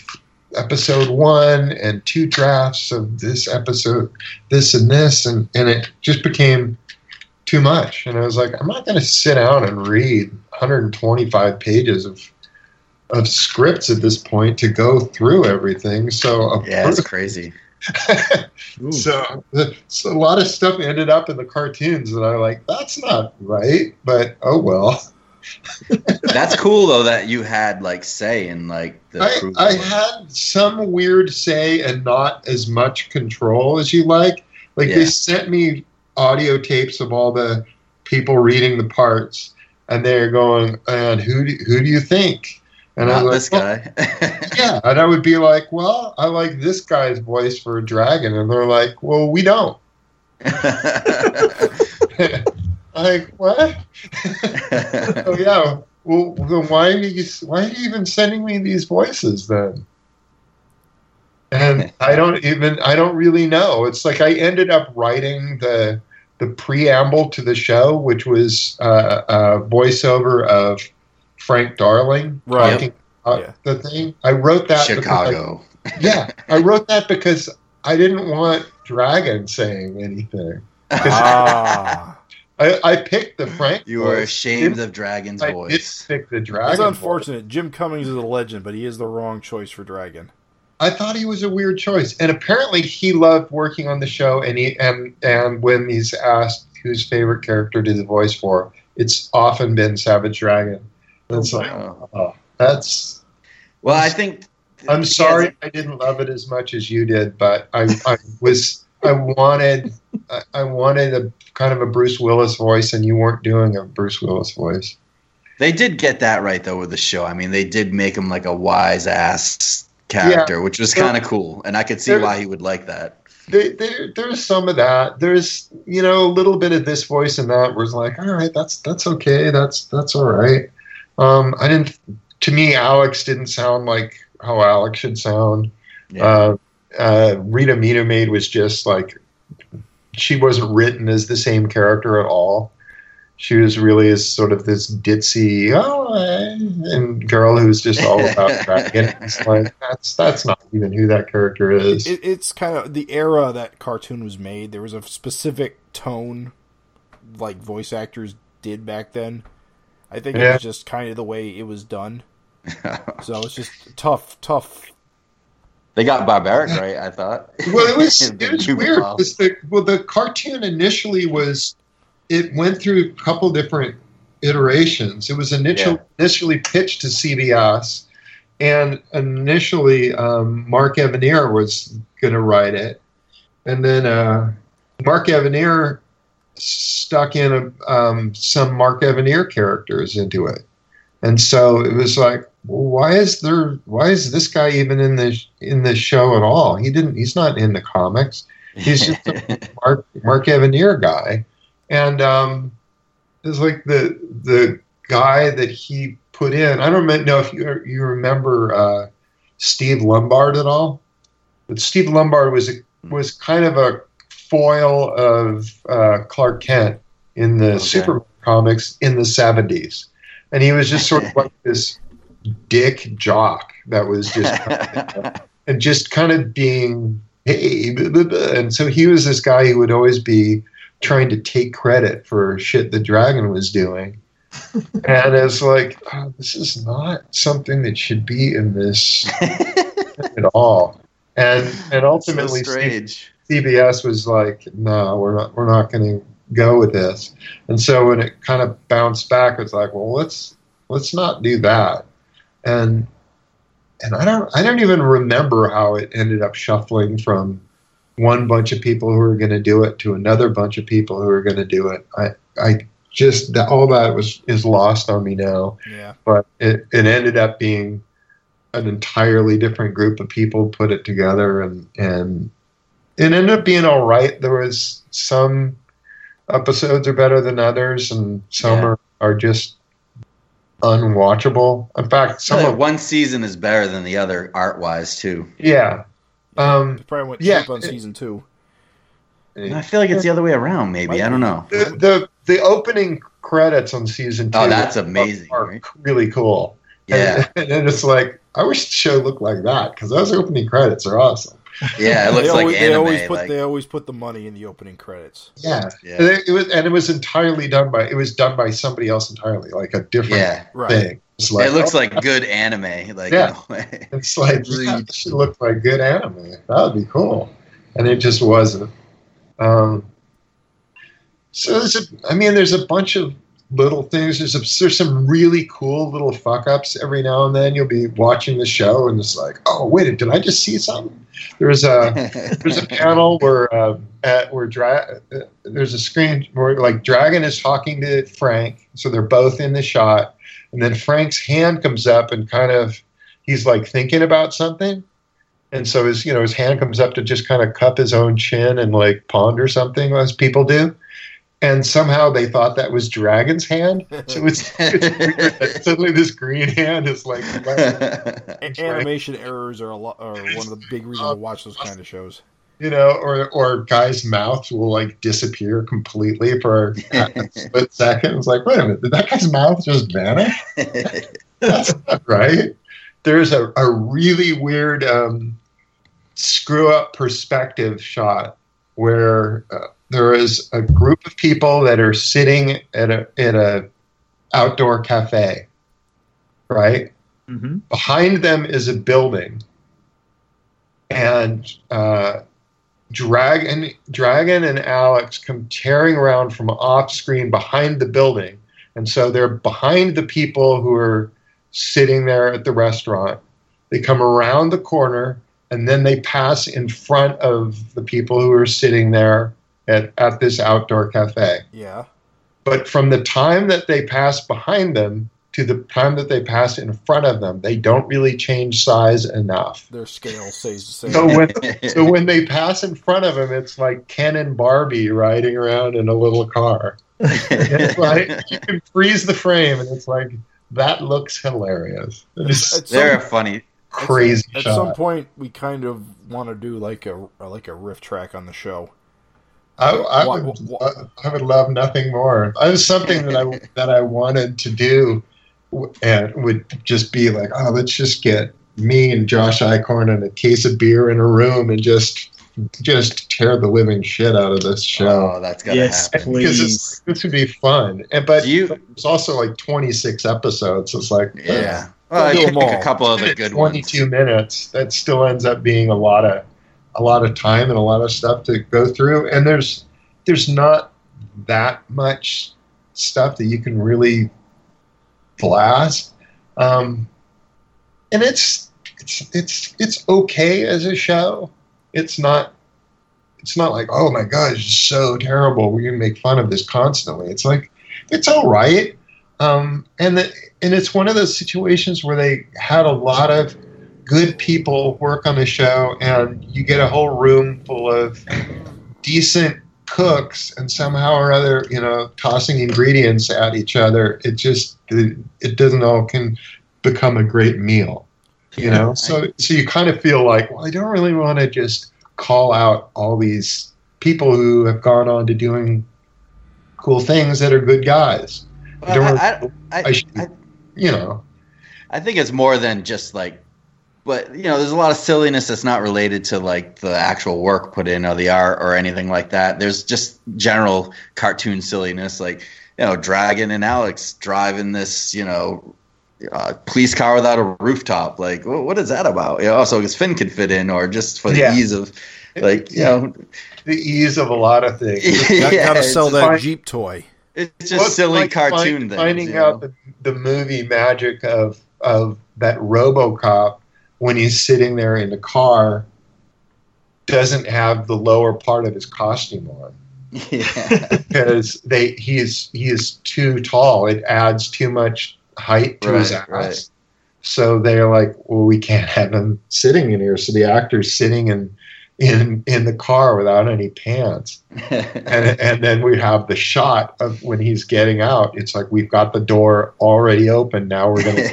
episode one and two drafts of this episode, this and this, and and it just became too much, and I was like, I'm not going to sit down and read 125 pages of of scripts at this point to go through everything. So of yeah, it's crazy. So, so a lot of stuff ended up in the cartoons that I like. That's not right, but oh well. That's cool though that you had like say in like the. I, I had some weird say and not as much control as you like. Like Yeah. they sent me audio tapes of all the people reading the parts, and they're going, "And who do, who do you think?" And not I'm like, this "Well, guy. yeah, and I would be like, "Well, I like this guy's voice for a dragon," and they're like, "Well, we don't." like what? oh yeah. Well, then why are you why are you even sending me these voices then? And I don't even I don't really know. It's like I ended up writing the the preamble to the show, which was uh, a voiceover of Frank Darling Right. talking about Yeah. the thing. I wrote that because I- Chicago. yeah, I wrote that because I didn't want Dragon saying anything. ah, I, I picked the Frank. You were voice. ashamed of Dragon's I voice. did pick the it's Dragon. voice. unfortunate. Jim Cummings is a legend, but he is the wrong choice for Dragon. I thought he was a weird choice, and apparently he loved working on the show. And he and and when he's asked whose favorite character to do the voice for, it's often been Savage Dragon. And it's like, Oh. that's. Well, I think. I'm sorry I didn't love it as much as you did, but I, I was I wanted I, I wanted a kind of a Bruce Willis voice, and you weren't doing a Bruce Willis voice. They did get that right though with the show. I mean, they did make him like a wise ass character, which was kind of cool, and I could see there- why he would like that. there, there, there's some of that. There's you know a little bit of this voice and that was like, all right, that's that's okay. That's that's all right. Um, I didn't. To me, Alex didn't sound like how Alex should sound. Yeah. Uh, uh, Rita Medermade was just like she wasn't written as the same character at all. She was really is sort of this ditzy oh and girl who's just all about dragon. It's like that's that's not even who that character is. It, it's kind of the era that cartoon was made. There was a specific tone, like voice actors did back then. I think it was just kind of the way it was done. So it's just tough, tough. they got barbaric right. I thought. well, it was it was Cuba weird. Pop. 'cause the, well, the cartoon initially was it went through a couple different iterations. It was initial, Yeah. initially pitched to CBS, and initially um, Mark Evanier was going to write it, and then uh, Mark Evanier stuck in a, um, some Mark Evanier characters into it, and so it was like, well, why is there? Why is this guy even in the in the show at all? He didn't. He's not in the comics. He's just a Mark Mark Evanier guy, and um, it's like the the guy that he put in. I don't know if you you remember uh, Steve Lombard at all, but Steve Lombard was a, was kind of a foil of uh, Clark Kent in the Okay. Superman comics in the seventies, and he was just sort of like this dick jock that was just and just kind of being hey blah, blah, blah. and so he was this guy who would always be trying to take credit for shit the dragon was doing and it's like oh, this is not something that should be in this at all and and ultimately so strange. CBS was like, no, we're not, we're not going to go with this. And so when it kind of bounced back, it's like, well, let's let's not do that. And and I don't I don't even remember how it ended up shuffling from one bunch of people who are going to do it to another bunch of people who are going to do it. I I just that all that was is lost on me now Yeah, but it, it ended up being an entirely different group of people put it together and and it ended up being all right there was some episodes are better than others and some Yeah. are, are just unwatchable in fact some Some of one season is better than the other art wise too. yeah um It probably went yeah, cheap on it- season two. I feel like it's the other way around. Maybe I don't know. the, the the opening credits on season two Oh, that's amazing, are right? really cool Yeah, and, and it's like i wish the show looked like that because those opening credits are awesome yeah. It looks they like always, anime. They always put like, they always put the money in the opening credits. Yeah, Yeah. And it, it was, and it was entirely done by it was done by somebody else entirely, like a different yeah. Thing. It's like, it looks oh, like good anime. Like Yeah. it's like yeah, this should look like good anime. That would be cool, and it just wasn't. Um, so there's a, I mean, there's a bunch of little things. There's a, there's some really cool little fuck ups every now and then. You'll be watching the show and it's like, oh wait, did I just see something? There's a there's a panel where uh, at where Dra- uh, there's a screen where like Dragon is talking to Frank, so they're both in the shot, and then Frank's hand comes up and kind of he's like thinking about something, and so his you know his hand comes up to just kind of cup his own chin and like ponder something as people do. And somehow they thought that was Dragon's hand. So it's, it's weird suddenly this green hand is like animation errors are a lot are one of the big reasons to watch those kind of shows. You know, or or guys' mouths will like disappear completely for a split second. It's like, wait a minute, did that guy's mouth just vanish? That's not right. There's a, a really weird um, screw up perspective shot where uh, there is a group of people that are sitting at a at a outdoor cafe, right? hmm behind them is a building and uh, dragon dragon and alex come tearing around from off screen behind the building. And so they're behind the people who are sitting there at the restaurant. They come around the corner and then they pass in front of the people who are sitting there at, at this outdoor cafe. Yeah, but from the time that they pass behind them to the time that they pass in front of them, they don't really change size enough. their scale stays the same. So when so when they pass in front of them, it's like Ken and Barbie riding around in a little car. It's like you can freeze the frame, and it's like that looks hilarious. It's At They're some- funny. crazy At shot. some point, we kind of want to do like a like a riff track on the show, I, I Why- would, why- I would love nothing more. It was something that I that I wanted to do, w- and would just be like, oh, let's just get me and Josh Eichhorn and a case of beer in a room and just just tear the living shit out of this show. Oh, that's gotta Yes, happen. Because please. it's, this would be fun, and but Do you- it's also like twenty six episodes. It's like Yeah. Well, I do pick a couple of the good ones. 22 minutes that still ends up being a lot of a lot of time and a lot of stuff to go through and there's there's not that much stuff that you can really blast. Um, and it's it's it's it's okay as a show. It's not it's not like oh my just so terrible. We're gonna make fun of this constantly. It's like it's all right. Um, and the, and it's one of those situations where they had a lot of good people work on the show, and you get a whole room full of decent cooks, and somehow or other, you know, tossing ingredients at each other. It just it, doesn't all can become a great meal, you know. So so you kind of feel like, well, I don't really want to just call out all these people who have gone on to doing cool things that are good guys. I don't Well, wanna- I, I, I should, I- you know. I think it's more than just like, but you know, there's a lot of silliness that's not related to like the actual work put in or the art or anything like that. There's just general cartoon silliness, like you know, Dragon and Alex driving this, you know, uh, police car without a rooftop. Like, wh- what is that about? You know, so his Finn could fit in, or just for the Yeah. ease of, like, you know, the ease of a lot of things. Got, yeah, gotta sell that fine. Jeep toy. It's just Well, it's silly like cartoon find- things. Finding you know? out the, the movie magic of of that RoboCop when he's sitting there in the car doesn't have the lower part of his costume on yeah. because they he is he is too tall. It adds too much height to his Right, ass. right. So they're like, well, we can't have him sitting in here. So the actor's sitting in in in the car without any pants. and and then we have the shot of when he's getting out. It's like we've got the door already open. Now we're going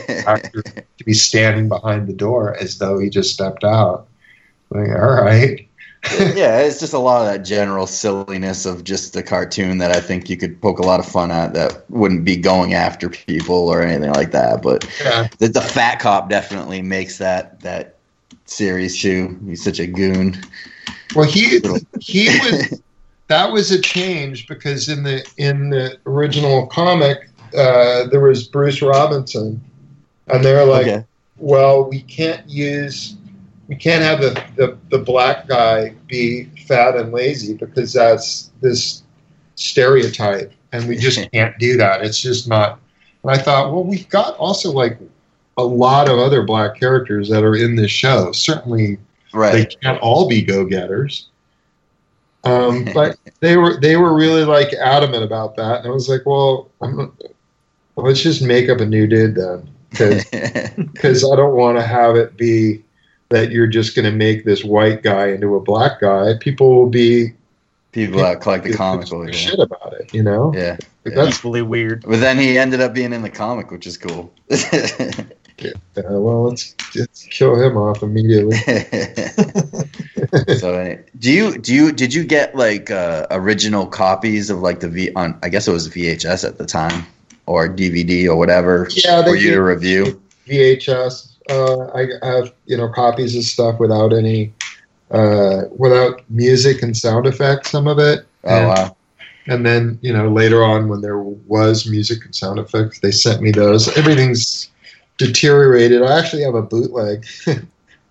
to be standing behind the door as though he just stepped out. Like, all right, yeah, it's just a lot of that general silliness of just the cartoon that I think you could poke a lot of fun at that wouldn't be going after people or anything like that. But yeah, the, the fat cop definitely makes that that series too. He's such a goon. Well, he he was that was a change because in the in the original comic uh, there was Bruce Robinson, and they're like, okay. well, we can't use, we can't have the, the, the black guy be fat and lazy because that's this stereotype, and we just can't do that. It's just not. And I thought, well, we've got also like a lot of other black characters that are in this show. Certainly, they can't all be go getters. Um, but they were they were really like adamant about that, and I was like, well, I'm let's just make up a new dude then, because because I don't want to have it be that you're just going to make this white guy into a black guy. People will be People that collect the give comic some book. shit about it, you know. yeah. Like, Yeah. That's Equally weird. But then he ended up being in the comic, which is cool. uh, well, let's let's kill him off immediately. so do you do you did you get like uh, original copies of like the V on I guess it was VHS at the time or DVD or whatever Yeah, they for you to review? VHS. Uh, I have you know copies of stuff without any uh, without music and sound effects. Some of it. Oh And- wow. And then, you know, later on when there was music and sound effects, they sent me those. Everything's deteriorated. I actually have a bootleg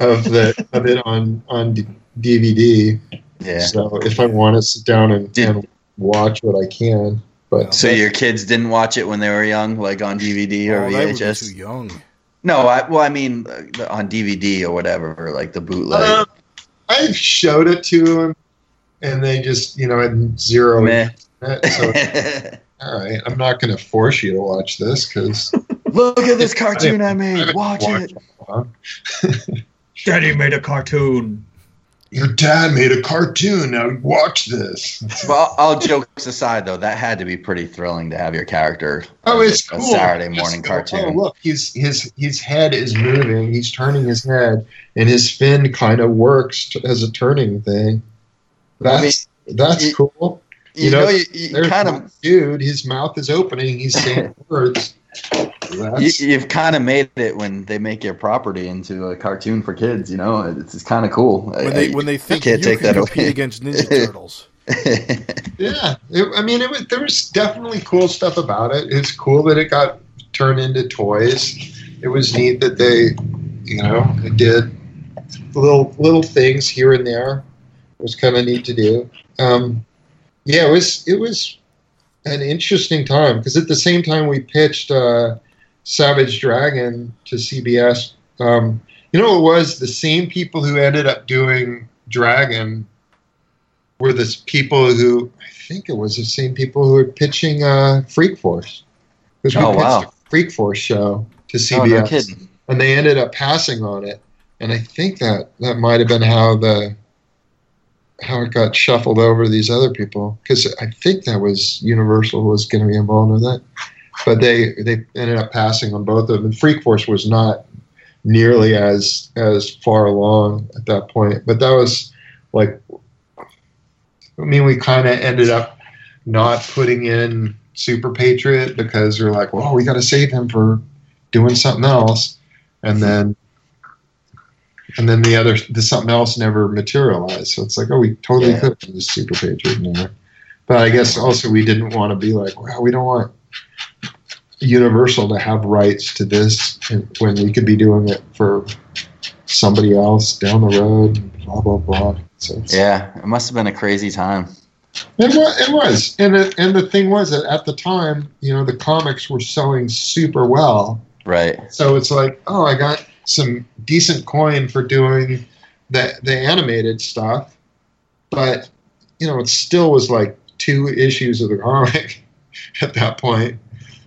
of the of it on on DVD. Yeah. So if I want to sit down and, Did- and watch what I can, but So your kids didn't watch it when they were young, like on DVD or Oh, they would VHS? too young. No, I well, I mean uh, on DVD or whatever, like the bootleg. Um, I showed it to them, and they just you know had zero. Meh. internet. So all right, I'm not going to force you to watch this because Look at this cartoon I made. Watch it. Daddy made a cartoon. Your dad made a cartoon. Now watch this. Well, all jokes aside, though, that had to be pretty thrilling to have your character. Oh, it's a cool. Saturday morning go, cartoon. Oh, look, his his his head is moving. He's turning his head, and his fin kind of works t- as a turning thing. That's That's You- cool. You, You know, know, you, you kind of dude. His mouth is opening. He's saying words. You, That's, you've kind of made it when they make your property into a cartoon for kids. You know, it's, it's kind of cool. When they when they think can't you take can that compete away. against Ninja Turtles. yeah. It, I mean, it was, there was definitely cool stuff about it. It's cool that it got turned into toys. It was neat that they, you know, did little little things here and there. It was kind of neat to do. Um, yeah, it was it was an interesting time because at the same time we pitched uh, Savage Dragon to CBS. Um, you know, it was the same people who ended up doing Dragon were the people who I think it was the same people who were pitching uh, Freak Force. Because we Oh, pitched wow. a Freak Force show to oh, CBS, no and they ended up passing on it. And I think that that might have been how the how it got shuffled over these other people because I think that was Universal was going to be involved in that, but they they ended up passing on both of them. And Freak Force was not nearly as as far along at that point, but that was like I mean, we kind of ended up not putting in Super Patriot because we're like, well, we got to save him for doing something else, and then and then the other the something else never materialized. So it's like, oh, we totally Yeah. could put the Super Patriot in there, but I guess also we didn't want to be like, well, we don't want Universal to have rights to this when we could be doing it for somebody else down the road. Blah blah blah. So Yeah, it must have been a crazy time. it was, it was, and it, and the thing was that at the time, you know, the comics were selling super well. Right. So it's like, oh, I got some decent coin for doing the the animated stuff, but you know, it still was like two issues of the comic at that point.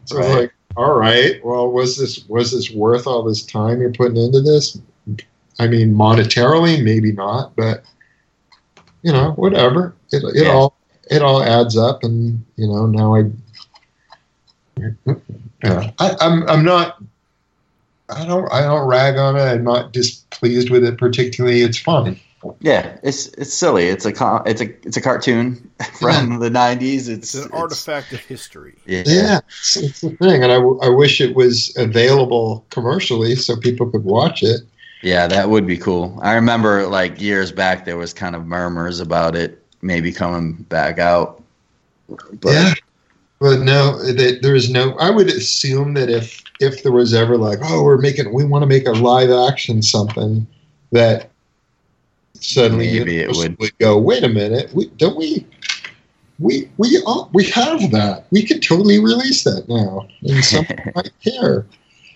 So Right. like, all right, well, was this was this worth all this time you're putting into this? I mean, monetarily, maybe not, but you know, whatever. It it Yeah. all it all adds up, and you know, now I. Yeah, I, I'm I'm not I don't I don't rag on it. I'm not displeased with it particularly. It's fun. Yeah, it's it's silly. It's a com- it's a it's a cartoon from the '90s. It's, It's an artifact of history. Yeah. Yeah, it's, it's the thing, and I, w- I wish it was available commercially so people could watch it. Yeah, that would be cool. I remember like years back there was kind of murmurs about it maybe coming back out. But yeah, but no, that there is no. I would assume that if if there was ever like, oh, we're making, we want to make a live action something, that suddenly Maybe it Universal would. go, wait a minute, we don't we. We we oh, we have that. We could totally release that now, and someone might care.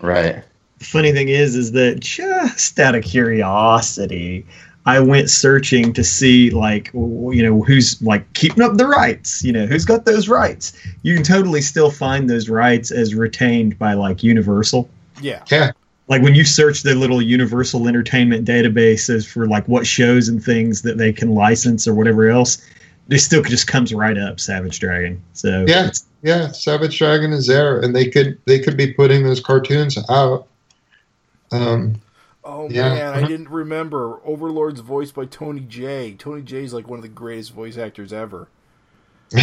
right. The funny thing is, is that just out of curiosity, I went searching to see like you know who's like keeping up the rights. You know who's got those rights. You can totally still find those rights as retained by like Universal. Yeah. Yeah, Like when you search the little Universal Entertainment databases for like what shows and things that they can license or whatever else, it still just comes right up Savage Dragon. So Yeah. yeah. Savage Dragon is there, and they could they could be putting those cartoons out. Um, Oh Yeah. man, I didn't remember Overlord's voice by Tony Jay. Tony Jay is like one of the greatest voice actors ever.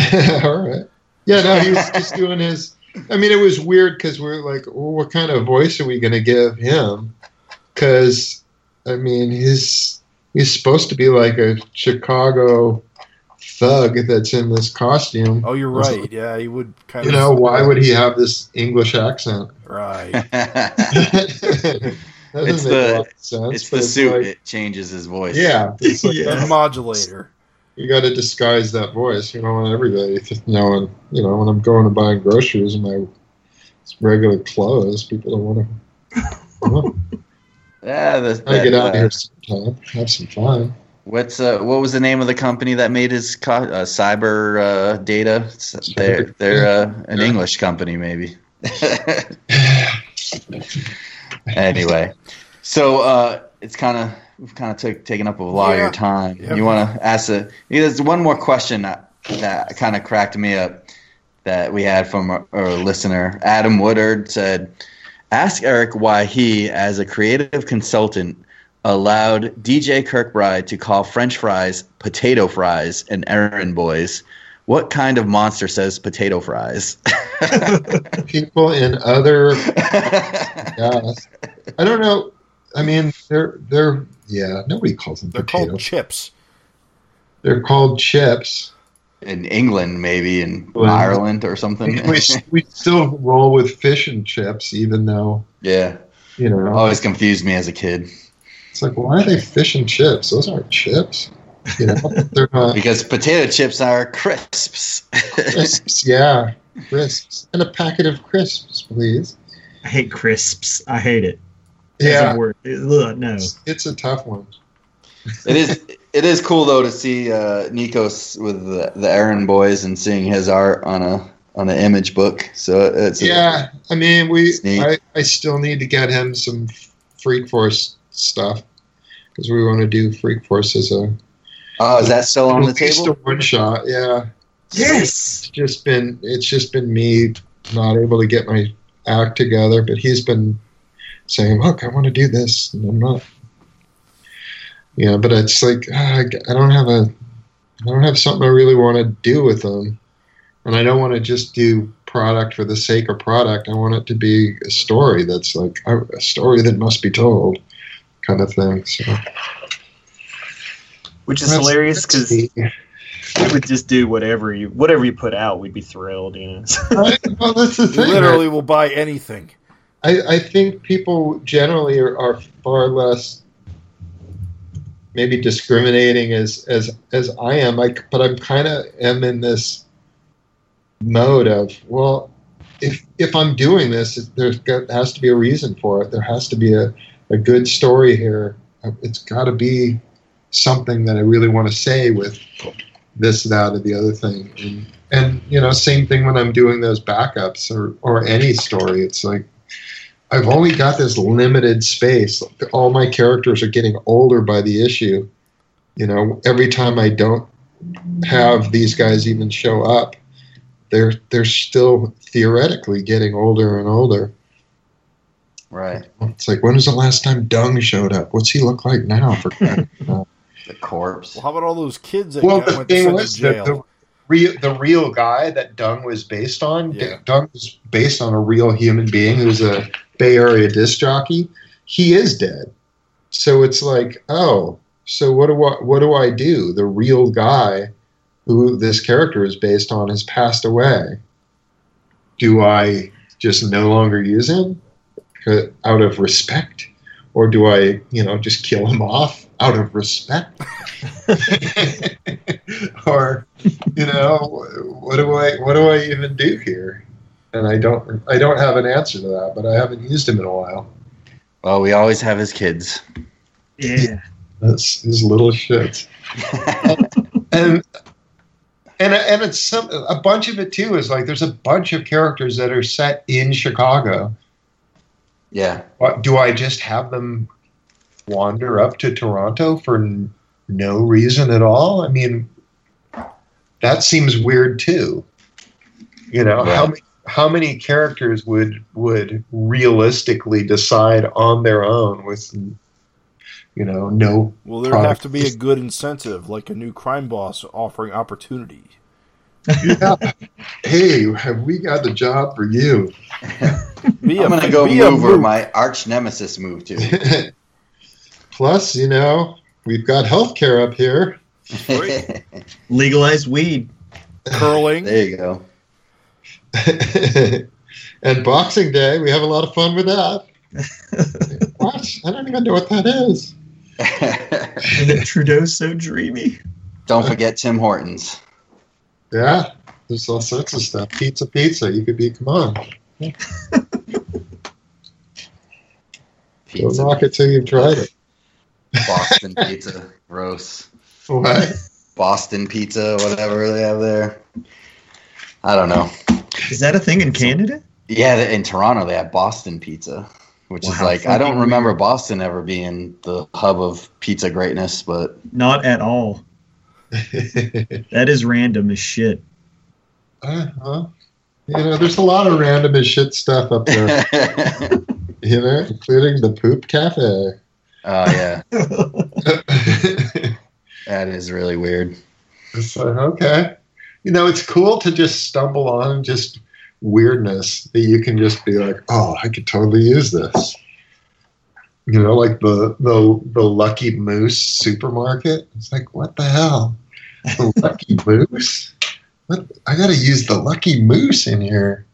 all right. Yeah, no, he was just doing his. I mean, it was weird because we're like, well, what kind of voice are we going to give him? Because, I mean, he's he's supposed to be like a Chicago thug that's in this costume. Oh, you're right. Yeah, he would kind You of. You know, why would he have this English accent? Right. It's the- sense. it's but the suit. like- it changes his voice. yeah, it's like, Yeah. The modulator. You got to disguise that voice. You don't want everybody to know. You know, when I'm going to buy groceries in my regular clothes, people don't want to. Yeah. The, I get out uh, here sometime, have some fun. What's uh, what was the name of the company that made his co- uh, cyber uh, data? S- They're they're uh, an Yeah. English company, maybe. anyway, so uh, it's kind of we've kind of took taken up a lot of your time. Yep. You want to ask a? There's one more question that, that kind of cracked me up that we had from a, a listener. Adam Woodard said, "Ask Erik why he, as a creative consultant." allowed DJ Kirkbride to call French fries potato fries and errand boys, what kind of monster says potato fries? People in other yes. I don't know. I mean, they're they're yeah. Nobody calls them They're potatoes. called chips. they're called chips. in England, maybe in Well, Ireland or something. we we still roll with fish and chips, even though yeah, you know always confused me as a kid it's like why are they fish and chips? Those aren't chips. You know, they're not because potato chips are crisps. crisps. Yeah, crisps and a packet of crisps, please. I hate crisps. I hate it. Yeah, Doesn't work. Ugh, no. it's, it's a tough one. it is. It is cool though to see uh, Nikos with the, the Errand boys and seeing his art on a on an image book. So it's Yeah, I mean, we. I, I still need to get him some Freak Force stuff because we want to do Freak Force as a Oh, is that still on the at least table? a one shot. Yeah, Yes. it's just been it's just been me not able to get my act together, but he's been saying, "Look, I want to do this," and I'm not. Yeah, but it's like ah, I I don't have a, I don't have something I really want to do with them, and I don't want to just do product for the sake of product. I want it to be a story that's like a, a story that must be told, kind of thing. So Which is that's- hilarious because we would just do whatever you whatever you put out, we'd be thrilled. You know. Well, that's the You thing. right? literally will buy anything. I, I think people generally are, are far less maybe discriminating as as as I am. But I'm kind of am in this mode of well, if if I'm doing this, there's has to be a reason for it. There has to be a, a good story here. Uh, it's got to be something that I really want to say with this, that, or the other thing. And, and you know, same thing when I'm doing those backups or or any story. It's like I've only got this limited space. All my characters are getting older by the issue. You know, every time I don't have these guys even show up, they're they're still theoretically getting older and older. Right, It's like when was the last time Dung showed up? What's he look like now? For the corpse. Well, how about all those kids that well, the went thing sent was to that the real the real guy that Dung was based on. Yeah. Dung was based on a real human being who's a Bay Area disc jockey. He is dead. So it's like, oh, so what do I what do I do? The real guy who this character is based on has passed away. Do I just no longer use him uh, out of respect, or do I, you know, just kill him off out of respect? or you know what do i what do i even do here and i don't i don't have an answer to that but i haven't used him in a while. Well, we always have his kids. yeah. that's his little shit and and and it's some a bunch of it too is like there's a bunch of characters that are set in chicago. Yeah, do i just have them wander up to toronto for n- no reason at all? I mean that seems weird too. You know how many how many characters would would realistically decide on their own with you know no well, there would have to be a good incentive, like a new crime boss offering opportunity. yeah. hey have we got the job for you Be I'm gonna go be a move where my arch nemesis moved to. plus you know we've got healthcare up here legalized weed. curling. There you go. and boxing day we have a lot of fun with that what i don't even know what that is And Trudeau's so dreamy. Don't forget Tim Hortons. Yeah, there's all sorts of stuff. Pizza, pizza. You could be, come on, go Pizza, knock it till you've tried it. Boston pizza, gross. What? Boston pizza, whatever they have there. I don't know. Is that a thing in Canada? Yeah, in Toronto they have Boston pizza, which is like I don't fucking remember Boston ever being the hub of pizza greatness, but Not at all. That is random as shit. uh-huh. You know, there's a lot of random as shit stuff up there. You know, including the poop cafe. Oh yeah, that is really weird. It's like, okay. You know, it's cool to just stumble on just weirdness that you can just be like, oh, I could totally use this. You know, like the the the Lucky Moose supermarket. It's like, what the hell? The Lucky Moose? What? I got to use the Lucky Moose in here.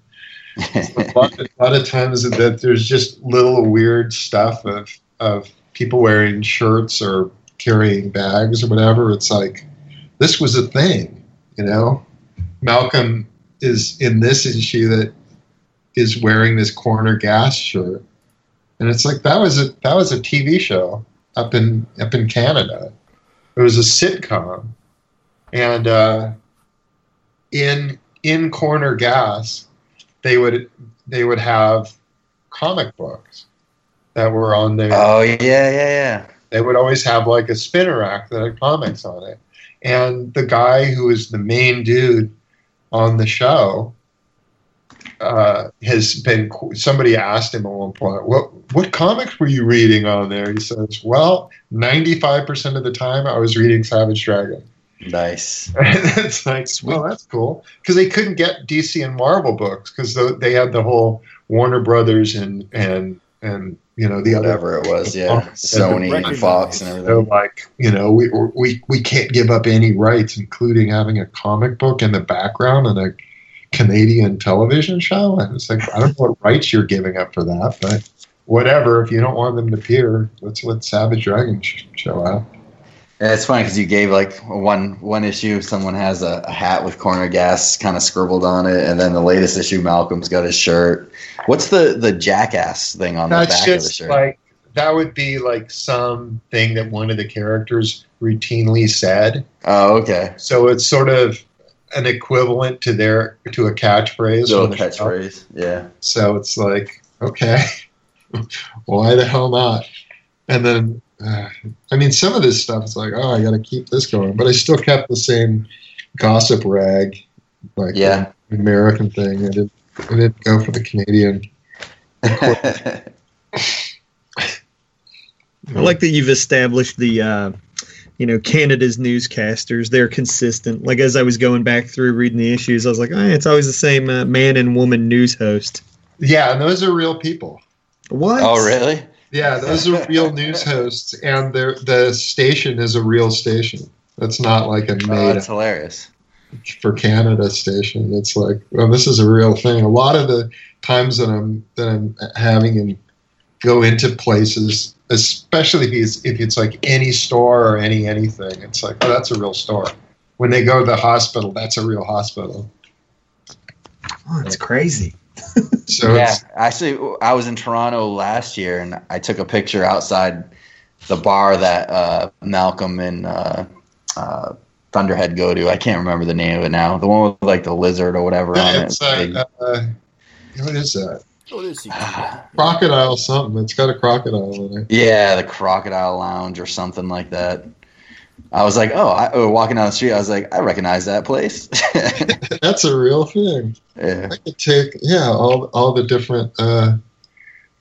a, lot, a lot of times that there's just little weird stuff of of people wearing shirts or carrying bags or whatever. It's like this was a thing, you know. Malcolm is in this issue that is wearing this corner gas shirt, and it's like that was a that was a TV show up in up in Canada. It was a sitcom, and uh, in in corner gas, they would they would have comic books that were on there. Oh yeah, yeah, yeah. They would always have like a spinner rack that had comics on it. And the guy who is the main dude on the show uh, has been. Somebody asked him at one point, "What what comics were you reading on there?" He says, "Well, ninety five percent of the time, I was reading Savage Dragon." Nice. it's like, well, that's cool because they couldn't get DC and Marvel books because they had the whole Warner Brothers and and and you know the whatever other, it was, yeah, Sony and Fox and everything. So like you know we we we can't give up any rights, including having a comic book in the background and a Canadian television show. And it's like I don't know what rights you're giving up for that, but whatever. If you don't want them to appear, let's let Savage Dragon show up. It's funny because you gave like one one issue. Someone has a, a, hat with corner gas kind of scribbled on it, and then the latest issue, Malcolm's got his shirt. What's the the jackass thing on That's the back of the shirt? Like that would be like something that one of the characters routinely said. Oh, okay. So it's sort of an equivalent to their to a catchphrase. So the catchphrase, yeah. So it's like, okay, why the hell not? And then uh, I mean, some of this stuff is like, oh, I got to keep this going, but I still kept the same gossip rag, like yeah, American thing. I didn't, I didn't go for the Canadian. I like that you've established the, uh, you know, Canada's newscasters. They're consistent. Like as I was going back through reading the issues, I was like, oh, it's always the same uh, man and woman news host. Yeah, and those are real people. What? Oh, really? Yeah, those are real news hosts, and the station is a real station. That's not like a oh, made. Oh, that's hilarious. For Canada station, it's like, well, this is a real thing. A lot of the times that I'm that I'm having and go into places, especially if it's, if it's like any store or any anything, it's like, oh, that's a real store. When they go to the hospital, that's a real hospital. Oh, it's crazy. so yeah, actually, I was in Toronto last year, and I took a picture outside the bar that uh, Malcolm and uh, uh, Thunderhead go to. I can't remember the name of it now. The one with like the lizard or whatever yeah, on it. Uh, uh, what is that? What is he? crocodile something. It's got a crocodile in it. Yeah, the Crocodile Lounge or something like that. I was like, oh, I, oh, walking down the street, I was like, I recognize that place. That's a real thing. Yeah. I could take, yeah, all all the different uh,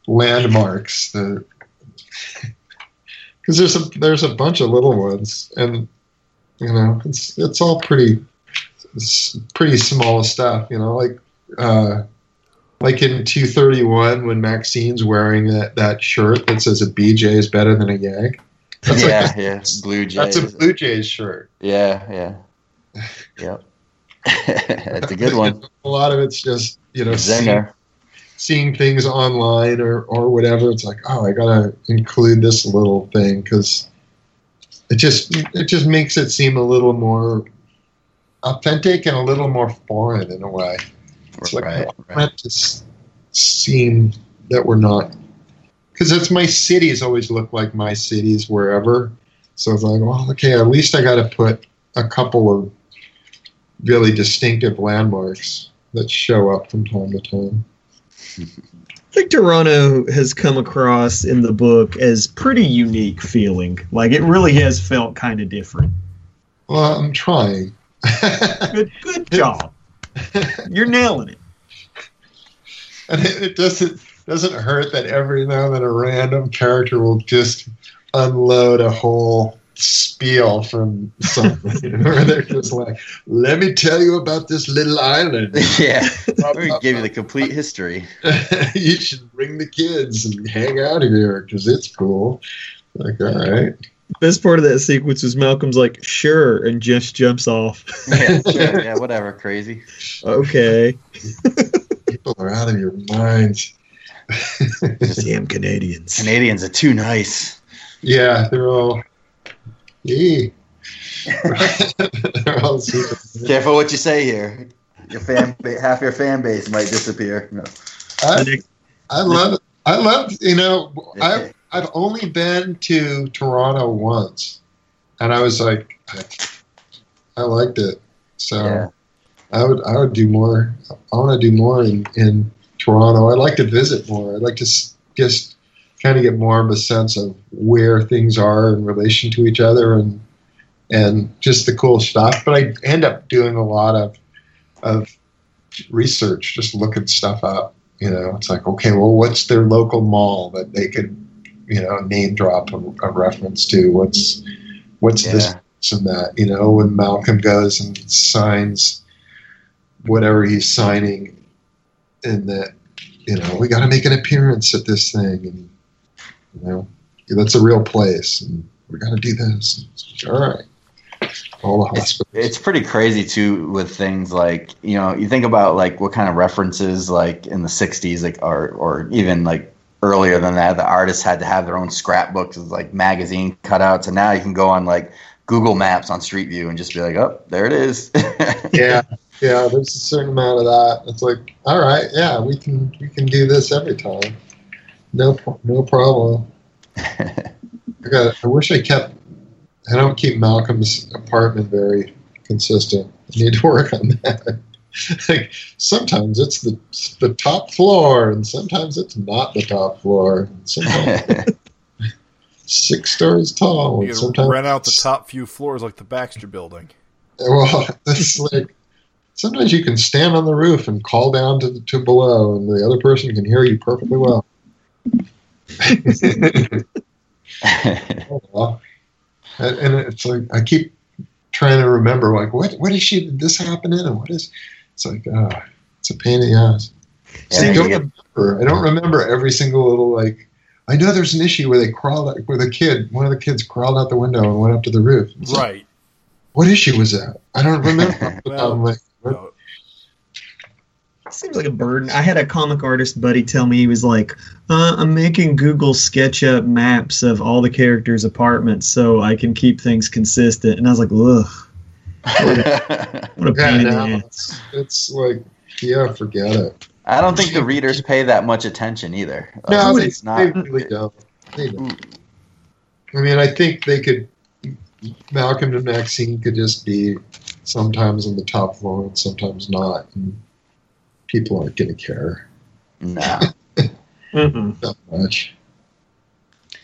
landmarks. The because there's a there's a bunch of little ones, and you know, it's it's all pretty it's pretty small stuff. You know, like uh, like in 231 when Maxine's wearing that that shirt that says a BJ is better than a Yank that's yeah, like a, yeah, Blue Jays. That's a Blue Jays shirt. Yeah, yeah, yep. that's a good one. A lot of it's just you know seeing, seeing, things online or or whatever. It's like, oh, I gotta include this little thing because it just it just makes it seem a little more authentic and a little more foreign in a way. It's right, like right. meant to seem that we're not because it's my cities always look like my cities wherever. So it's like, well, okay, at least I got to put a couple of really distinctive landmarks that show up from time to time. I think Toronto has come across in the book as pretty unique feeling. Like it really has felt kind of different. Well, I'm trying. good, good job. You're nailing it. And it, it doesn't doesn't hurt that every now and then a random character will just unload a whole spiel from something where they're just like, "Let me tell you about this little island. yeah, we give you the complete history. you should bring the kids and hang out here because it's cool." Like, all right. Best part of that sequence was Malcolm's like, "Sure," and just jumps off. Yeah, sure, yeah, whatever, crazy. okay. People are out of your minds. Damn Canadians. Canadians are too nice. Yeah, they're all. Yeah. they're all super. Careful what you say here. Your fan, ba- half your fan base might disappear. No. I, I love. I love you know I've I've only been to Toronto once, and I was like, I, I liked it. So Yeah. I would I would do more. I want to do more in in Toronto. I'd like to visit more. I'd like to s- just kind of get more of a sense of where things are in relation to each other and and just the cool stuff. But I end up doing a lot of of research, just looking stuff up. You know, it's like, okay, well, what's their local mall that they could, you know, name drop a, a reference to? What's what's this Yeah. this and that? You know, when Malcolm goes and signs whatever he's signing, and that, you know, we got to make an appearance at this thing, and you know, that's a real place, and we got to do this. It's like, all right, all the hospitals. It's pretty crazy too with things like you know you think about like what kind of references like in the '60s like or or even like earlier than that the artists had to have their own scrapbooks with like magazine cutouts and now you can go on like Google Maps on Street View and just be like oh there it is yeah yeah there's a certain amount of that. It's like all right yeah we can we can do this every time. No no problem. I got i wish i kept i don't keep malcolm's apartment very consistent. I need to work on that. Like sometimes it's the the top floor and sometimes it's not the top floor. And sometimes six stories tall You and sometimes rent out the top few floors like the Baxter Building. Well, it's like sometimes you can stand on the roof and call down to to below, and the other person can hear you perfectly well. And, it's like I keep trying to remember, like what what is she? Did this happen in? And what is? It's like ah, it's a pain in the ass. I Yeah, don't get- remember. I don't remember every single little like. I know there's an issue where they crawled where the kid, one of the kids, crawled out the window and went up to the roof. Like, Right. what issue was that? I don't remember. off the top of my- No, Seems like a burden. I had a comic artist buddy tell me he was like, uh, "I'm making Google SketchUp maps of all the characters' apartments so I can keep things consistent." And I was like, "Ugh, what a Yeah, pain in no, the ass." it's, it's like, yeah, forget it. I don't think the readers pay that much attention either. No, Like, they, it's not. they really don't. They don't. I mean, I think they could. Malcolm and Maxine could just be sometimes on the top floor and sometimes not, and people aren't going to care No. Mm-mm. that much.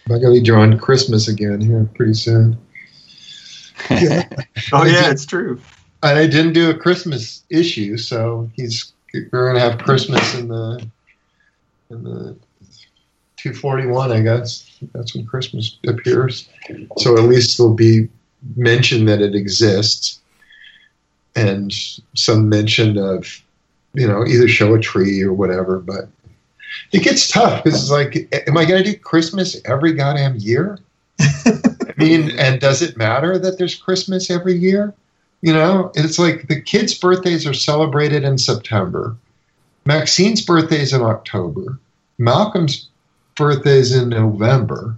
I'm going to be drawing Christmas again here pretty soon. Oh, yeah. Oh yeah, it's true. and I didn't do a Christmas issue, so he's we're gonna have Christmas in the in the two forty one, I guess. That's when Christmas appears. So at least there'll be mention that it exists, and some mention of you know either show a tree or whatever. But it gets tough it's like, am I gonna do Christmas every goddamn year? I mean, and does it matter that there's Christmas every year? You know, it's like the kids' birthdays are celebrated in September. Maxine's birthday is in October. Malcolm's birthday is in November.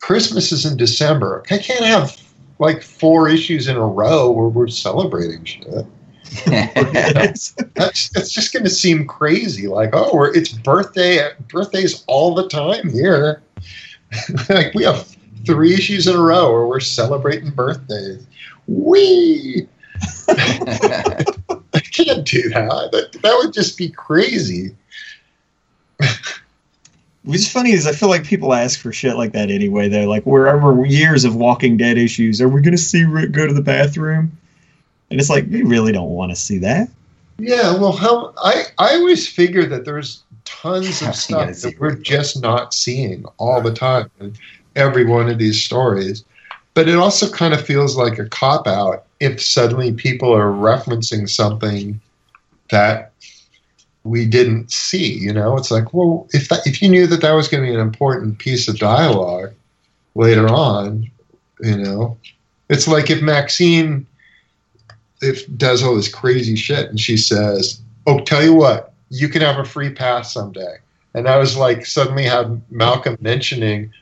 Christmas is in December. I can't have like four issues in a row where we're celebrating shit. That's that's just going to seem crazy. Like, oh, we're, it's birthday birthdays all the time here. like we have three issues in a row where we're celebrating birthdays. We I can't do that. That that would just be crazy. What's funny is I feel like people ask for shit like that anyway. Though, like wherever years of Walking Dead issues, are we going to see Rick go to the bathroom? And it's like you really don't want to see that. Yeah, well, how I I always figure that there's tons of stuff that we're just not seeing all the time. And every one of these stories. But it also kind of feels like a cop out if suddenly people are referencing something that we didn't see. You know, it's like, well, if that, if you knew that that was going to be an important piece of dialogue later on, you know, it's like if Maxine if does all this crazy shit and she says, "Oh, tell you what, you can have a free pass someday." And I was like, suddenly had Malcolm mentioning,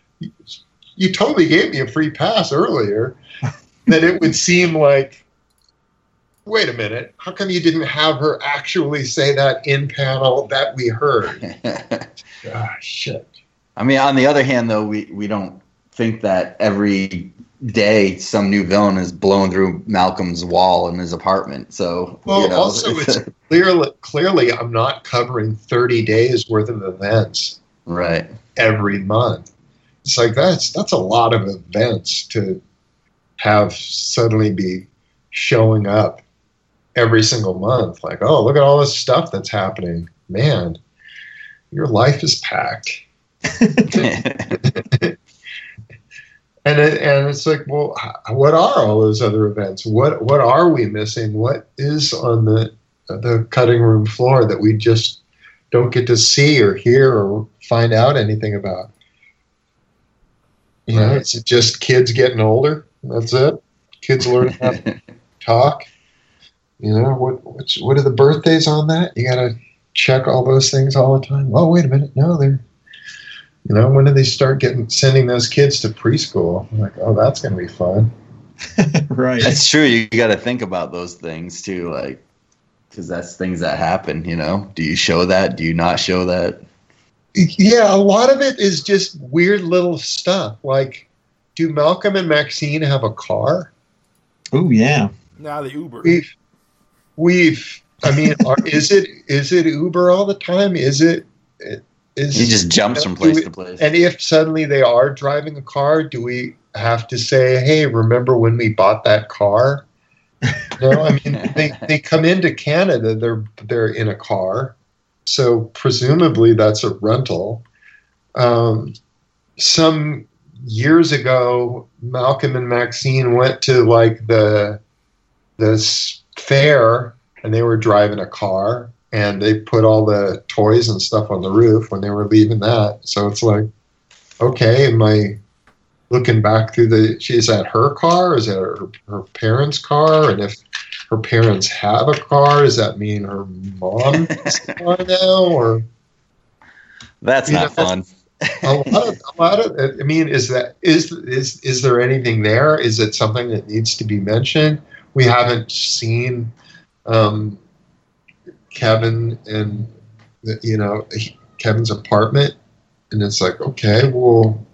"You totally gave me a free pass earlier." that it would seem like, wait a minute, how come you didn't have her actually say that in panel that we heard? ah, shit. I mean, on the other hand, though, we, we don't think that every day some new villain is blown through Malcolm's wall in his apartment. So, Well, you know, also, it's clearly, clearly I'm not covering 30 days worth of events right. every month. It's like that's that's a lot of events to have suddenly be showing up every single month. Like, oh, look at all this stuff that's happening. Man, your life is packed. And it, and it's like, well, what are all those other events? What what are we missing? What is on the the cutting room floor that we just don't get to see or hear or find out anything about? You know, Right. is it just kids getting older? That's it. Kids learning how to talk. You know what? What's, what are the birthdays on that? You got to check all those things all the time. Oh, wait a minute. No, they're. You know, when do they start getting sending those kids to preschool? I'm like, oh, that's going to be fun. right. That's true. You got to think about those things too, like because that's things that happen. You know, do you show that? Do you not show that? Yeah, a lot of it is just weird little stuff. Like, do Malcolm and Maxine have a car? Oh yeah. Now the Uber. We've, we've. I mean, are, is it is it Uber all the time? Is it? Is He just jumps from place we- to place. And if suddenly they are driving a car, do we have to say, "Hey, remember when we bought that car"? No, I mean they, they come into Canada, they're they're in a car, so presumably that's a rental. Um, some years ago, Malcolm and Maxine went to like the this fair, and they were driving a car, and they put all the toys and stuff on the roof when they were leaving that. So it's like, okay, am I looking back through the? Is that her car? Is that her, her parents' car? And if her parents have a car, does that mean her mom has a car now? Or That's not know, fun. a lot of, a lot of I mean, is that is is is there anything there? Is it something that needs to be mentioned? We haven't seen um, Kevin and the- you know Kevin's apartment, and it's like, okay, well,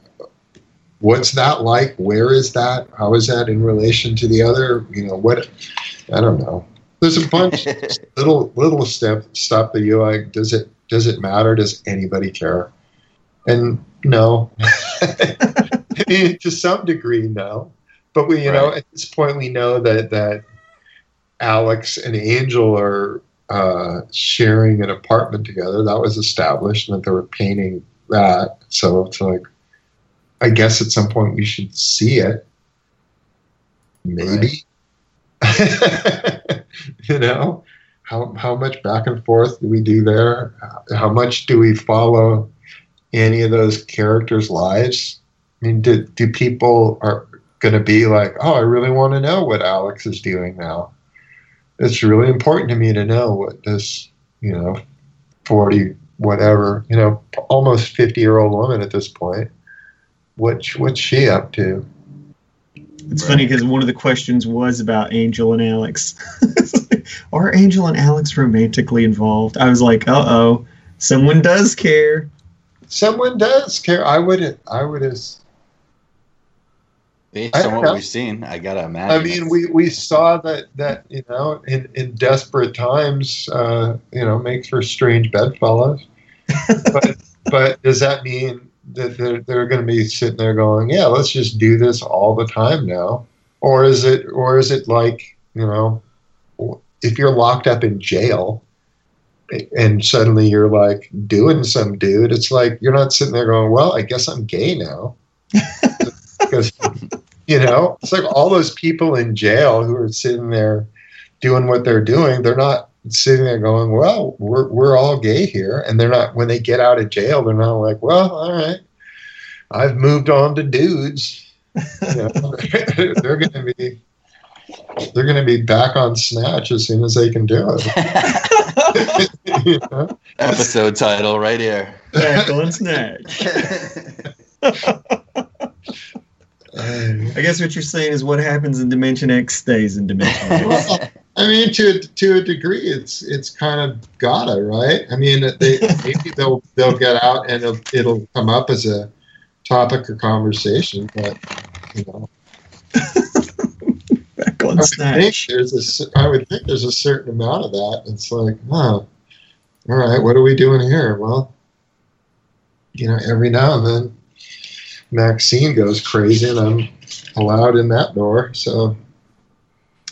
what's that like? Where is that? How is that in relation to the other? You know what? I don't know. There's a bunch little little step stuff that you like. Does it does it matter? Does anybody care? And no, I mean to some degree, no. But we, you know, at this point, we know that that Alex and Angel are uh, sharing an apartment together. That was established, and that they were painting that. So it's like, I guess at some point we should see it. Maybe. you know, how how much back and forth do we do there? How much do we follow any of those characters' lives? I mean, do, do people are going to be like, oh, I really want to know what Alex is doing now? It's really important to me to know what this, you know, forty whatever, you know, almost fifty year old woman at this point. What what's she up to? It's funny because one of the questions was about Angel and Alex. Are Angel and Alex romantically involved? I was like, uh oh, someone does care. Someone does care. I would. I would. as- Based on what know. we've seen, I gotta imagine. I mean, we, we saw that that you know in, in desperate times, uh, you know, makes for strange bedfellows. but but does that mean that they're, they're going to be sitting there going, yeah, let's just do this all the time now, or is it or is it like you know, if you're locked up in jail and suddenly you're like doing some dude, it's like you're not sitting there going, well, I guess I'm gay now. because you know it's like all those people in jail who are sitting there doing what they're doing. They're not sitting there going, "Well, we're we're all gay here," and they're not. When they get out of jail, they're not like, "Well, all right, I've moved on to dudes." You know, they're going to be they're going to be back on Snatch as soon as they can do it. You know? Episode title right here. Back on Snatch. I guess what you're saying is what happens in Dimension X stays in Dimension X. Well, I mean, to to a degree, it's it's kind of gotta right. I mean, they maybe they'll they'll get out and it'll, it'll come up as a topic or conversation, but you know, Back I on would think Snatch. there's a would think there's a certain amount of that. It's like, oh, all right, what are we doing here? Well, you know, every now and then, Maxine goes crazy, and I'm allowed in that door. So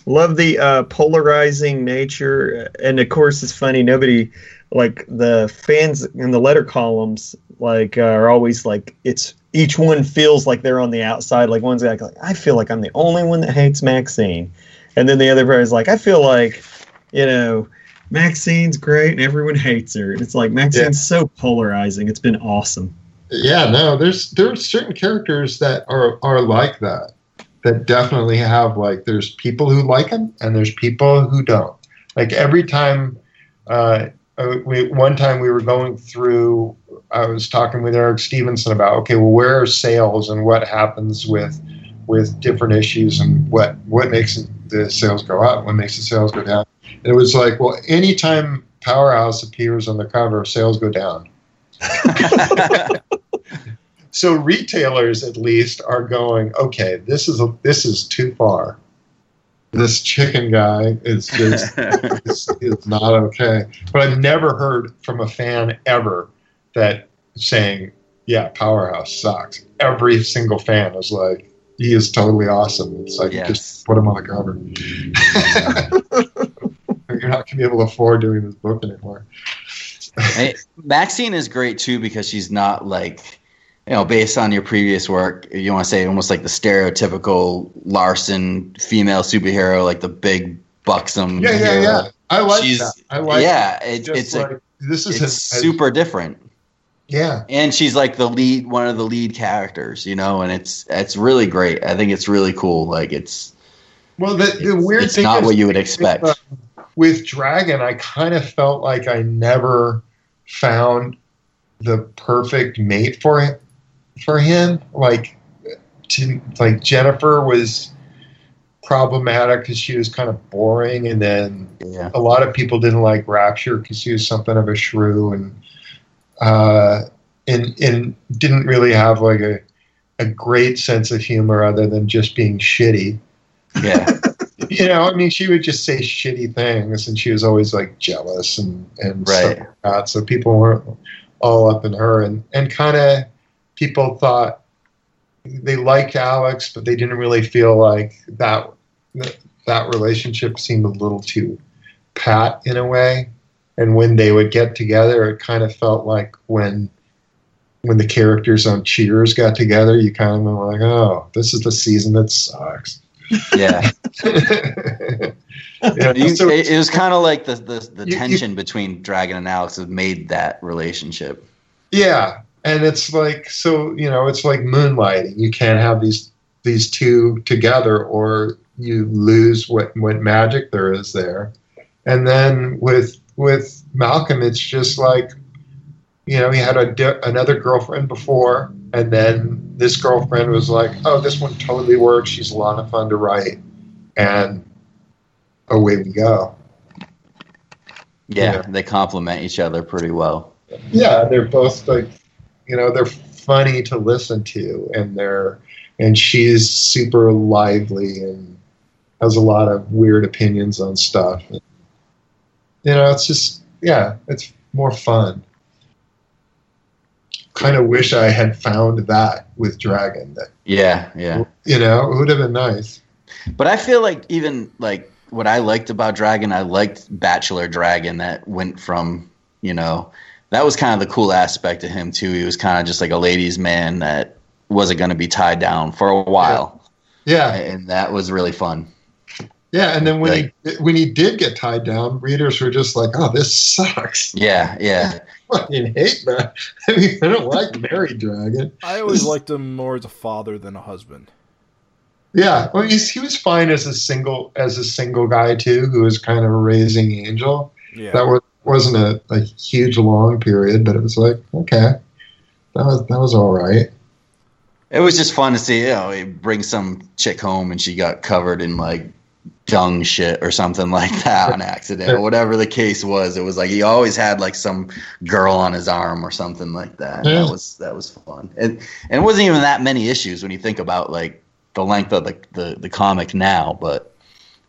Love the uh, polarizing nature, and of course, it's funny. Nobody like the fans in the letter columns like uh, are always like it's each one feels like they're on the outside. Like one's like, like I feel like I'm the only one that hates Maxine, and then the other person's like I feel like you know Maxine's great and everyone hates her. And it's like Maxine's so polarizing. It's been awesome. Yeah, no, there's there's certain characters that are are like that. That definitely have like there's people who like them and there's people who don't. Like every time, uh, uh, we, one time we were going through, I was talking with Eric Stephenson about okay, well, where are sales and what happens with with different issues and what what makes the sales go up, what makes the sales go down. And it was like, well, anytime Powerhouse appears on the cover, sales go down. so retailers at least are going okay this is a, this is too far. This chicken guy is just is, is not okay. But i've never heard from a fan ever that saying yeah powerhouse sucks. Every single fan is like he is totally awesome. It's like Yes. just put him on the cover. You're not going to be able to afford doing this book anymore. Hey, Maxine is great too because she's not like, you know, based on your previous work, you want to say almost like the stereotypical Larsen female superhero, like the big buxom. yeah yeah hero. yeah i like She's- that i like yeah, it, it's like a, this is it's his, super different, yeah and she's like the lead, one of the lead characters, you know, and it's it's really great. I think it's really cool. Like it's well the, the weird it's thing not is what you would expect. with, uh, with dragon i kind of felt like i never found the perfect mate for him for him like to like jennifer was problematic because she was kind of boring and then Yeah, a lot of people didn't like Rapture because she was something of a shrew and uh, and and didn't really have like a a great sense of humor other than just being shitty. yeah, You know, I mean, she would just say shitty things, and she was always like jealous and and stuff right. like that. So people weren't all up in her, and and kind of people thought they liked Alex, but they didn't really feel like that that relationship seemed a little too pat in a way. And when they would get together, it kind of felt like when when the characters on Cheers got together, you kind of were like, oh, this is the season that sucks. Yeah, Yeah, You- so- it, it was kind of like the the, the You- you- tension between Dragon and Alex that made that relationship. Yeah, and it's like so you know it's like moonlighting. You can't have these these two together, or you lose what what magic there is there. And then with with Malcolm, it's just like you know he had a di- another girlfriend before, and then this girlfriend was like, oh, this one totally works. She's a lot of fun to write, and away we go. Yeah, Yeah. they complement each other pretty well. yeah they're both like you know they're funny to listen to and they're and she's super lively and has a lot of weird opinions on stuff. You know it's just yeah it's more fun. Kind of wish i had found that with dragon that Yeah, yeah. you know it would have been nice. But I feel like even like what I liked about Dragon, I liked Bachelor Dragon that went from, you know, that was kind of the cool aspect of him too. He was kind of just like a ladies' man that wasn't going to be tied down for a while, Yeah, and that was really fun. yeah. And then when he when he did get tied down, readers were just like, "Oh, this sucks." Yeah, yeah, I fucking hate that. I mean, I don't like Mary Dragon. I always liked him more as a father than a husband. Yeah, well, he's, he was fine as a single as a single guy too, who was kind of a raising angel. Yeah. That was, wasn't a, a huge long period, but it was like okay, that was that was all right. it was just fun to see. You know, he brings some chick home and she got covered in like dung shit or something like that on accident, or whatever the case was. It was like he always had like some girl on his arm or something like that. Yeah. That was that was fun, and and it wasn't even that many issues when you think about like the length of the the, the comic now, but.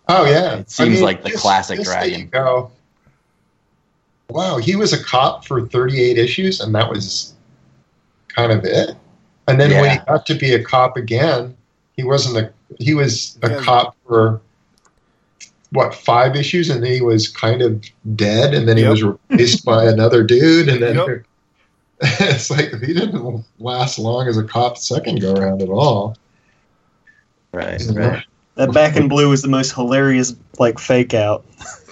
Oh yeah, It seems like the just- classic just Dragon. you Go, wow, he was a cop for 38 issues, and that was kind of it. And then when he got to be a cop again, he wasn't a he was a Yeah. cop for what five issues, and then he was kind of dead, and then he Yep. was replaced by another dude, and then Yep. it's like he didn't last long as a cop second go around at all. Right, right. That back in blue was the most hilarious like fake out.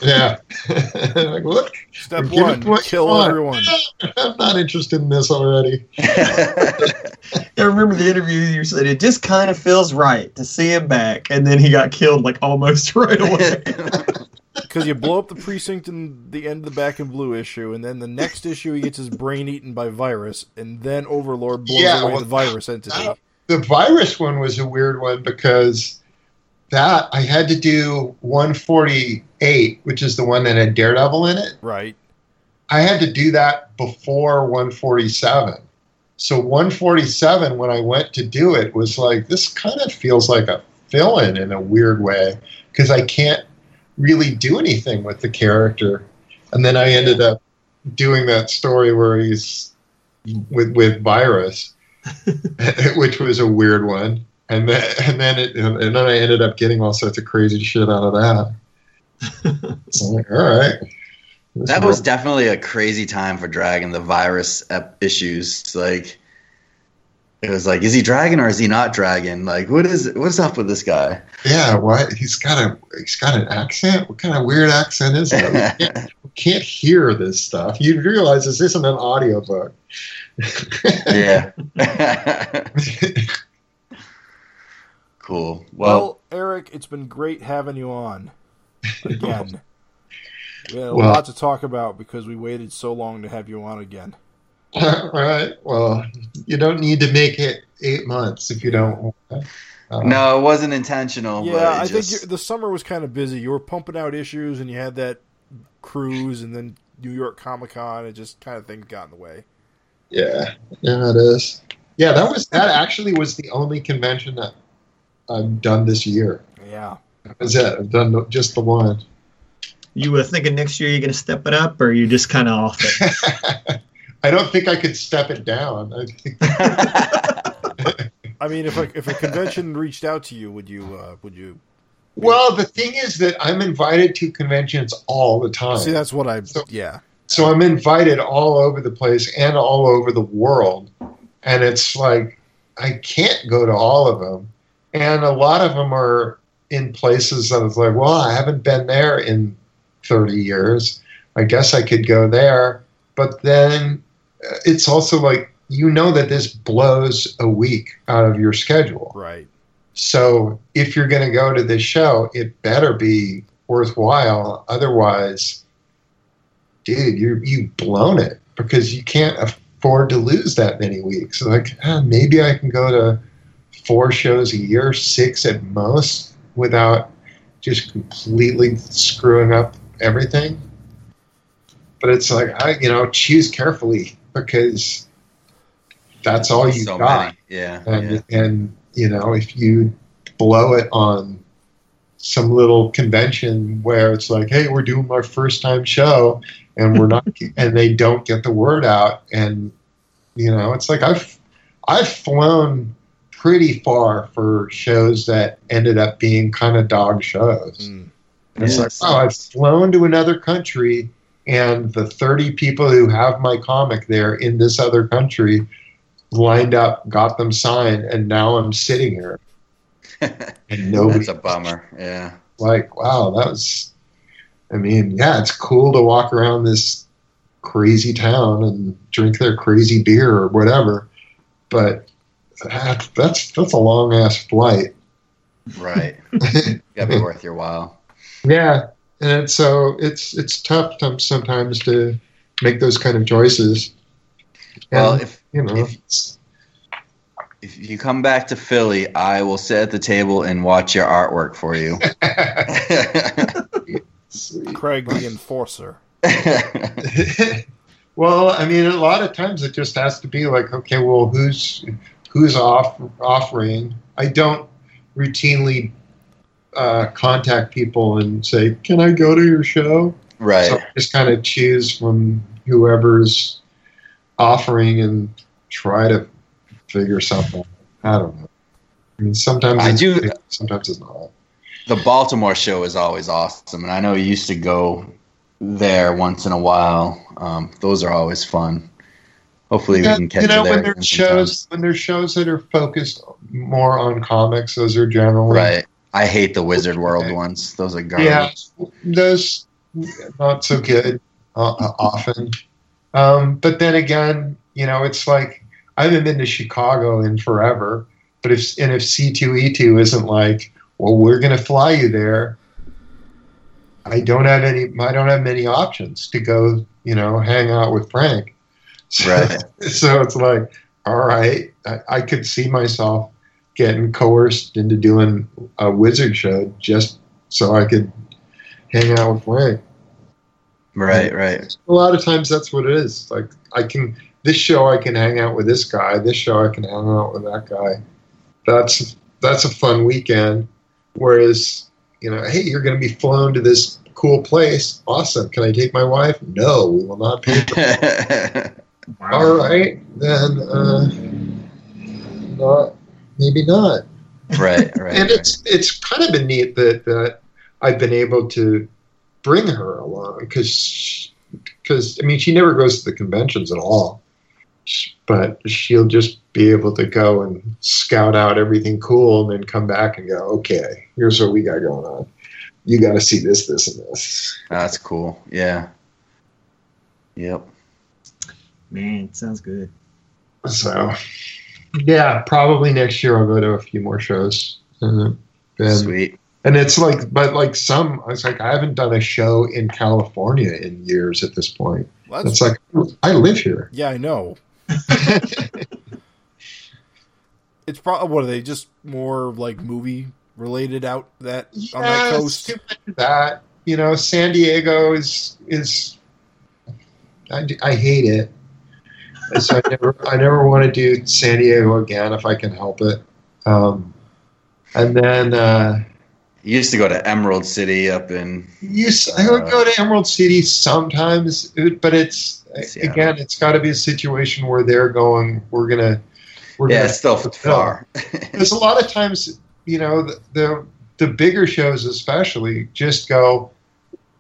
Yeah. like, look, Step one, what kill want. everyone. I'm not interested in this already. I remember the interview you said it just kind of feels right to see him back, and then he got killed like almost right away. Because you blow up the precinct in the end of the Back in Blue issue, and then the next issue he gets his brain eaten by virus, and then Overlord blows Yeah, away well, the virus entity. that- The virus one was a weird one because that I had to do 148, which is the one that had Daredevil in it. Right. I had to do that before 147. So 147, when I went to do it, was like this kind of feels like a fill-in in a weird way because I can't really do anything with the character. And then I ended up doing that story where he's with with virus, which was a weird one. And then and then it and then I ended up getting all sorts of crazy shit out of that. so I'm like, all right. This That is was definitely a crazy time for Dragon. The virus ep- issues, like it was like, is he Dragon or is he not Dragon? Like, what is what's up with this guy? Yeah, what? He's got a he's got an accent. What kind of weird accent is that? We can't, we can't hear this stuff. You realize this isn't an audiobook. yeah. cool. Well, Well, Erik, it's been great having you on again. we had a Well- lot to talk about because we waited so long to have you on again. All right. Well, you don't need to make it eight months if you don't want. to. Uh, no, it wasn't intentional. but Yeah, it I think just- you the summer was kind of busy. You were pumping out issues, and you had that cruise, and then New York Comic Con. It just kind of things got in the way. Yeah. Yeah, it is. Yeah, that was that. Actually, was the only convention that I've done this year. Yeah. that's it. I've done just the one. You were thinking next year you're going to step it up, or you just kind of off it? I don't think I could step it down. I think I mean, if a, if a convention reached out to you, would you uh, would you Well, the thing is that I'm invited to conventions all the time. see? That's what I So- yeah. so I'm invited all over the place and all over the world. And it's like, I can't go to all of them. And a lot of them are in places that it's like, well, I haven't been there in 30 years. I guess I could go there. But then uh, it's also like, you know that this blows a week out of your schedule. Right. So if you're going to go to this show, it better be worthwhile. Otherwise, dude, you you've blown it because you can't afford to lose that many weeks. Like ah, maybe I can go to four shows a year, six at most, without just completely screwing up everything. But it's like I, you know, choose carefully because that's all you so got. Yeah. and yeah. and you know if you blow it on some little convention where it's like hey we're doing our first time show and we're not and they don't get the word out and you know it's like i've i've flown pretty far for shows that ended up being kind of dog shows Mm. it's Yeah, like oh i've flown to another country and the 30 people who have my comic there in this other country lined up, got them signed, and now I'm sitting here. And nobody That's a bummer. Yeah. like, wow, that was. I mean, yeah, it's cool to walk around this crazy town and drink their crazy beer or whatever, but that, that's that's a long ass flight. Right. Gotta be worth your while. Yeah, and so it's it's tough to- sometimes to make those kind of choices. Well, And, if you know, if- if you come back to Philly, I will sit at the table and watch your artwork for you. Craig the Enforcer. well, I mean, a lot of times it just has to be like, okay, well, who's who's off offering? I don't routinely uh, contact people and say, "Can I go to your show?" right. So I just kind of choose from whoever's offering and try to figure something. I don't know. I mean, sometimes I do- sometimes it's not. The Baltimore show is always awesome, and I know you used to go there once in a while. Um, those are always fun. Hopefully, we Yeah, can catch you know, when there's shows when there's shows that are focused more on comics, those are generally Right. I hate the Wizard World Okay. ones. Those are garbage. Yeah, those not so good uh, uh, often. Um, but then again, you know, it's like I haven't been to Chicago in forever. But if and if C two E two isn't like, well, we're going to fly you there. I don't have any. I don't have many options to go. You know, hang out with Frank. So, Right. so it's like, all right, I, I could see myself getting coerced into doing a wizard show just so I could hang out with Frank. Right, right. A lot of times that's what it is. Like I can this show I can hang out with this guy, this show I can hang out with that guy. That's that's a fun weekend. Whereas, you know, hey, you're gonna be flown to this cool place. Awesome. Can I take my wife? No, we will not pay for All right, then uh not maybe not. right, right. and it's it's kind of been neat that that I've been able to bring her along because because I mean she never goes to the conventions at all, but she'll just be able to go and scout out everything cool and then come back and go okay here's what we got going on. You got to see this, this, and this. That's cool. Yeah. Yep. Man, sounds good. So, yeah, probably next year I'll go to a few more shows. And, and Sweet. And it's like, but like some, it's like I haven't done a show in California in years at this point. Well, It's like I live here. yeah, I know. It's probably what are they just more like movie related out that on that coast? it's too much of that you know, San Diego is is I, I hate it. So I never I never want to do San Diego again if I can help it. Um, and then uh, You used to go to Emerald City up in. You, s- I would go to Emerald City sometimes, but it's Seattle. again, it's got to be a situation where they're going. We're gonna, we're Yeah, gonna. it's still far. There's a lot of times, you know, the, the the bigger shows, especially, just go.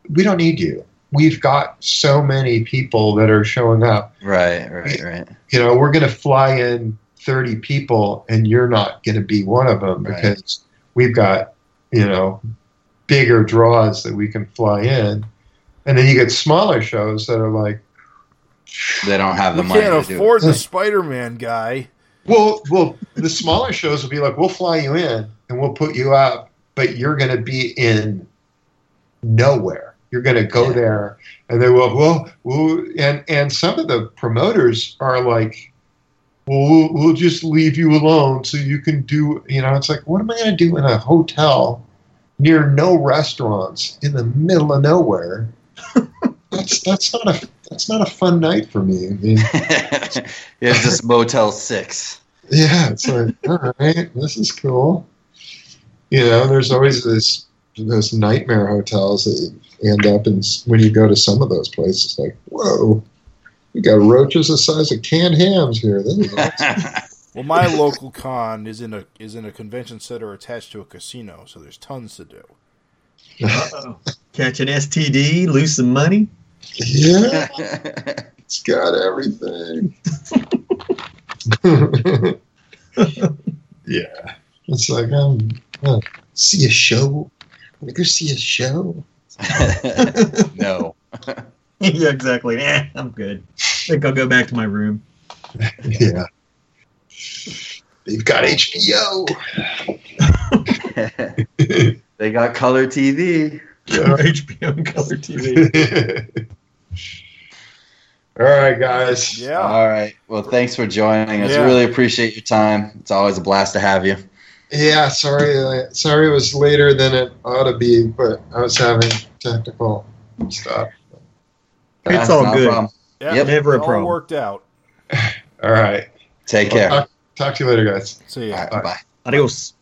We don't need you. We've got so many people that are showing up. right, right, right. You know, we're gonna fly in 30 people, and you're not gonna be one of them Right. because we've got, you know, bigger draws that we can fly in. And then you get smaller shows that are like, They don't have the We money can't to afford it. the Spider-Man guy. well, well, the smaller shows will be like, we'll fly you in and we'll put you up, but you're going to be in nowhere. You're going to go Yeah. there, and they will. Well, well, and and some of the promoters are like, well, we'll, we'll just leave you alone so you can do. You know, it's like, what am I going to do in a hotel near no restaurants in the middle of nowhere? that's that's not a that's not a fun night for me. I mean, it's just Motel Six. Yeah, it's like, all right, this is cool. You know, there's always this those nightmare hotels that end up in when you go to some of those places. Like, whoa, we got roaches the size of canned hams here. This is awesome. Well, my local con is in a is in a convention center attached to a casino, so there's tons to do. Uh-oh. Catch an STD, lose some money. yeah, it's got everything. yeah. It's like, um, uh, see a show? Want to go see a show? no. yeah, exactly. Eh, I'm good. I think I'll go back to my room. Yeah. They've got HBO. they got color TV. Yeah. HBO color TV. All right, guys. Yeah. All right. Well, thanks for joining us. Yeah. Really appreciate your time. It's always a blast to have you. Yeah, sorry, uh, sorry it was later than it ought to be, but I was having technical stuff. It's Uh, all good. problem. Yeah, Yep. Never a it all problem. worked out. All right. Take Well, care. talk, talk to you later, guys. See ya. All right, bye. Adios.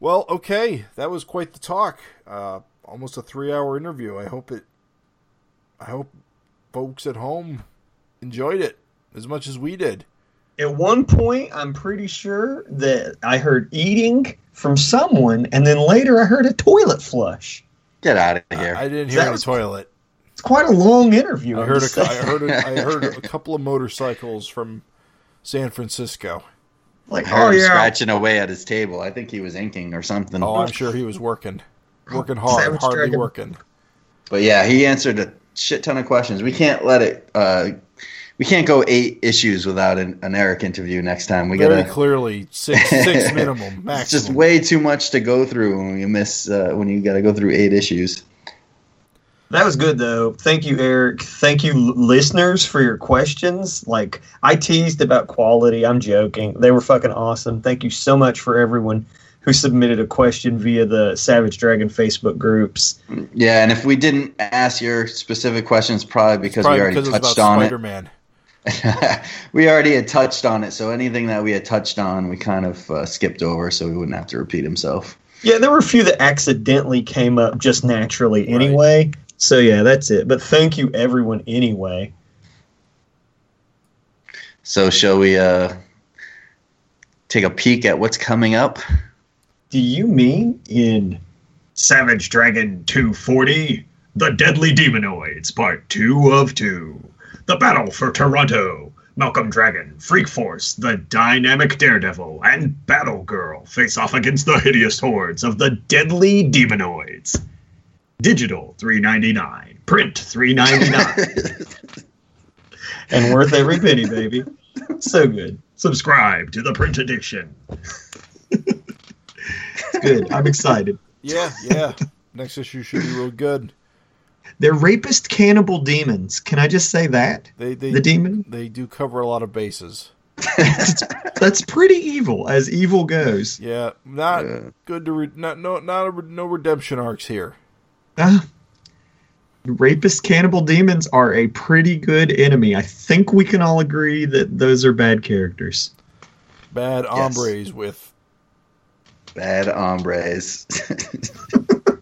Well, okay, that was quite the talk. Uh, almost a three-hour interview. I hope it. I hope folks at home enjoyed it as much as we did. At one point, I'm pretty sure that I heard eating from someone, and then later I heard a toilet flush. Get out of I, here. I didn't hear any was- toilet. It's quite a long interview. I heard. A, I heard. A, I heard a couple of motorcycles from San Francisco. like, I heard oh yeah, scratching away at his table. I think he was inking or something. Oh, I'm sure he was working, working hard, Savage hardly Dragon. working. But yeah, he answered a shit ton of questions. We can't let it. Uh, we can't go eight issues without an, an Erik interview next time. We Very gotta. clearly, six six minimum, maximum. It's just way too much to go through when you miss uh, when you got to go through eight issues. That was good though. Thank you, Erik. Thank you, listeners, for your questions. Like I teased about quality. I'm joking. They were fucking awesome. Thank you so much for everyone who submitted a question via the Savage Dragon Facebook groups. Yeah, and if we didn't ask your specific questions, probably because Probably we already because it's touched about on Spider Man. it. we already had touched on it, so anything that we had touched on, we kind of uh, skipped over, so we wouldn't have to repeat himself. Yeah, there were a few that accidentally came up just naturally anyway. So yeah, that's it. But thank you everyone anyway. So shall we uh, take a peek at what's coming up? Do you mean in Savage Dragon 240? The Deadly Demonoids, Part 2 of 2. The Battle for Toronto. Malcolm Dragon, Freak Force, the Dynamic Daredevil, and Battle Girl face off against the hideous hordes of the Deadly Demonoids. Digital 399, print 399. and worth every penny, baby. So good. Subscribe to the print edition. it's good. I'm excited. Yeah, yeah. Next issue should be real good. They're rapist cannibal demons. Can I just say that? They they The demon? they do cover a lot of bases. That's pretty evil as evil goes. Yeah, not Yeah. good to re- not no not a, no redemption arcs here. Ah. rapist cannibal demons are a pretty good enemy. I think we can all agree that those are bad characters. Bad Yes. hombres with Bad hombres.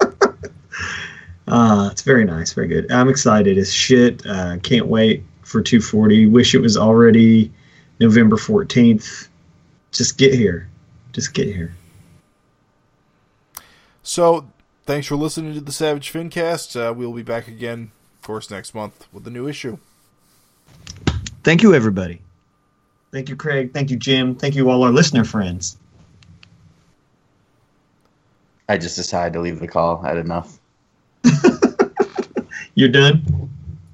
Uh, it's very nice, very good. I'm excited as shit. Uh, can't wait for 240. Wish it was already November 14th. Just get here. Just get here. So, thanks for listening to the Savage Fincast. Uh, we'll be back again, of course, next month with a new issue. Thank you, everybody. Thank you, Craig. Thank you, Jim. Thank you, all our listener friends. I just decided to leave the call. I had enough. You're done?